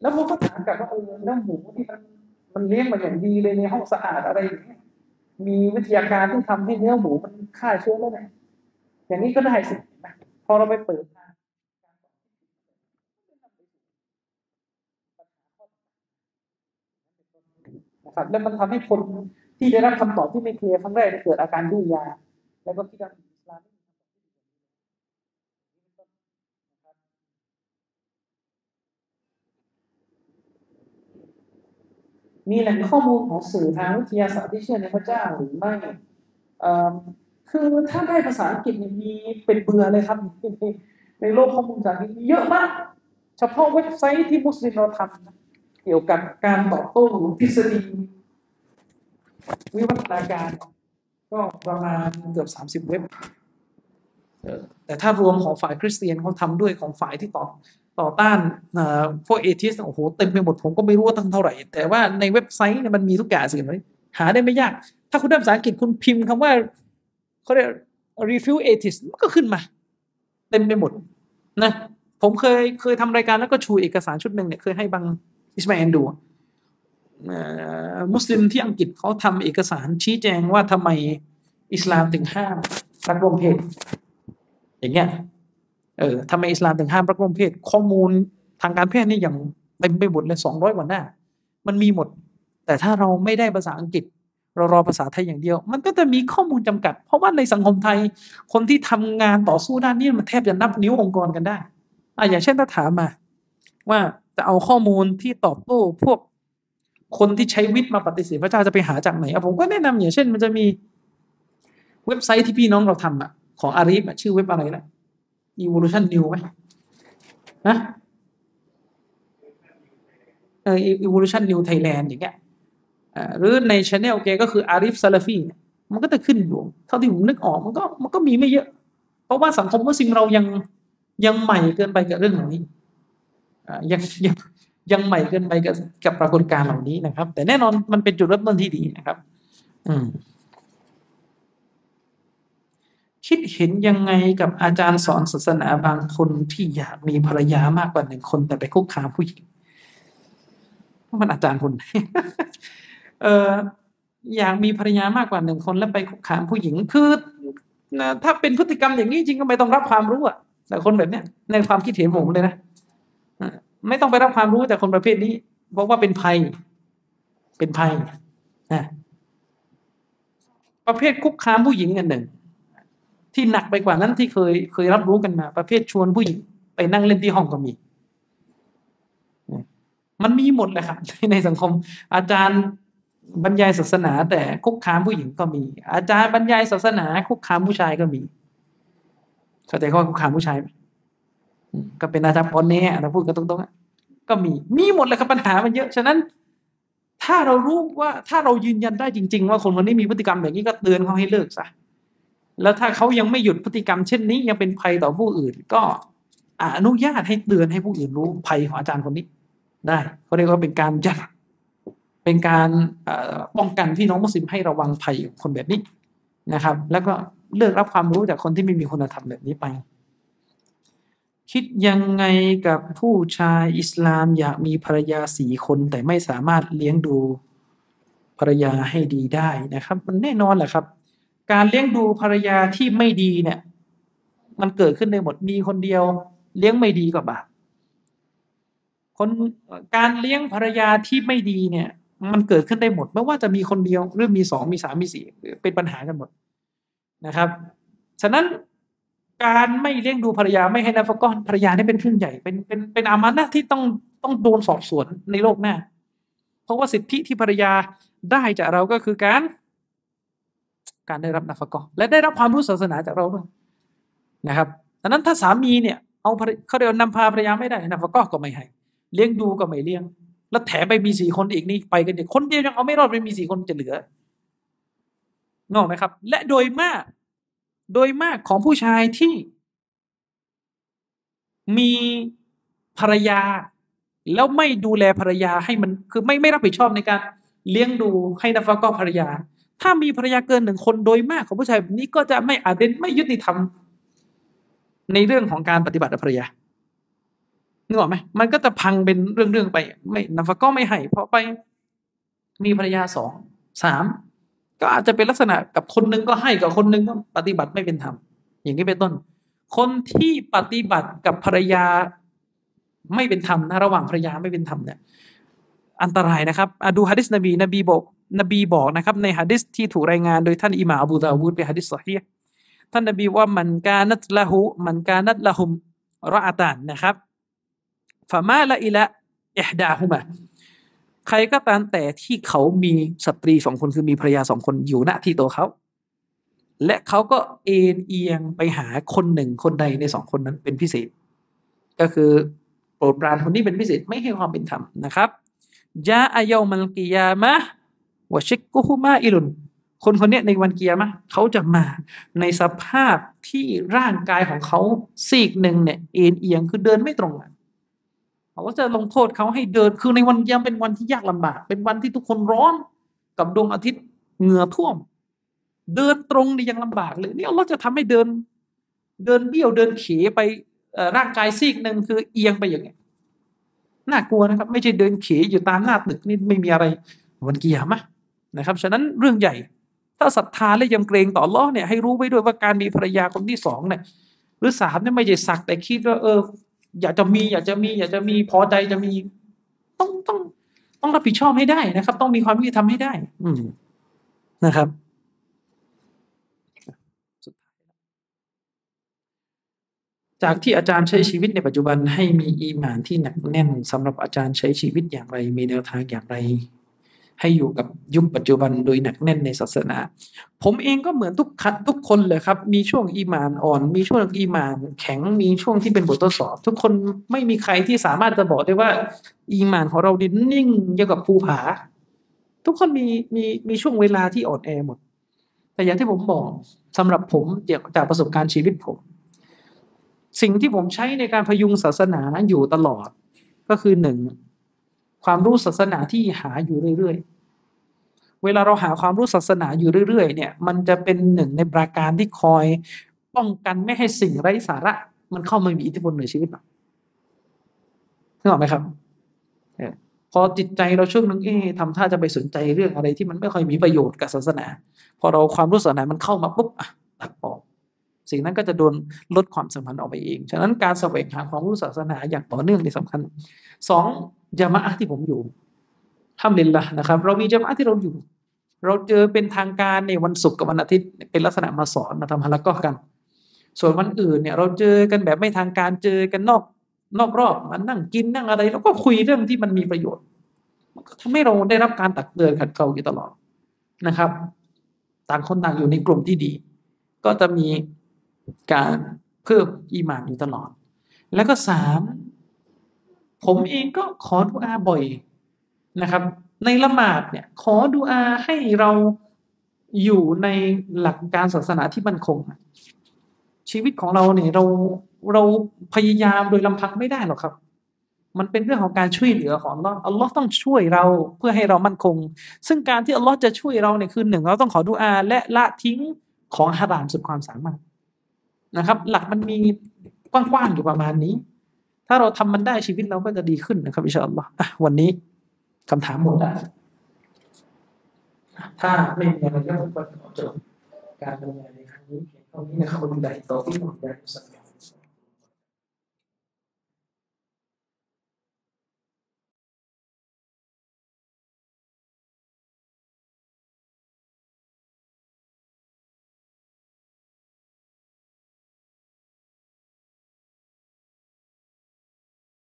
แล้วผมก็ถามกลับว่าเออแล้วหมูที่มันมันเลี้ยงมาอย่างดีเลยในห้องสะอาดอะไรอย่างเงี้ย มีวิทยาการที่ทำให้เนื้อหมูมันฆ่าเชื้อแล้วไงอย่างนี้ก็ได้สิพอเราไปเปิดทานะครับแล้วมันทำให้คนที่ได้รับคำตอบที่ไม่เคลียร์ครั้งแรกเกิดอาการดื้อยาแล้วก็คิดว่าอิสลามไม่มีคำตอบที่ดี มีแหล่งข้อมูลของสื่อทางวิทยาศาสตร์ที่เชื่อในพระเจ้าหรือไม่คือถ้าได้ภาษาอังกฤษมีเป็นเบื่อเลยครับ ในโลกข้อมูลจากนี้เยอะมาก เฉพาะเว็บไซต์ที่มุสลิมเราทำเกี่ยวกับการตอบโต้ทฤษฎีวิวัฒนาการ ก็ประมาณเกือบสามสิบเว็บแต่ถ้ารวมของฝ่ายคริสเตียนเขาทำด้วยของฝ่ายที่ต่อ ต่อต้านพวกเอทิสโอ้โหเต็มไปหมดผมก็ไม่รู้ว่าตั้งเท่าไหร่ แต่ว่าในเว็บไซต์เนี่ยมันมีทุกอย่างสิ่งเลยหาได้ไม่ยาก ถ้าคุณได้ภาษาอังกฤษคุณพิมพ์คำว่าเขาเรียก refute atheist มันก็ขึ้นมา เต็มไปหมดนะผมเคยเคยทำรายการแล้วก็ชูเอกสารชุดหนึ่งเนี่ยเคยให้บางอิสมาเอลดูมุสลิมที่อังกฤษเขาทำเอกสารชี้แจงว่าทำไมอิสลามถึงห้ามรักร่วมเพศอย่างเงี้ย เออทำไมอิสลามถึงห้ามรักร่วมเพศ ข้อมูลทางการแพทย์นี่อย่างเต็มไปหมดเลยสองร้อยกว่าหน้า มันมีหมด แต่ถ้าเราไม่ได้ภาษาอังกฤษ เรารอภาษาไทยอย่างเดียว มันก็จะมีข้อมูลจำกัด เพราะว่าในสังคมไทย คนที่ทำงานต่อสู้ด้านนี้มันแทบจะนับนิ้วองค์กรกันได้อะอย่างเช่นถ้าถามมา ว่าจะเอาข้อมูลที่ตอบโต้พวกคนที่ใช้วิทย์มาปฏิเสธพระเจ้าจะไปหาจากไหนอะผมก็แนะนำอย่างเช่น มันจะมีเว็บไซต์ที่พี่น้องเราทำอะของอารีฟชื่อเว็บอะไรนะ Evolution New ไหมนะเออ Evolution New Thailand อย่างเงี้ยหรือในช anel แกก็คืออาริฟซาลาฟีเนี่ยมันก็จะขึ้นอยู่ เท่าที่ผมนึกออกมันก็มันก็มีไม่เยอะ เพราะว่าสังคมมุสลิมเรายังยังใหม่เกินไปกับเรื่องเหล่านี้ยังยังยังใหม่เกินไปกับกับปรากฏการณ์เหล่านี้นะครับ แต่แน่นอนมันเป็นจุดเริ่มต้นที่ดีนะครับ อืม คิดเห็นยังไงกับอาจารย์สอนศาสนาบางคนที่อยากมีภรรยามากกว่าหนึ่งคนแต่ไปคุกคามผู้หญิงมันอาจารย์คนไหนเอออยากมีภรรยามากกว่าหนึ่งคนแล้วไปคุกคามผู้หญิงคือนะถ้าเป็นพฤติกรรมอย่างนี้จริงก็ไม่ต้องรับความรู้อะแต่คนแบบเนี้ยในความคิดเห็นผมเลยนะอะไม่ต้องไปรับความรู้จากคนประเภทนี้เพราะว่าเป็นภัย เป็นภัยนะประเภทคุกคามผู้หญิงอันหนึ่ง ที่หนักไปกว่านั้นที่เคยเคยรับรู้กันมา ประเภทชวนผู้หญิงไปนั่งเล่นที่ห้องก็มี มันมีหมดเลยครับในสังคม อาจารย์บรรยายศาสนา แต่คุกคามผู้หญิงก็มี อาจารย์บรรยายศาสนา คุกคามผู้ชายก็มีเข้าใจเขาว่าคุกคามผู้ชายไหมก็เป็นอาจารย์พรแน่เราพูดกันตรงๆก็มีมีหมดเลยครับปัญหามันเยอะฉะนั้นถ้าเรารู้ว่าถ้าเรายืนยันได้จริง ๆ ว่าคนคนนี้มีพฤติกรรมอย่างนี้ก็เตือนเขาให้เลิกซะ แล้วถ้าเขายังไม่หยุดพฤติกรรมเช่นนี้ยังเป็นภัยต่อผู้อื่น ก็อนุญาตให้เตือนให้ผู้อื่นรู้ภัยของอาจารย์คนนี้ ได้เขาเรียกว่าเป็นการยัดเป็นการป้องกันพี่น้องมุสลิมให้ระวังภัยของคนแบบนี้นะครับ แล้วก็เลิกรับความรู้จากคนที่ไม่มีคุณธรรมแบบนี้ไป คิดยังไงกับผู้ชายอิสลามอยากมีภรรยาสี่คนแต่ไม่สามารถเลี้ยงดูภรรยาให้ดีได้นะครับ มันแน่นอนแหละครับ การเลี้ยงดูภรรยาที่ไม่ดีเนี่ย มันเกิดขึ้นได้หมดมีคนเดียว เลี้ยงไม่ดีก็บาปคนการเลี้ยงภรรยาที่ไม่ดีเนี่ย มันเกิดขึ้นได้หมด ไม่ว่าจะมีคนเดียวหรือมีสองมีสามมีสี่เป็นปัญหากันหมดนะครับฉะนั้นการไม่เลี้ยงดูภรรยาไม่ให้นับก้อนภรรยานี่เป็นเรื่องใหญ่เป็นเป็นเป็นอามานะที่ต้องต้องโดนสอบสวนในโลกหน้า เพราะว่าสิทธิที่ภรรยาได้จากเราก็คือการ การได้รับนัฟกอและได้รับความรู้ศาสนาจากเราด้วยนะครับดังนั้นถ้าสามีเนี่ยเอาเขาเรียกว่านำพาภรรยาไม่ได้นัฟกอก็ไม่ให้ เลี้ยงดูก็ไม่เลี้ยง แล้วแถมไปมีสี่คนอีกนี่ไปกันเด็กคนเดียวยังเอาไม่รอดไปมีสี่คนจะเหลืองอกไหมครับ และโดยมาก โดยมากของผู้ชายที่ มีภรรยา แล้วไม่ดูแลภรรยาให้มันคือไม่ไม่รับผิดชอบในการเลี้ยงดูให้นัฟก็ภรรยา ถ้ามีภรรยาเกินหนึ่งคนโดยมากของผู้ชายแบบนี้ก็จะไม่อาจเป็นไม่ยุติธรรมในเรื่องของการปฏิบัติภรรยานึกออกไหมมันก็จะพังเป็นเรื่องๆไป ไม่นัฟก็ไม่ให้เพราะไปมีภรรยาสองสามก็อาจจะเป็นลักษณะกับคนหนึงก็ให้กับคนหนึงก็ปฏิบัติไม่เป็นธรรมอย่างนี้เป็นต้น คนที่ปฏิบัติกับภรรยาไม่เป็นธรรมนะระหว่างภรรยาไม่เป็นธรรมเนี่ยอันตรายนะครับอดูฮะดิษนบีนบีบอก นบีบอกนะครับในฮะดิษที่ถูกรายงานโดยท่านอิหม่าอบูดาวูดเป็นฮะดิษสอฮีท่านนบีว่ามันกานัตละหุมันกานัตละหุมรออาตานนะครับฟามาละอิละเอฮดาฮุมะใครก็ตามแต่ที่เขามีสตรีสองคนคือมีภรรยาสองคนอยู่ณที่ตัวเขา และเขาก็เอ็นเอียงไปหาคนหนึ่งคนใดในสองคนนั้นเป็นพิเศษ ก็คือโปรดปรานคนนี้เป็นพิเศษไม่ให้ความเป็นธรรมนะครับยาอายอมัลกิยามะ วชิกกุฮุมาอิลุน คนคนนี้ในวันเกียร์มะเขาจะมาในสภาพที่ร่างกายของเขาซีกหนึ่งเนี่ยเอ็นเอียงคือเดินไม่ตรงอะเขาจะลงโทษเขาให้เดินคือในวันเกียร์เป็นวันที่ยากลำบาก เป็นวันที่ทุกคนร้อนกับดวงอาทิตย์เหงื่อท่วม เดินตรงนี่ยังลำบากเลยนี่เราจะทำให้เดิน เดินเบี้ยวเดินเขไปร่างกายซีกหนึ่งคือเอียงไปอย่างเงี้ยน่ากลัวนะครับ ไม่ใช่เดินเขอยู่ตามหน้าตึกนี่ไม่มีอะไรวันกิยามะ นะครับฉะนั้นเรื่องใหญ่ ถ้าศรัทธาและยำเกรงต่อลเลอเนี่ยให้รู้ไว้ด้วยว่าการมีภรรยาคนที่สองเนี่ยหรือสามเนี่ยไม่ใช่สักแต่คิดว่าเออ อยากจะมีอยากจะมี อยากจะมีพอใจจะมี ต้องต้องต้องรับผิดชอบให้ได้นะครับ ต้องมีความยุติธรรมให้ได้ อืมนะครับจากที่อาจารย์ใช้ชีวิตในปัจจุบันให้มีอีหมานที่หนักแน่นสำหรับอาจารย์ใช้ชีวิตอย่างไร มีแนวทางอย่างไร ให้อยู่กับยุคปัจจุบันโดยหนักแน่นในศาสนา ผมเองก็เหมือนทุกคัดทุกคนเลยครับ มีช่วงอีมานอ่อน มีช่วงอีมานแข็ง มีช่วงที่เป็นบททดสอบ ทุกคนไม่มีใครที่สามารถจะบอกได้ว่า อีมานของเราดินนิ่งเกี่ยวกับภูผา ทุกคนมีมีมีช่วงเวลาที่อ่อนแอหมด แต่อย่างที่ผมบอกสำหรับผมจากจากประสบการณ์ชีวิตผม สิ่งที่ผมใช้ในการพยุงศาสนาอยู่ตลอดก็คือหนึ่ง ความรู้ศาสนาที่หาอยู่เรื่อยๆ เวลาเราหาความรู้ศาสนาอยู่เรื่อยๆ เนี่ย มันจะเป็นหนึ่งในปราการที่คอยป้องกันไม่ให้สิ่งไร้สาระ มันเข้ามามีอิทธิพลในชีวิตเรานึกออกไหมครับเออพอจิตใจเราช่วงนึงเอ๊ะทำท่าจะไปสนใจเรื่องอะไรที่มันไม่ค่อยมีประโยชน์กับศาสนา พอเราความรู้ศาสนามันเข้ามาปุ๊บอะตัดออก สิ่งนั้นก็จะโดนลดความสัมพันธ์ออกไปเอง ฉะนั้นการแสวงหาความรู้ศาสนาอย่างต่อเนื่องนี่สำคัญสองยามะอะที่ผมอยู่ทำลินละนะครับ เรามียามะอะที่เราอยู่ เราเจอเป็นทางการในวันศุกร์กับวันอาทิตย์เป็นลักษณะมาสอนมาทำฮาละก็กัน ส่วนวันอื่นเนี่ยเราเจอกันแบบไม่ทางการเจอกันนอกนอกรอบมานั่งกินนั่งอะไรแล้วก็คุยเรื่องที่มันมีประโยชน์ มันก็ทำให้เราได้รับการตักเตือนขัดเกลาอยู่ตลอดนะครับ ต่างคนต่างอยู่ในกลุ่มที่ดี ก็จะมี การเพิ่มอีมานอยู่ตลอด แล้วก็สามผมเองก็ขอดุอาบ่อยนะครับ ในละหมาดเนี่ยขอดุอาให้เราอยู่ในหลักการศาสนาที่มั่นคง ชีวิตของเราเนี่ยเราเราพยายามโดยลำพังไม่ได้หรอกครับ มันเป็นเรื่องของการช่วยเหลือของอัลลอฮ์อัลลอฮ์ต้องช่วยเราเพื่อให้เรามั่นคง ซึ่งการที่อัลลอฮ์จะช่วยเราเนี่ยคือหนึ่งเราต้องขอดุอาและละทิ้งของฮารามสุดความสามารถ นะครับ หลักมันมีกว้างๆอยู่ประมาณนี้ ถ้าเราทำมันได้ชีวิตเราก็จะดีขึ้นนะครับอิชาอัลลอฮ์วันนี้คำถามหมดแล้วถ้าไม่มีอะไรก็ขอจบการดำเนินในครั้งนี้เพียงเท่านี้นะครับคุณใดต่อที่ผมได้สัก